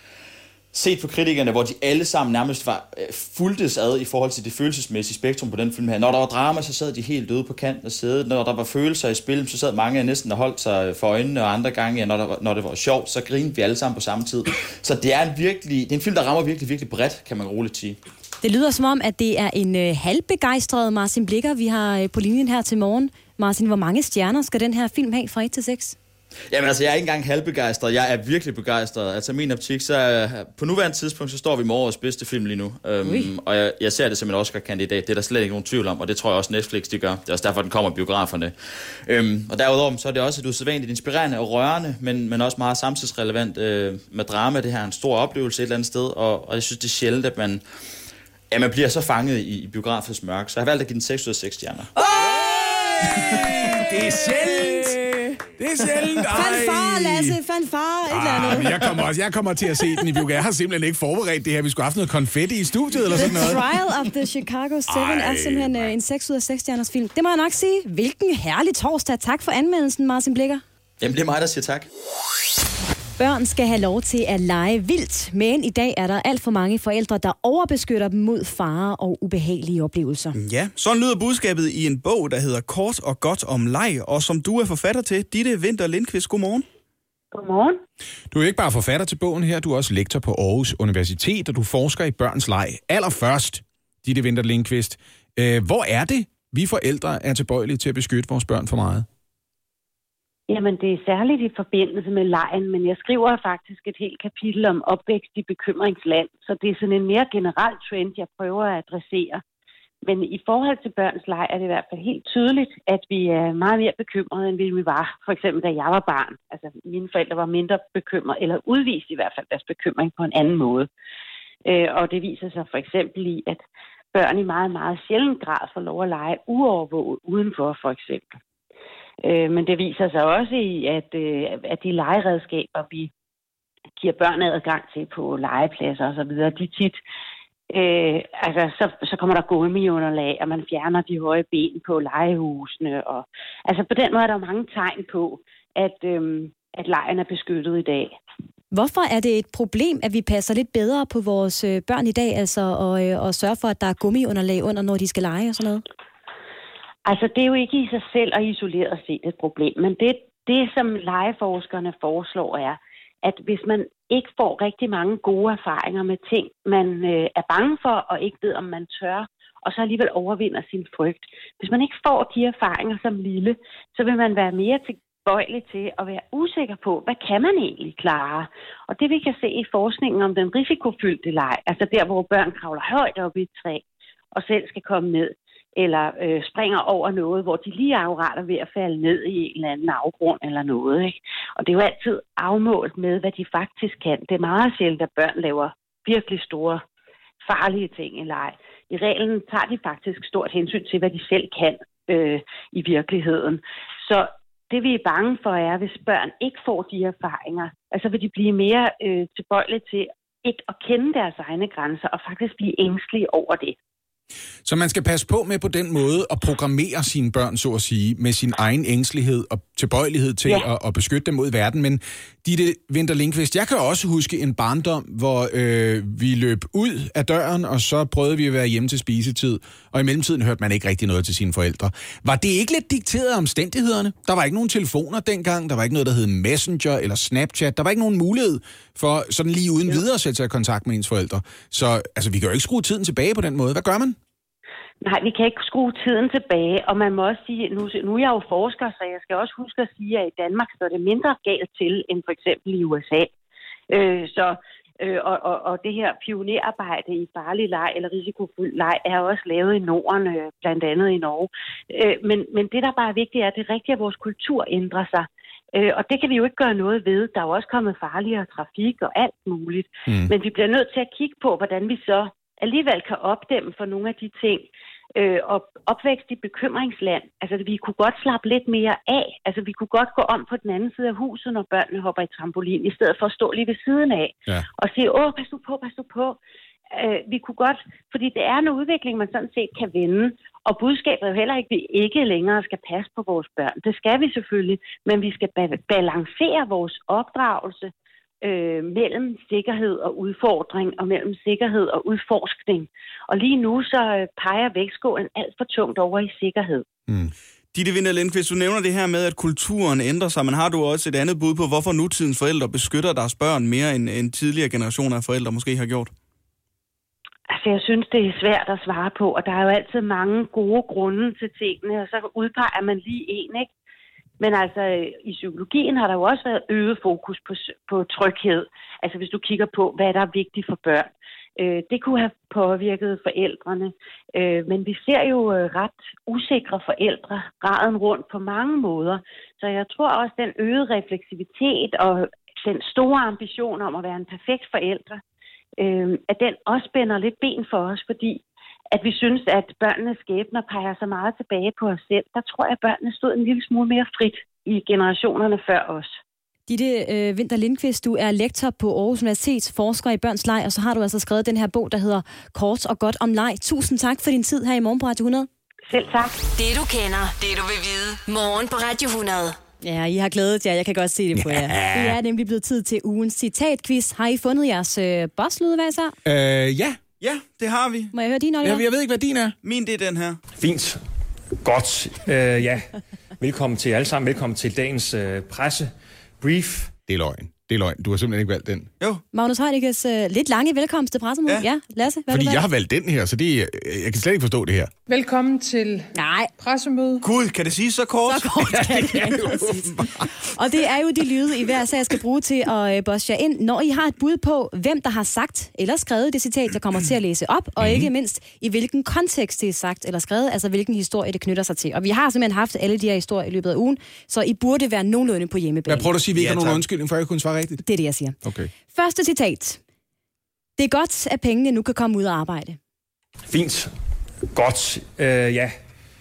set for kritikerne, hvor de alle sammen nærmest var øh, fuldtes ad i forhold til det følelsesmæssige spektrum på den film her. Når der var drama, så sad de helt døde på kanten af sædet. Når der var følelser i spil, så sad mange af næsten og holdt sig for øjnene, og andre gange, ja, når, der var, når det var sjovt, så grinede vi alle sammen på samme tid. Så det er en virkelig, det er en film, der rammer virkelig, virkelig bredt, kan man roligt sige. Det lyder som om, at det er en øh, halvbegejstret Martin Blikker, vi har øh, på linjen her til morgen. Martin, hvor mange stjerner skal den her film have fra 1 til 6? Jamen altså, jeg er ikke engang halvbegejstret. Jeg er virkelig begejstret. Altså, min optik, så på nuværende tidspunkt, så står vi med årets bedste film lige nu. Um, og jeg, jeg, ser det som en Oscar-kandidat. Det er der slet ikke nogen tvivl om, og det tror jeg også Netflix, de gør. Det er også derfor, den kommer biograferne. Um, og derudover, så er det også et usædvanligt inspirerende og rørende, men, men også meget samtidsrelevant uh, med drama. Det her er en stor oplevelse et eller andet sted, og, og jeg synes, det er sjældent, at man, ja, man bliver så fanget i, i biografens mørk. Så jeg har valgt at give den 6 ud af 6 stjerner. Det er sjældent! Det er sjældent. Fanfare, Lasse, fanfare, et eller Ah, andet. men jeg kommer, også, jeg kommer til at se den i biografen. Jeg har simpelthen ikke forberedt det her. Vi skulle have haft noget konfetti i studiet eller sådan The noget. Trial of the Chicago 7 Ej, er simpelthen øh, en 6 ud af 6 stjerners film. Det må jeg nok sige. Hvilken herlig torsdag. Tak for anmeldelsen, Martin Blikker. Jamen, det er mig, der siger tak. Børn skal have lov til at lege vildt, men i dag er der alt for mange forældre, der overbeskytter dem mod farer og ubehagelige oplevelser. Ja, sådan lyder budskabet i en bog, der hedder Kort og godt om leg, og som du er forfatter til. Ditte Vinter Lindqvist, godmorgen. Godmorgen. Du er ikke bare forfatter til bogen her, du er også lektor på Aarhus Universitet, og du forsker i børns leg. Allerførst, Ditte Vinter Lindqvist, øh, hvor er det, vi forældre er tilbøjelige til at beskytte vores børn for meget? Jamen, det er særligt i forbindelse med lejen, men jeg skriver faktisk et helt kapitel om opvækst i bekymringsland, så det er sådan en mere generel trend, jeg prøver at adressere. Men i forhold til børns leg er det i hvert fald helt tydeligt, at vi er meget mere bekymrede, end vi var. For eksempel, da jeg var barn. Altså, mine forældre var mindre bekymrede, eller udviste i hvert fald deres bekymring på en anden måde. Øh, og det viser sig for eksempel i, at børn i meget, meget sjældent grad får lov at lege uovervåget udenfor, for eksempel. Øh, men det viser sig også i, at, øh, at de legeredskaber, vi giver børn adgang til på legepladser osv., de tit Øh, altså, så, så kommer der gummiunderlag, og man fjerner de høje ben på legehusene. Og, altså, på den måde er der mange tegn på, at, øhm, at lejen er beskyttet i dag. Hvorfor er det et problem, at vi passer lidt bedre på vores øh, børn i dag, altså, og, øh, og sørger for, at der er gummiunderlag under, når de skal lege og sådan noget? Altså, det er jo ikke i sig selv og isoleret set et problem, men det, det som legeforskerne foreslår er, at hvis man ikke får rigtig mange gode erfaringer med ting, man øh, er bange for og ikke ved, om man tør, og så alligevel overvinder sin frygt. Hvis man ikke får de erfaringer som lille, så vil man være mere tilbøjelig til at være usikker på, hvad kan man egentlig klare? Og det vi kan se i forskningen om den risikofyldte leg, altså der, hvor børn kravler højt op i et træ og selv skal komme ned, eller øh, springer over noget, hvor de lige er ved at falde ned i en eller anden afgrund eller noget. Ikke? Og det er jo altid afmålt med, hvad de faktisk kan. Det er meget sjældent, at børn laver virkelig store, farlige ting i leg. I reglen tager de faktisk stort hensyn til, hvad de selv kan øh, i virkeligheden. Så det vi er bange for er, hvis børn ikke får de erfaringer, altså vil de blive mere øh, tilbøjelige til ikke at kende deres egne grænser og faktisk blive ængstlige over det. Så man skal passe på med på den måde at programmere sine børn, så at sige, med sin egen ængstelighed og tilbøjelighed til ja. at, at beskytte dem mod verden. Men Ditte Winter Lindqvist, jeg kan også huske en barndom, hvor øh, vi løb ud af døren, og så prøvede vi at være hjemme til spisetid, og i mellemtiden hørte man ikke rigtig noget til sine forældre. Var det ikke lidt dikteret af omstændighederne? Der var ikke nogen telefoner dengang, der var ikke noget, der hed Messenger eller Snapchat, der var ikke nogen mulighed for sådan lige uden ja. videre at sætte sig i kontakt med ens forældre. Så altså, vi kan jo ikke skrue tiden tilbage på den måde. Hvad gør man? Nej, vi kan ikke skrue tiden tilbage, og man må også sige, nu, nu er jeg jo forsker, så jeg skal også huske at sige, at i Danmark står det mindre galt til end for eksempel i USA. Øh, så, øh, og, og, og det her pionerarbejde i farlig leg eller risikofuld leg er også lavet i Norden, øh, blandt andet i Norge. Øh, men, men det, der bare er vigtigt, er, at det er rigtigt, at vores kultur ændrer sig. Øh, og det kan vi jo ikke gøre noget ved. Der er jo også kommet farligere trafik og alt muligt. Mm. Men vi bliver nødt til at kigge på, hvordan vi så alligevel kan opdæmme for nogle af de ting, øh, og opvækst i bekymringsland. Altså, vi kunne godt slappe lidt mere af. Altså, vi kunne godt gå om på den anden side af huset, når børnene hopper i trampolin, i stedet for at stå lige ved siden af. Ja. Og sige, åh, pas du på, pas du på. Øh, vi kunne godt, fordi det er en udvikling, man sådan set kan vende. Og budskabet er jo heller ikke, at vi ikke længere skal passe på vores børn. Det skal vi selvfølgelig, men vi skal ba- balancere vores opdragelse øh, mellem sikkerhed og udfordring, og mellem sikkerhed og udforskning. Og lige nu så øh, peger vægtskålen alt for tungt over i sikkerhed. Mm. Ditte Vinter Lindqvist, du nævner det her med, at kulturen ændrer sig, men har du også et andet bud på, hvorfor nutidens forældre beskytter deres børn mere, end, end tidligere generationer af forældre måske har gjort? Altså, jeg synes, det er svært at svare på, og der er jo altid mange gode grunde til tingene, og så udpeger man lige en, ikke? Men altså, i psykologien har der jo også været øget fokus på, på tryghed. Altså, hvis du kigger på, hvad der er vigtigt for børn. Øh, det kunne have påvirket forældrene. Øh, men vi ser jo øh, ret usikre forældre graden rundt på mange måder. Så jeg tror også, den øgede refleksivitet og den store ambition om at være en perfekt forældre, øh, at den også spænder lidt ben for os, fordi at vi synes, at børnenes skæbner peger så meget tilbage på os selv. Der tror jeg, at børnene stod en lille smule mere frit i generationerne før os. Ditte øh, Winter Lindqvist, du er lektor på Aarhus Universitets forsker i børns leg, og så har du altså skrevet den her bog, der hedder Kort og godt om leg. Tusind tak for din tid her i morgen på Radio 100. Selv tak. Det du kender, det du vil vide. Morgen på Radio 100. Ja, I har glædet jer. Jeg kan godt se det på jer. Det er nemlig blevet tid til ugens citatquiz. Har I fundet jeres øh, bosslyde, hvad så? Øh, ja. Ja, det har vi. Må jeg høre din, Oliver? Jeg, jeg ved ikke, hvad din er. Min, det er den her. Fint. Godt. Øh, ja. Velkommen til alle sammen. Velkommen til dagens øh, presse brief. Det er løgn. Det er løgn. Du har simpelthen ikke valgt den. Jo. Magnus Heidekes øh, lidt lange velkomst til pressemødet. Ja. ja, Lasse, hvad Fordi jeg har valgt? den her, så det, er- jeg kan slet ikke forstå det her. Velkommen til Nej. pressemøde. Gud, kan det sige så kort? Så kort kan det ikke, præcis. Og det er jo de lyde, I hver sag skal bruge til at øh, bosse jer ind, når I har et bud på, hvem der har sagt eller skrevet det citat, jeg kommer til at læse op, og ikke mindst i hvilken kontekst det er sagt eller skrevet, altså hvilken historie det knytter sig til. Og vi har simpelthen haft alle de her historier i løbet af ugen, så I burde være nogenlunde på hjemmebane. Jeg prøver at sige, at vi ikke Ja, har nogen undskyldning, for jeg kunne svare rigtigt. Det er det, jeg siger. Okay. Første citat. Det er godt, at pengene nu kan komme ud af arbejde. Fint. Godt. Øh, ja.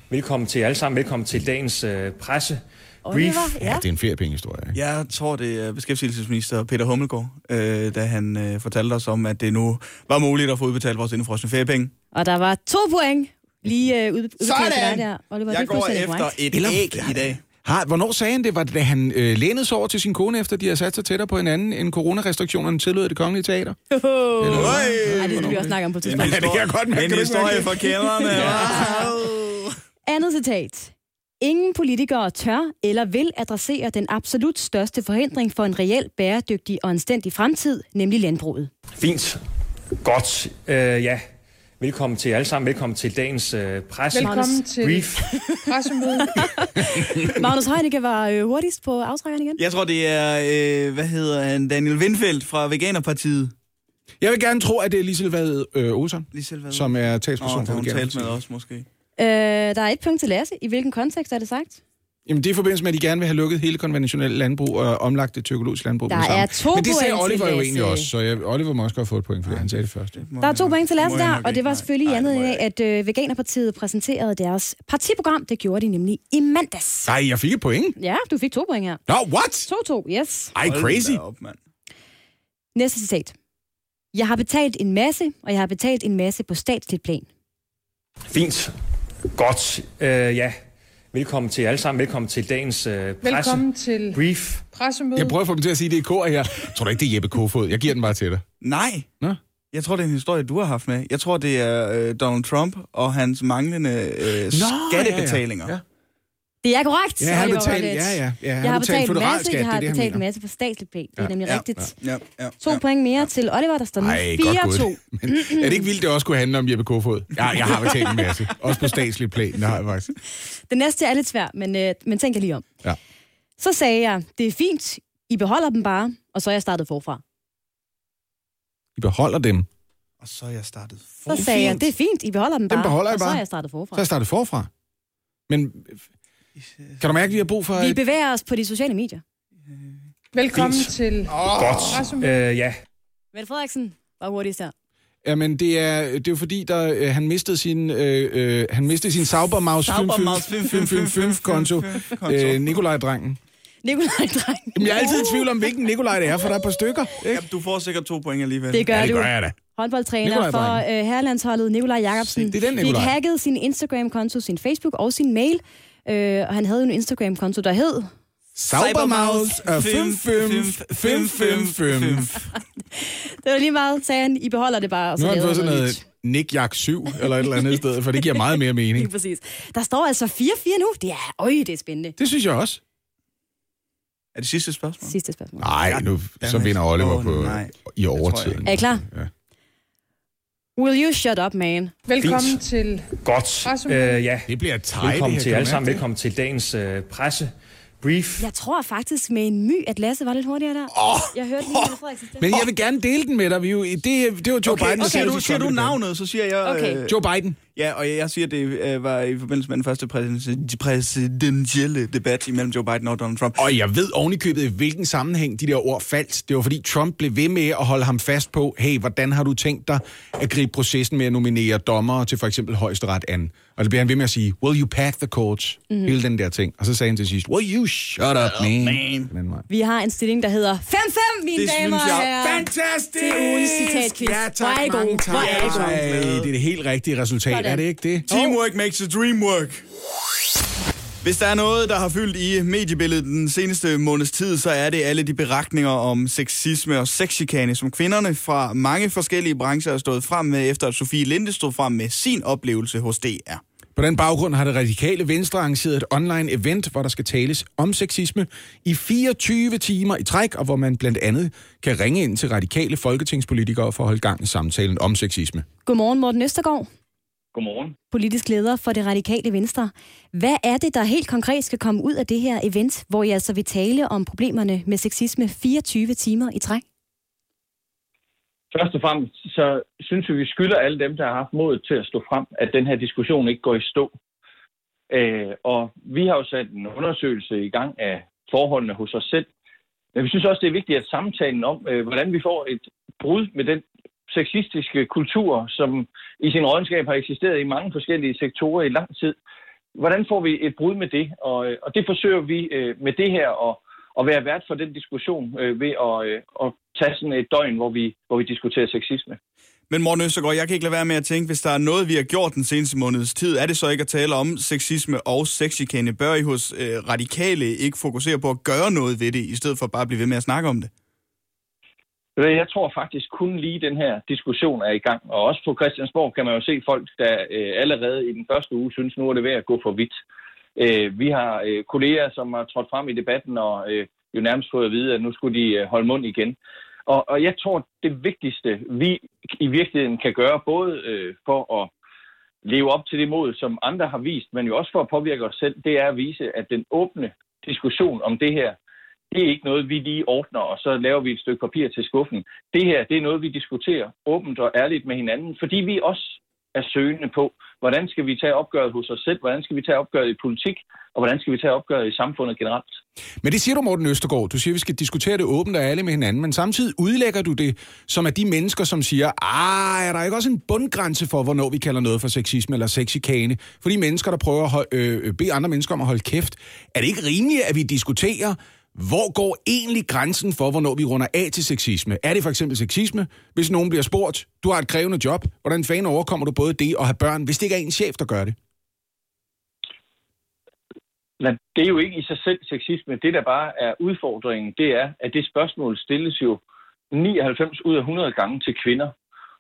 Velkommen til alle sammen. Velkommen til dagens øh, presse brief. Ja, det er en feriepengehistorie. ikke? Jeg tror, det er beskæftigelsesminister Peter Hummelgaard, øh, da han øh, fortalte os om, at det nu var muligt at få udbetalt vores indefrosne feriepenge. Og der var to point lige øh, ud, udbetalt til dig der. Oliver, det er Jeg går fuldstændig efter korrekt. et æg i dag. Har, hvornår sagde han det? Var det, da han øh, lænede sig over til sin kone, efter de havde sat sig tættere på hinanden, end coronarestriktionerne tillod det kongelige teater? Eller, Ej, det skal vi også snakke om på tidspunkt. Ja, det kan jeg godt mærke. En historie for det? kæmmerne. Andet citat. Ingen politikere tør eller vil adressere den absolut største forhindring for en reel, bæredygtig og anstændig fremtid, nemlig landbruget. Fint. Godt. Øh, ja. Velkommen til alle sammen. Velkommen til dagens øh, presse Velkommen til brief. pressemøde. Magnus Heunicke var øh, hurtigst på aftrækkeren igen. Jeg tror, det er, øh, hvad hedder han, Daniel Windfeldt fra Veganerpartiet. Jeg vil gerne tro, at det er Liselvad øh, Olsen, Lisel, hvad som er talsperson Åh, for hun talte med Veganerpartiet. os måske. Øh, der er et punkt til Lasse. I hvilken kontekst er det sagt? Jamen, det er i forbindelse med, at de gerne vil have lukket hele konventionelle landbrug og omlagt det til økologisk landbrug. Der det er to Men det sagde Oliver jo egentlig også, så jeg, Oliver må også godt få et point, fordi han sagde det først. Der er to point til Lasse der, og det var selvfølgelig i Nej, det andet af, at øh, Veganerpartiet præsenterede deres partiprogram. Det gjorde de nemlig i mandags. Nej, jeg fik et point. Ja, du fik to point her. Nå, what? 2-2, yes. Ej, crazy. da Op, mand. Næste citat. Jeg har betalt en masse, og jeg har betalt en masse på statsligt plan. Fint. Godt. Øh, ja. Velkommen til alle sammen. Velkommen til dagens øh, presse Velkommen til brief. pressemøde. Jeg prøver at få dem til at sige, at det er kor her. Tror du ikke, det er Jeppe Kofod? Jeg giver den bare til dig. Nej. Nå? Jeg tror, det er en historie, du har haft med. Jeg tror, det er øh, Donald Trump og hans manglende øh, skattebetalinger. Ja, ja. Det er korrekt. Ja, Oliver betalte, Routledge. ja, ja, ja. Jeg har betalt en føderal masse, skat, jeg har det betalt en masse på statsligt plan. Det er Ja, nemlig ja, rigtigt. Ja, ja, To point mere til Oliver, der står nu Ej, godt 4-2. gået. Men er det ikke vildt, det også kunne handle om Jeppe Kofod? Ja, jeg har betalt en masse. Også på statslig plan, det har jeg faktisk. Den næste er lidt svær, men, øh, men tænk jer lige om. Ja. Så sagde jeg, det er fint, I beholder dem bare, og så er jeg startet forfra. I beholder dem. Og så er jeg startet Så sagde jeg, det er fint, I beholder dem Dem bare, beholder I og så bare. er jeg startet forfra. Så er jeg startet forfra. Men kan du mærke, at vi har brug for... Vi bevæger os på de sociale medier. Velkommen Fint. til Godt. pressemøde. Øh, ja. Mette Frederiksen var hurtigst her. Jamen, det er, det er jo fordi, der, øh, han mistede sin, øh, øh, han mistede sin Saubermaus 555-konto. Øh, Nikolaj-drengen. Nikolaj Dreng. Jamen, jeg er altid i tvivl om, hvilken Nikolaj det er, for der er et par stykker. Ja, du får sikkert to point alligevel. Det gør Ja, det du. gør jeg da. Håndboldtræner for øh, herrelandsholdet Nikolaj Jacobsen Se, det er den fik Nikolaj. hacket sin Instagram-konto, sin Facebook og sin mail. Øh, og han havde jo en Instagram-konto, der hed... Saubermaus 555. Det var lige meget, sagde han. I beholder det bare, og Nu så har han fået sådan noget Nick Jak 7, eller et eller andet i stedet, for det giver meget mere nyt. Lige mening. præcis. Der står altså 4-4 nu. Det er, øj, det er spændende. Det synes jeg også. Er det sidste spørgsmål? Sidste spørgsmål. Nej, nu, så vinder Oliver på, i overtiden. Er I klar? Ja. Will you shut up, man? Velkommen Fint. til Godt. Øh, ja. Det bliver et teg, Velkommen det til alle sammen. Velkommen til dagens øh, presse brief. Jeg tror faktisk med en my, at Lasse var lidt hurtigere der. Åh, jeg hørte lige Mette Frederiksen. Men jeg vil gerne dele den med dig. Vi er jo, det, det var Joe Okay, Biden, okay, sagde du, siger du navnet, så siger jeg... Okay. Øh, Joe Biden. Ja, og jeg siger, det øh, var i forbindelse med den første præsidens- præsidentielle debat imellem Joe Biden og Donald Trump. Og jeg ved ovenikøbet, i hvilken sammenhæng de der ord faldt. Det var fordi Trump blev ved med at holde ham fast på, hey, hvordan har du tænkt dig at gribe processen med at nominere dommere til for eksempel højesteret an? Og det bliver han ved med at sige, will you pack the courts? Mm-hmm. Hele den der ting. Og så sagde han til sidst, will you shut up, man? man. Den vej. Vi har en stilling, der hedder 5-5, mine Det damer synes og jeg- herrer. Fantastisk! Til ugens citatquiz. Ja, tak. Hvor er I gode. Hvor er I gode. Det er det helt rigtige resultat, Sådan. er det ikke det? Teamwork makes the dream work. Hvis der er noget, der har fyldt i mediebilledet den seneste måneds tid, så er det alle de beretninger om sexisme og sexchikane, som kvinderne fra mange forskellige brancher har stået frem med, efter at Sofie Linde stod frem med sin oplevelse hos DR. På den baggrund har det radikale Venstre arrangeret et online event, hvor der skal tales om sexisme i 24 timer i træk, og hvor man blandt andet kan ringe ind til radikale folketingspolitikere for at holde gang i samtalen om sexisme. Godmorgen, Morten Østergaard, Godmorgen. politisk leder for det radikale Venstre. Hvad er det, der helt konkret skal komme ud af det her event, hvor I altså vil tale om problemerne med sexisme 24 timer i træk? Først og fremmest, så synes vi, vi skylder alle dem, der har haft modet til at stå frem, at den her diskussion ikke går i stå. Øh, og vi har jo sat en undersøgelse i gang af forholdene hos os selv. Men vi synes også, det er vigtigt, at samtalen om, øh, hvordan vi får et brud med den sexistiske kultur, som i sin rådenskab har eksisteret i mange forskellige sektorer i lang tid. Hvordan får vi et brud med det? Og, øh, og det forsøger vi øh, med det her at, at være vært for den diskussion øh, ved at, øh, at tage sådan et døgn, hvor vi, hvor vi diskuterer sexisme. Men Morten Østergaard, jeg kan ikke lade være med at tænke, hvis der er noget, vi har gjort den seneste måneds tid, er det så ikke at tale om sexisme og sexchikane? Bør I hos øh, radikale ikke fokusere på at gøre noget ved det, i stedet for bare at blive ved med at snakke om det? Jeg tror faktisk kun lige den her diskussion er i gang. Og også på Christiansborg kan man jo se folk, der øh, allerede i den første uge synes, nu er det ved at gå for vidt. Øh, vi har øh, kolleger, som har trådt frem i debatten og øh, jo nærmest fået at vide, at nu skulle de øh, holde mund igen. Og, og jeg tror, det vigtigste, vi i virkeligheden kan gøre, både øh, for at leve op til det mod, som andre har vist, men jo også for at påvirke os selv, det er at vise, at den åbne diskussion om det her, det er ikke noget, vi lige ordner, og så laver vi et stykke papir til skuffen. Det her, det er noget, vi diskuterer åbent og ærligt med hinanden, fordi vi også er søgende på, hvordan skal vi tage opgøret hos os selv, hvordan skal vi tage opgøret i politik, og hvordan skal vi tage opgøret i samfundet generelt. Men det siger du, Morten Østergaard. Du siger, at vi skal diskutere det åbent og ærligt med hinanden, men samtidig udlægger du det som at de mennesker, som siger, ah, er der ikke også en bundgrænse for, hvornår vi kalder noget for sexisme eller sexikane? For de mennesker, der prøver at holde, øh, øh, bede andre mennesker om at holde kæft. Er det ikke rimeligt, at vi diskuterer, hvor går egentlig grænsen for, hvornår vi runder af til sexisme? Er det for eksempel sexisme, hvis nogen bliver spurgt, du har et krævende job, hvordan fanden overkommer du både det og have børn, hvis det ikke er en chef, der gør det? Men det er jo ikke i sig selv sexisme. Det, der bare er udfordringen, det er, at det spørgsmål stilles jo 99 ud af 100 gange til kvinder.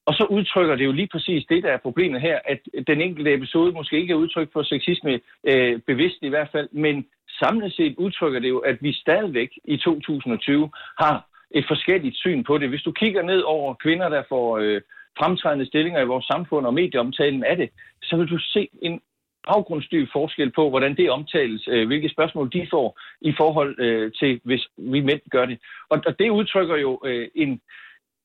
Og så udtrykker det jo lige præcis det, der er problemet her, at den enkelte episode måske ikke er udtryk for sexisme, øh, bevidst i hvert fald, men samlet set udtrykker det jo, at vi stadigvæk i 2020 har et forskelligt syn på det. Hvis du kigger ned over kvinder, der får øh, fremtrædende stillinger i vores samfund og medieomtalen af det, så vil du se en afgrundsdyb forskel på, hvordan det omtales, øh, hvilke spørgsmål de får i forhold øh, til, hvis vi mænd gør det. Og, og det udtrykker jo øh, en,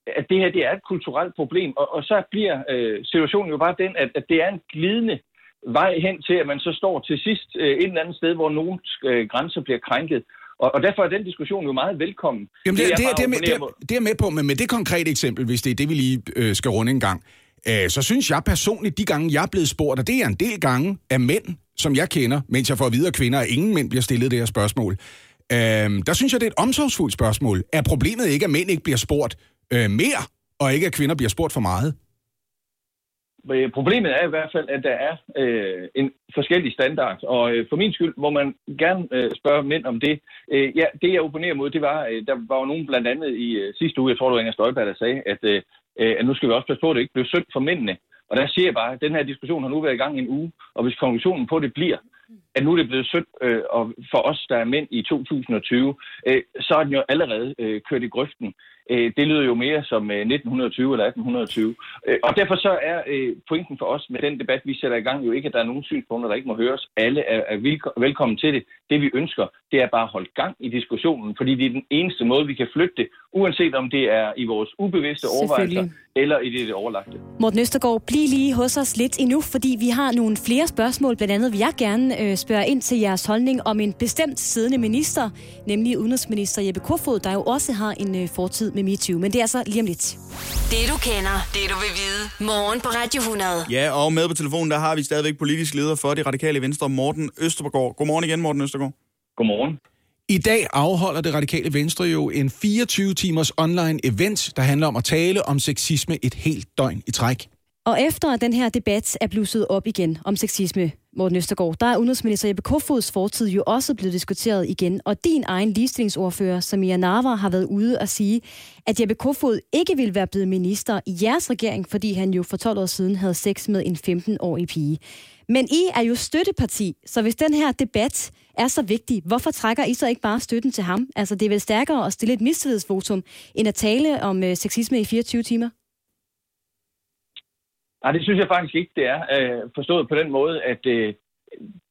at det her det er et kulturelt problem, og, og så bliver øh, situationen jo bare den, at, at det er en glidende vej hen til, at man så står til sidst øh, et eller andet sted, hvor nogle øh, grænser bliver krænket. Og, og derfor er den diskussion jo meget velkommen. Jamen, det, det, det, det, bare det, det, det, det er med på, men med det konkrete eksempel, hvis det er det, vi lige øh, skal runde en gang, øh, så synes jeg personligt, de gange, jeg er blevet spurgt, og det er en del gange af mænd, som jeg kender, mens jeg får at vide af kvinder, at ingen mænd bliver stillet det her spørgsmål. Øh, der synes jeg, det er et omsorgsfuldt spørgsmål. Er problemet ikke, at mænd ikke bliver spurgt øh, mere, og ikke at kvinder bliver spurgt for meget? Øh, problemet er i hvert fald, at der er øh, en forskellig standard, og øh, for min skyld må man gerne øh, spørge mænd om det. Øh, ja, det jeg opponerer mod, det var, øh, der var jo nogen blandt andet i øh, sidste uge, jeg tror det var Inger Støjberg, der sagde, at, øh, øh, at nu skal vi også passe på, at det ikke bliver synd for mændene. Og der siger jeg bare, at den her diskussion har nu været i gang i en uge, og hvis konklusionen på det bliver, at nu er det blevet synd øh, og for os, der er mænd i 2020, øh, så er den jo allerede øh, kørt i grøften. Øh, det lyder jo mere som øh, 1920 eller 1820. Øh, og derfor så er øh, pointen for os med den debat, vi sætter i gang, jo ikke, at der er nogen synspunkter, der ikke må høres. Alle er, er velkommen til det. Det vi ønsker, det er bare at holde gang i diskussionen, fordi det er den eneste måde, vi kan flytte det, uanset om det er i vores ubevidste overvejelser eller i det, det overlagte. Morten Østergaard, bliv lige hos os lidt endnu, fordi vi har nogle flere spørgsmål. Blandt andet vil jeg gerne øh, spørge ind til jeres holdning om en bestemt siddende minister, nemlig udenrigsminister Jeppe Kofod, der jo også har en øh, fortid med MeToo. Men det er altså lige om lidt. Det du kender, det du vil vide. Morgen på Radio 100. Ja, og med på telefonen, der har vi stadigvæk politisk leder for det radikale venstre, Morten Østergaard. Godmorgen igen, Morten Østergaard. Godmorgen. I dag afholder det radikale venstre jo en 24-timers online event, der handler om at tale om sexisme et helt døgn i træk. Og efter den her debat er blusset op igen om sexisme, Morten Østergaard, der er udenrigsminister Jeppe Kofods fortid jo også blevet diskuteret igen, og din egen ligestillingsordfører, Samia Narva, har været ude og sige, at Jeppe Kofod ikke ville være blevet minister i jeres regering, fordi han jo for 12 år siden havde sex med en 15-årig pige. Men I er jo støtteparti, så hvis den her debat er så vigtig, hvorfor trækker I så ikke bare støtten til ham? Altså, det er vel stærkere at stille et mistillidsvotum, end at tale om øh, sexisme i 24 timer? Nej, det synes jeg faktisk ikke, det er. Øh, forstået på den måde, at øh,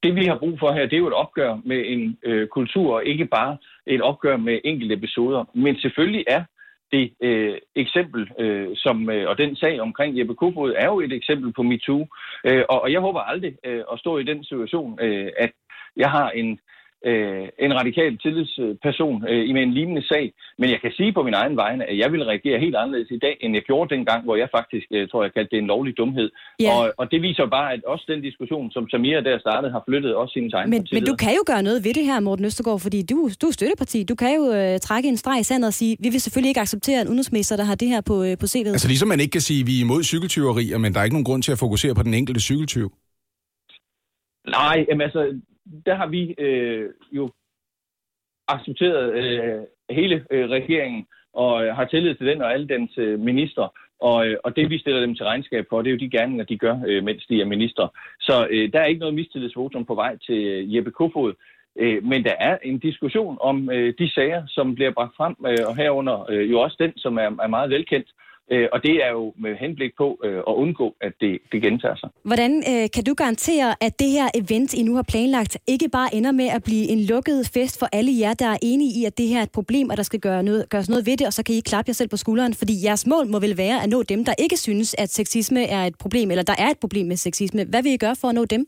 det vi har brug for her, det er jo et opgør med en øh, kultur, og ikke bare et opgør med enkelte episoder. Men selvfølgelig er det øh, eksempel, øh, som, øh, og den sag omkring Jeppe Kofod, er jo et eksempel på MeToo. Øh, og, og jeg håber aldrig øh, at stå i den situation, øh, at jeg har en øh, en radikal tillidsperson øh, i med en lignende sag. Men jeg kan sige på min egen vegne, at jeg vil reagere helt anderledes i dag, end jeg gjorde dengang, hvor jeg faktisk, øh, tror jeg, kaldte det en lovlig dumhed. Ja. Og, og det viser bare, at også den diskussion, som Samira der startede, har flyttet også sine egne Men, men du kan jo gøre noget ved det her, Morten Østergaard, fordi du, du er støtteparti. Du kan jo øh, trække en streg i sandet og sige, vi vil selvfølgelig ikke acceptere en udenrigsminister, der har det her på, øh, på CV'et. Altså ligesom man ikke kan sige, at vi er imod cykeltyverier, men der er ikke nogen grund til at fokusere på den enkelte cykeltyv. Nej, jamen altså, der har vi øh, jo accepteret øh, hele øh, regeringen og øh, har tillid til den og alle dens øh, minister. Og, øh, og det, vi stiller dem til regnskab for, det er jo de gerninger, de gør, øh, mens de er minister. Så øh, der er ikke noget mistillidsvotum på vej til øh, Jeppe Kofod. Øh, men der er en diskussion om øh, de sager, som bliver bragt frem, øh, og herunder øh, jo også den, som er, er meget velkendt. Øh, og det er jo med henblik på øh, at undgå, at det, det gentager sig. Hvordan øh, kan du garantere, at det her event, I nu har planlagt, ikke bare ender med at blive en lukket fest for alle jer, der er enige i, at det her er et problem, og der skal gøre noget, gøres noget ved det, og så kan I klappe jer selv på skulderen? Fordi jeres mål må vel være at nå dem, der ikke synes, at sexisme er et problem, eller der er et problem med sexisme. Hvad vil I gøre for at nå dem?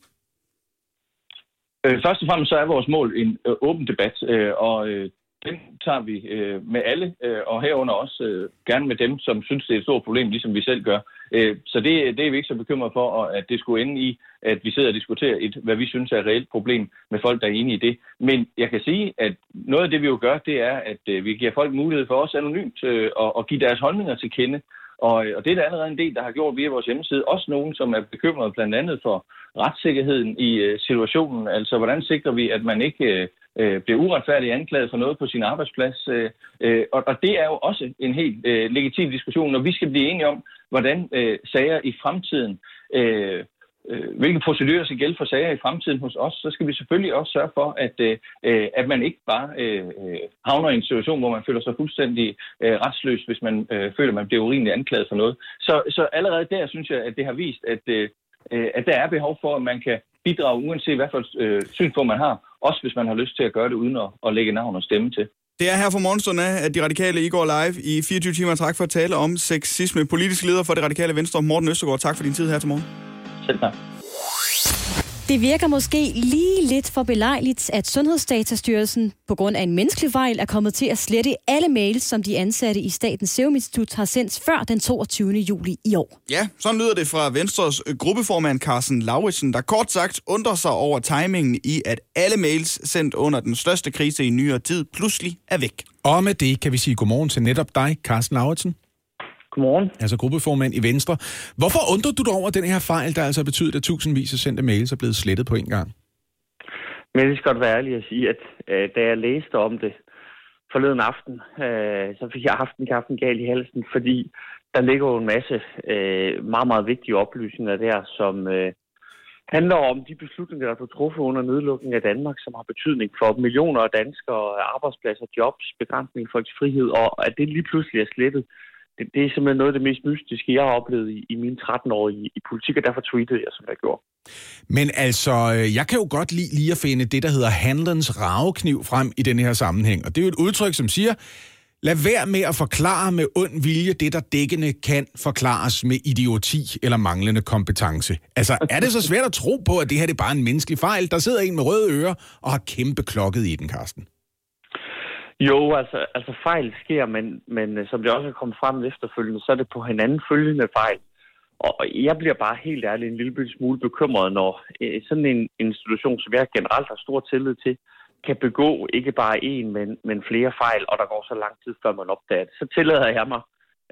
Øh, først og fremmest så er vores mål en øh, åben debat, øh, og øh, den tager vi øh, med alle, øh, og herunder også øh, gerne med dem, som synes, det er et stort problem, ligesom vi selv gør. Øh, så det, det er vi ikke så bekymret for, og at det skulle ende i, at vi sidder og diskuterer et, hvad vi synes er et reelt problem med folk, der er enige i det. Men jeg kan sige, at noget af det, vi jo gør, det er, at øh, vi giver folk mulighed for også anonymt øh, at, at give deres holdninger til kende. Og, øh, og det er der allerede en del, der har gjort via vores hjemmeside. Også nogen, som er bekymret blandt andet for retssikkerheden i øh, situationen. Altså, hvordan sikrer vi, at man ikke øh, øh, bliver uretfærdigt anklaget for noget på sin arbejdsplads. Øh, øh, og, og det er jo også en helt øh, legitim diskussion, når vi skal blive enige om, hvordan øh, sager i fremtiden, øh, øh, hvilke procedurer skal gælde for sager i fremtiden hos os, så skal vi selvfølgelig også sørge for, at, øh, øh at man ikke bare øh, øh, havner i en situation, hvor man føler sig fuldstændig øh, retsløs, hvis man øh, føler, at man bliver urimeligt anklaget for noget. Så, så allerede der synes jeg, at det har vist, at, øh, øh at der er behov for, at man kan bidrage, uanset hvad for øh, synspunkt man har, også hvis man har lyst til at gøre det uden at, at lægge navn og stemme til. Det er her for morgenstunden af, at de radikale I går live i 24 timer. Tak for at tale om sexisme. Politisk leder for det radikale venstre, Morten Østergaard. Tak for din tid her til morgen. Selv tak. Det virker måske lige lidt for belejligt, at Sundhedsdatastyrelsen på grund af en menneskelig fejl er kommet til at slette alle mails, som de ansatte i Statens Serum Institut har sendt før den 22. juli i år. Ja, sådan lyder det fra Venstres gruppeformand Carsten Lauritsen, der kort sagt undrer sig over timingen i, at alle mails sendt under den største krise i nyere tid pludselig er væk. Og med det kan vi sige godmorgen til netop dig, Carsten Lauritsen. Godmorgen. Altså gruppeformand i Venstre. Hvorfor undrer du dig over den her fejl, der altså betyder, at tusindvis af sendte mails er blevet slettet på en gang? Men det skal godt være ærlig at sige, at øh, da jeg læste om det forleden aften, øh, så fik jeg haft en kaffen galt i halsen, fordi der ligger jo en masse øh, meget, meget vigtige oplysninger der, som øh, handler om de beslutninger, der er blevet truffet under nedlukningen af Danmark, som har betydning for millioner af danskere, arbejdspladser, jobs, begrænsning for folks frihed, og at det lige pludselig er slettet det, det er simpelthen noget af det mest mystiske, jeg har oplevet i, i mine 13 år i, i politik, og derfor tweetede jeg, som jeg gjorde. Men altså, øh, jeg kan jo godt lide lige at finde det, der hedder handlens ravekniv frem i den her sammenhæng. Og det er jo et udtryk, som siger, lad være med at forklare med ond vilje det, der dækkende kan forklares med idioti eller manglende kompetence. Altså, er det så svært at tro på, at det her det er bare en menneskelig fejl? Der sidder en med røde ører og har kæmpe klokket i den, Karsten. Jo, altså, altså fejl sker, men, men øh, som det også er kommet frem efterfølgende, så er det på hinanden følgende fejl. Og jeg bliver bare helt ærligt en lille smule bekymret, når øh, sådan en institution, som jeg generelt har stor tillid til, kan begå ikke bare én, men, men flere fejl, og der går så lang tid, før man opdager det. Så tillader jeg mig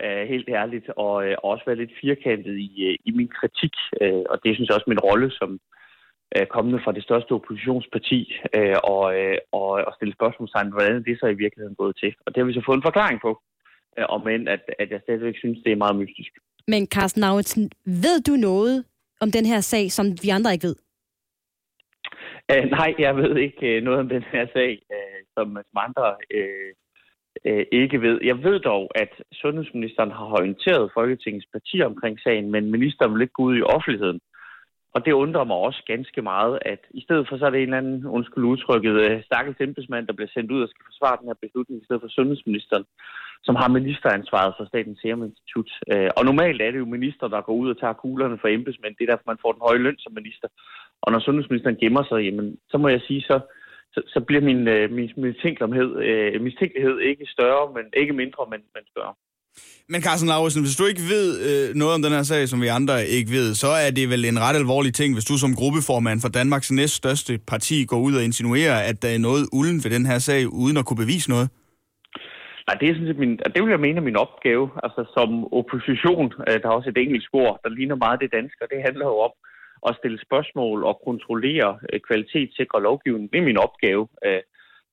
øh, helt ærligt og øh, også være lidt firkantet i, øh, i min kritik, øh, og det synes jeg også min rolle som, øh, kommende fra det største oppositionsparti, øh, og, øh, og, og stille spørgsmålstegn, hvordan det så i virkeligheden gået til. Og det har vi så fået en forklaring på, øh, om end at, at jeg stadigvæk synes, det er meget mystisk. Men Carsten Lauritsen, ved du noget om den her sag, som vi andre ikke ved? Øh, nej, jeg ved ikke øh, noget om den her sag, øh, som, som andre øh, øh, ikke ved. Jeg ved dog, at sundhedsministeren har orienteret Folketingets partier omkring sagen, men ministeren vil ikke gå ud i offentligheden. Og det undrer mig også ganske meget, at i stedet for så er det en eller anden, undskyld udtrykket, øh, stakkels embedsmand, der bliver sendt ud og skal forsvare den her beslutning, i stedet for sundhedsministeren, som har ministeransvaret for Statens Serum Institut. Øh, og normalt er det jo minister, der går ud og tager kuglerne for embedsmænd. Det er derfor, man får den høje løn som minister. Og når sundhedsministeren gemmer sig, jamen, så må jeg sige, så, så, så bliver min, øh, min, min mistænkelighed, mistænkelighed ikke større, men ikke mindre, men, men større. Men Carsten Lauritsen, hvis du ikke ved øh, noget om den her sag, som vi andre ikke ved, så er det vel en ret alvorlig ting, hvis du som gruppeformand for Danmarks næststørste parti går ud og insinuerer, at der er noget ulden ved den her sag, uden at kunne bevise noget? Nej, det er sådan set min, det vil jeg mene er min opgave. Altså som opposition, øh, der er også et engelsk ord, der ligner meget det danske, og det handler jo om at stille spørgsmål og kontrollere øh, kvalitetssikre lovgivning. Det er min opgave. Øh,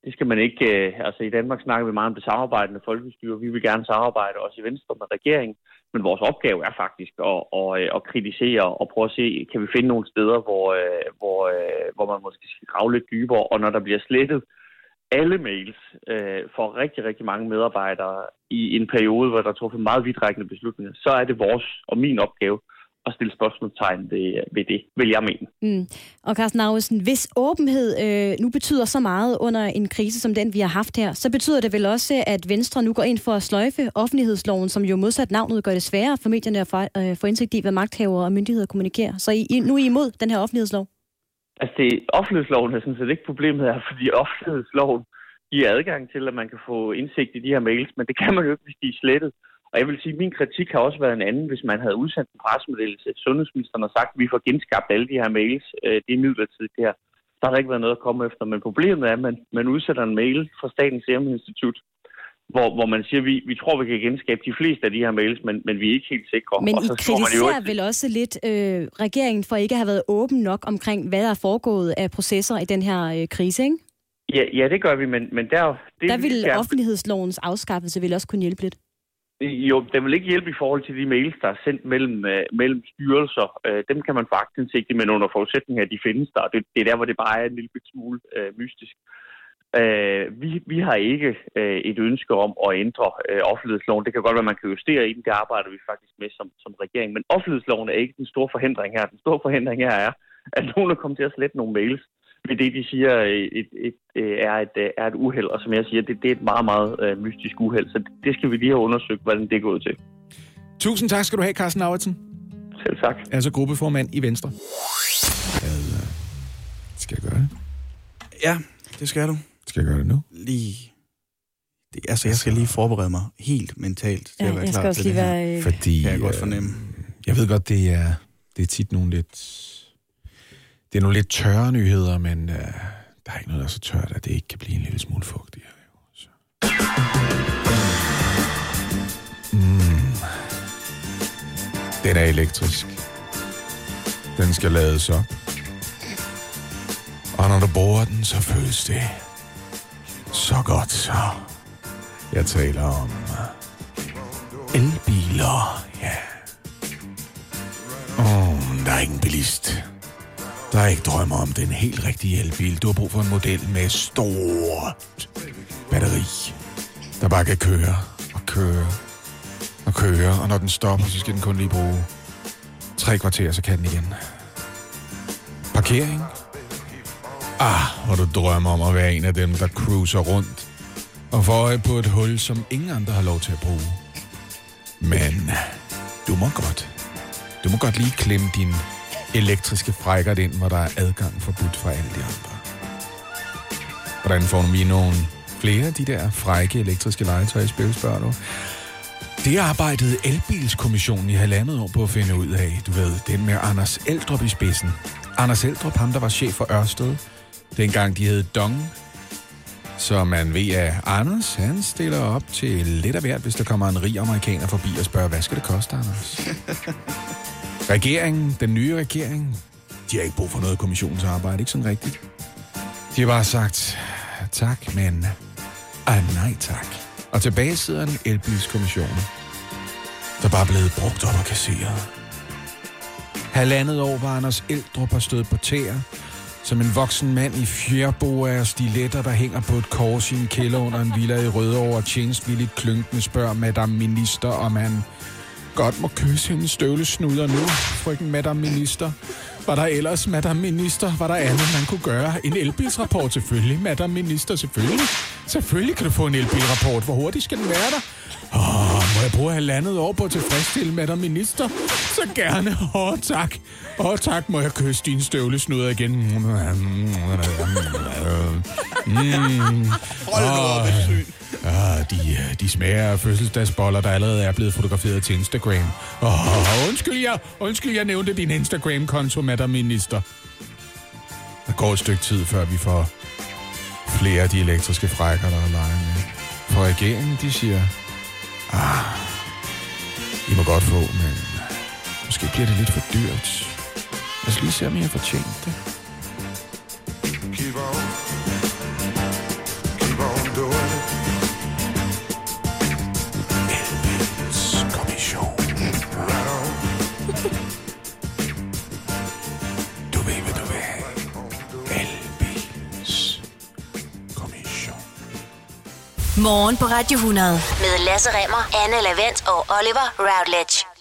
det skal man ikke... Øh, altså i Danmark snakker vi meget om det samarbejdende folkestyre. Vi vil gerne samarbejde også i Venstre med regeringen. Men vores opgave er faktisk at, at, øh, at kritisere og prøve at se, kan vi finde nogle steder, hvor, øh, hvor, øh, hvor man måske skal grave lidt dybere. Og når der bliver slettet alle mails øh, for rigtig, rigtig mange medarbejdere i en periode, hvor der er truffet meget vidtrækkende beslutninger, så er det vores og min opgave at stille spørgsmålstegn ved, ved det, vil jeg mene. Mm. Og Carsten Augusten, hvis åbenhed øh, nu betyder så meget under en krise som den, vi har haft her, så betyder det vel også, at Venstre nu går ind for at sløjfe offentlighedsloven, som jo modsat navnet gør det sværere for medierne at få, øh, få indsigt i, hvad magthavere og myndigheder kommunikerer. Så I, nu er I imod den her offentlighedslov? Altså, det, offentlighedsloven er sådan set ikke problemet her, fordi offentlighedsloven giver adgang til, at man kan få indsigt i de her mails, men det kan man jo ikke, hvis de er slettet. Og jeg vil sige, at min kritik har også været en anden, hvis man havde udsendt en pressemeddelelse. Sundhedsministeren har sagt, at vi får genskabt alle de her mails. Øh, det er midlertidigt det her. Der har ikke været noget at komme efter. Men problemet er, at man, man udsætter en mail fra Statens Serum Institut, hvor, hvor man siger, at vi, vi tror, vi kan genskabe de fleste af de her mails, men, men vi er ikke helt sikre. Men og I kritiserer vel også lidt øh, regeringen for ikke at have været åben nok omkring, hvad der er foregået af processer i den her øh, krise, ikke? Ja, ja, det gør vi, men, men der... Det, der vil der, offentlighedslovens afskaffelse vil også kunne hjælpe lidt. Jo, den vil ikke hjælpe i forhold til de mails, der er sendt mellem, øh, mellem styrelser. Øh, dem kan man få aktindsigt i, men under forudsætning af, at de findes der. Det, det er der, hvor det bare er en lille smule øh, mystisk. Øh, vi, vi har ikke øh, et ønske om at ændre øh, offentlighedsloven. Det kan godt være, at man kan justere i den. Det arbejder vi faktisk med som, som regering. Men offentlighedsloven er ikke den store forhindring her. Den store forhindring her er, at nogen er kommet til at slette nogle mails ved det, de siger, et, et, et, er, et, er et uheld. Og som jeg siger, det, det er et meget, meget uh, mystisk uheld. Så det, det skal vi lige have undersøgt, hvordan det er gået til. Tusind tak skal du have, Carsten Lauritsen. Selv tak. Altså gruppeformand i Venstre. Øh, skal jeg gøre det? Ja, det skal du. Skal jeg gøre det nu? Lige... Det, altså, jeg skal lige forberede mig helt mentalt til Ja, at være jeg skal klar også til lige det her. være, øh, Fordi, Kan jeg godt øh, fornemme. Jeg ved godt, det er, det er tit nogle lidt... Det er nogle lidt tørre nyheder, men øh, der er ikke noget, der er så tørt, at det ikke kan blive en lille smule fugtigere. jo. Så. Mm. Den er elektrisk. Den skal lades op. Og når du bruger den, så føles det så godt så. Jeg taler om elbiler, ja. Åh, oh, der er ingen bilist, der ikke drømmer om den helt rigtige elbil. Du har brug for en model med stort batteri, der bare kan køre og køre og køre. Og når den stopper, så skal den kun lige bruge tre kvarter, så kan den igen. Parkering? Ah, hvor du drømmer om at være en af dem, der cruiser rundt og får øje på et hul, som ingen andre har lov til at bruge. Men du må godt. Du må godt lige klemme din elektriske frækker ind, hvor der er adgang forbudt fra alle de andre. Hvordan får vi nogle flere af de der frække elektriske legetøj i spil, spørger du? Det arbejdede Elbilskommissionen i halvandet år på at finde ud af. Du ved, den med Anders Eldrup i spidsen. Anders Eldrup, ham der var chef for Ørsted, dengang de hed Dong. Så man ved, at Anders, han stiller op til lidt af hvert, hvis der kommer en rig amerikaner forbi og spørger, hvad skal det koste, Anders? Regeringen, den nye regering, De har ikke brug for noget kommissionsarbejde, ikke sådan rigtigt. De har bare sagt, tak, men ah, nej tak. Og tilbage sidder en elbilskommission, der bare er blevet brugt op og kasseret. Halvandet år var Anders Eldrup har stået på tæer, som en voksen mand i fjerboer og stiletter, der hænger på et kors i en kælder under en villa i Rødovre og tjenestvilligt klynkende spørger Madame Minister, om han godt må kysse hendes støvlesnuder nu, frøken Madame Minister. Var der ellers, Madame Minister, var der andet, man kunne gøre? En elbilsrapport selvfølgelig, Madame Minister, selvfølgelig. Selvfølgelig kan du få en elbilrapport. Hvor hurtigt skal den være der? Åh, må jeg bruge halvandet år på at tilfredsstille Madame Minister? Så gerne. Åh, tak. Åh, tak, må jeg kysse dine støvlesnuder igen. Mm. Åh, Ah, de, øh, de smager af fødselsdagsboller, der allerede er blevet fotograferet til Instagram. Oh, undskyld, jeg, undskyld, jeg nævnte din Instagram-konto, madam minister. Der går et stykke tid, før vi får flere af de elektriske frækker, der er leget med. For regeringen, de siger, ah, I må godt få, men måske bliver det lidt for dyrt. Lad os lige se, om I har fortjent det. Morgen på Radio 100 med Lasse Remmer, Anne Lavendt og Oliver Routledge.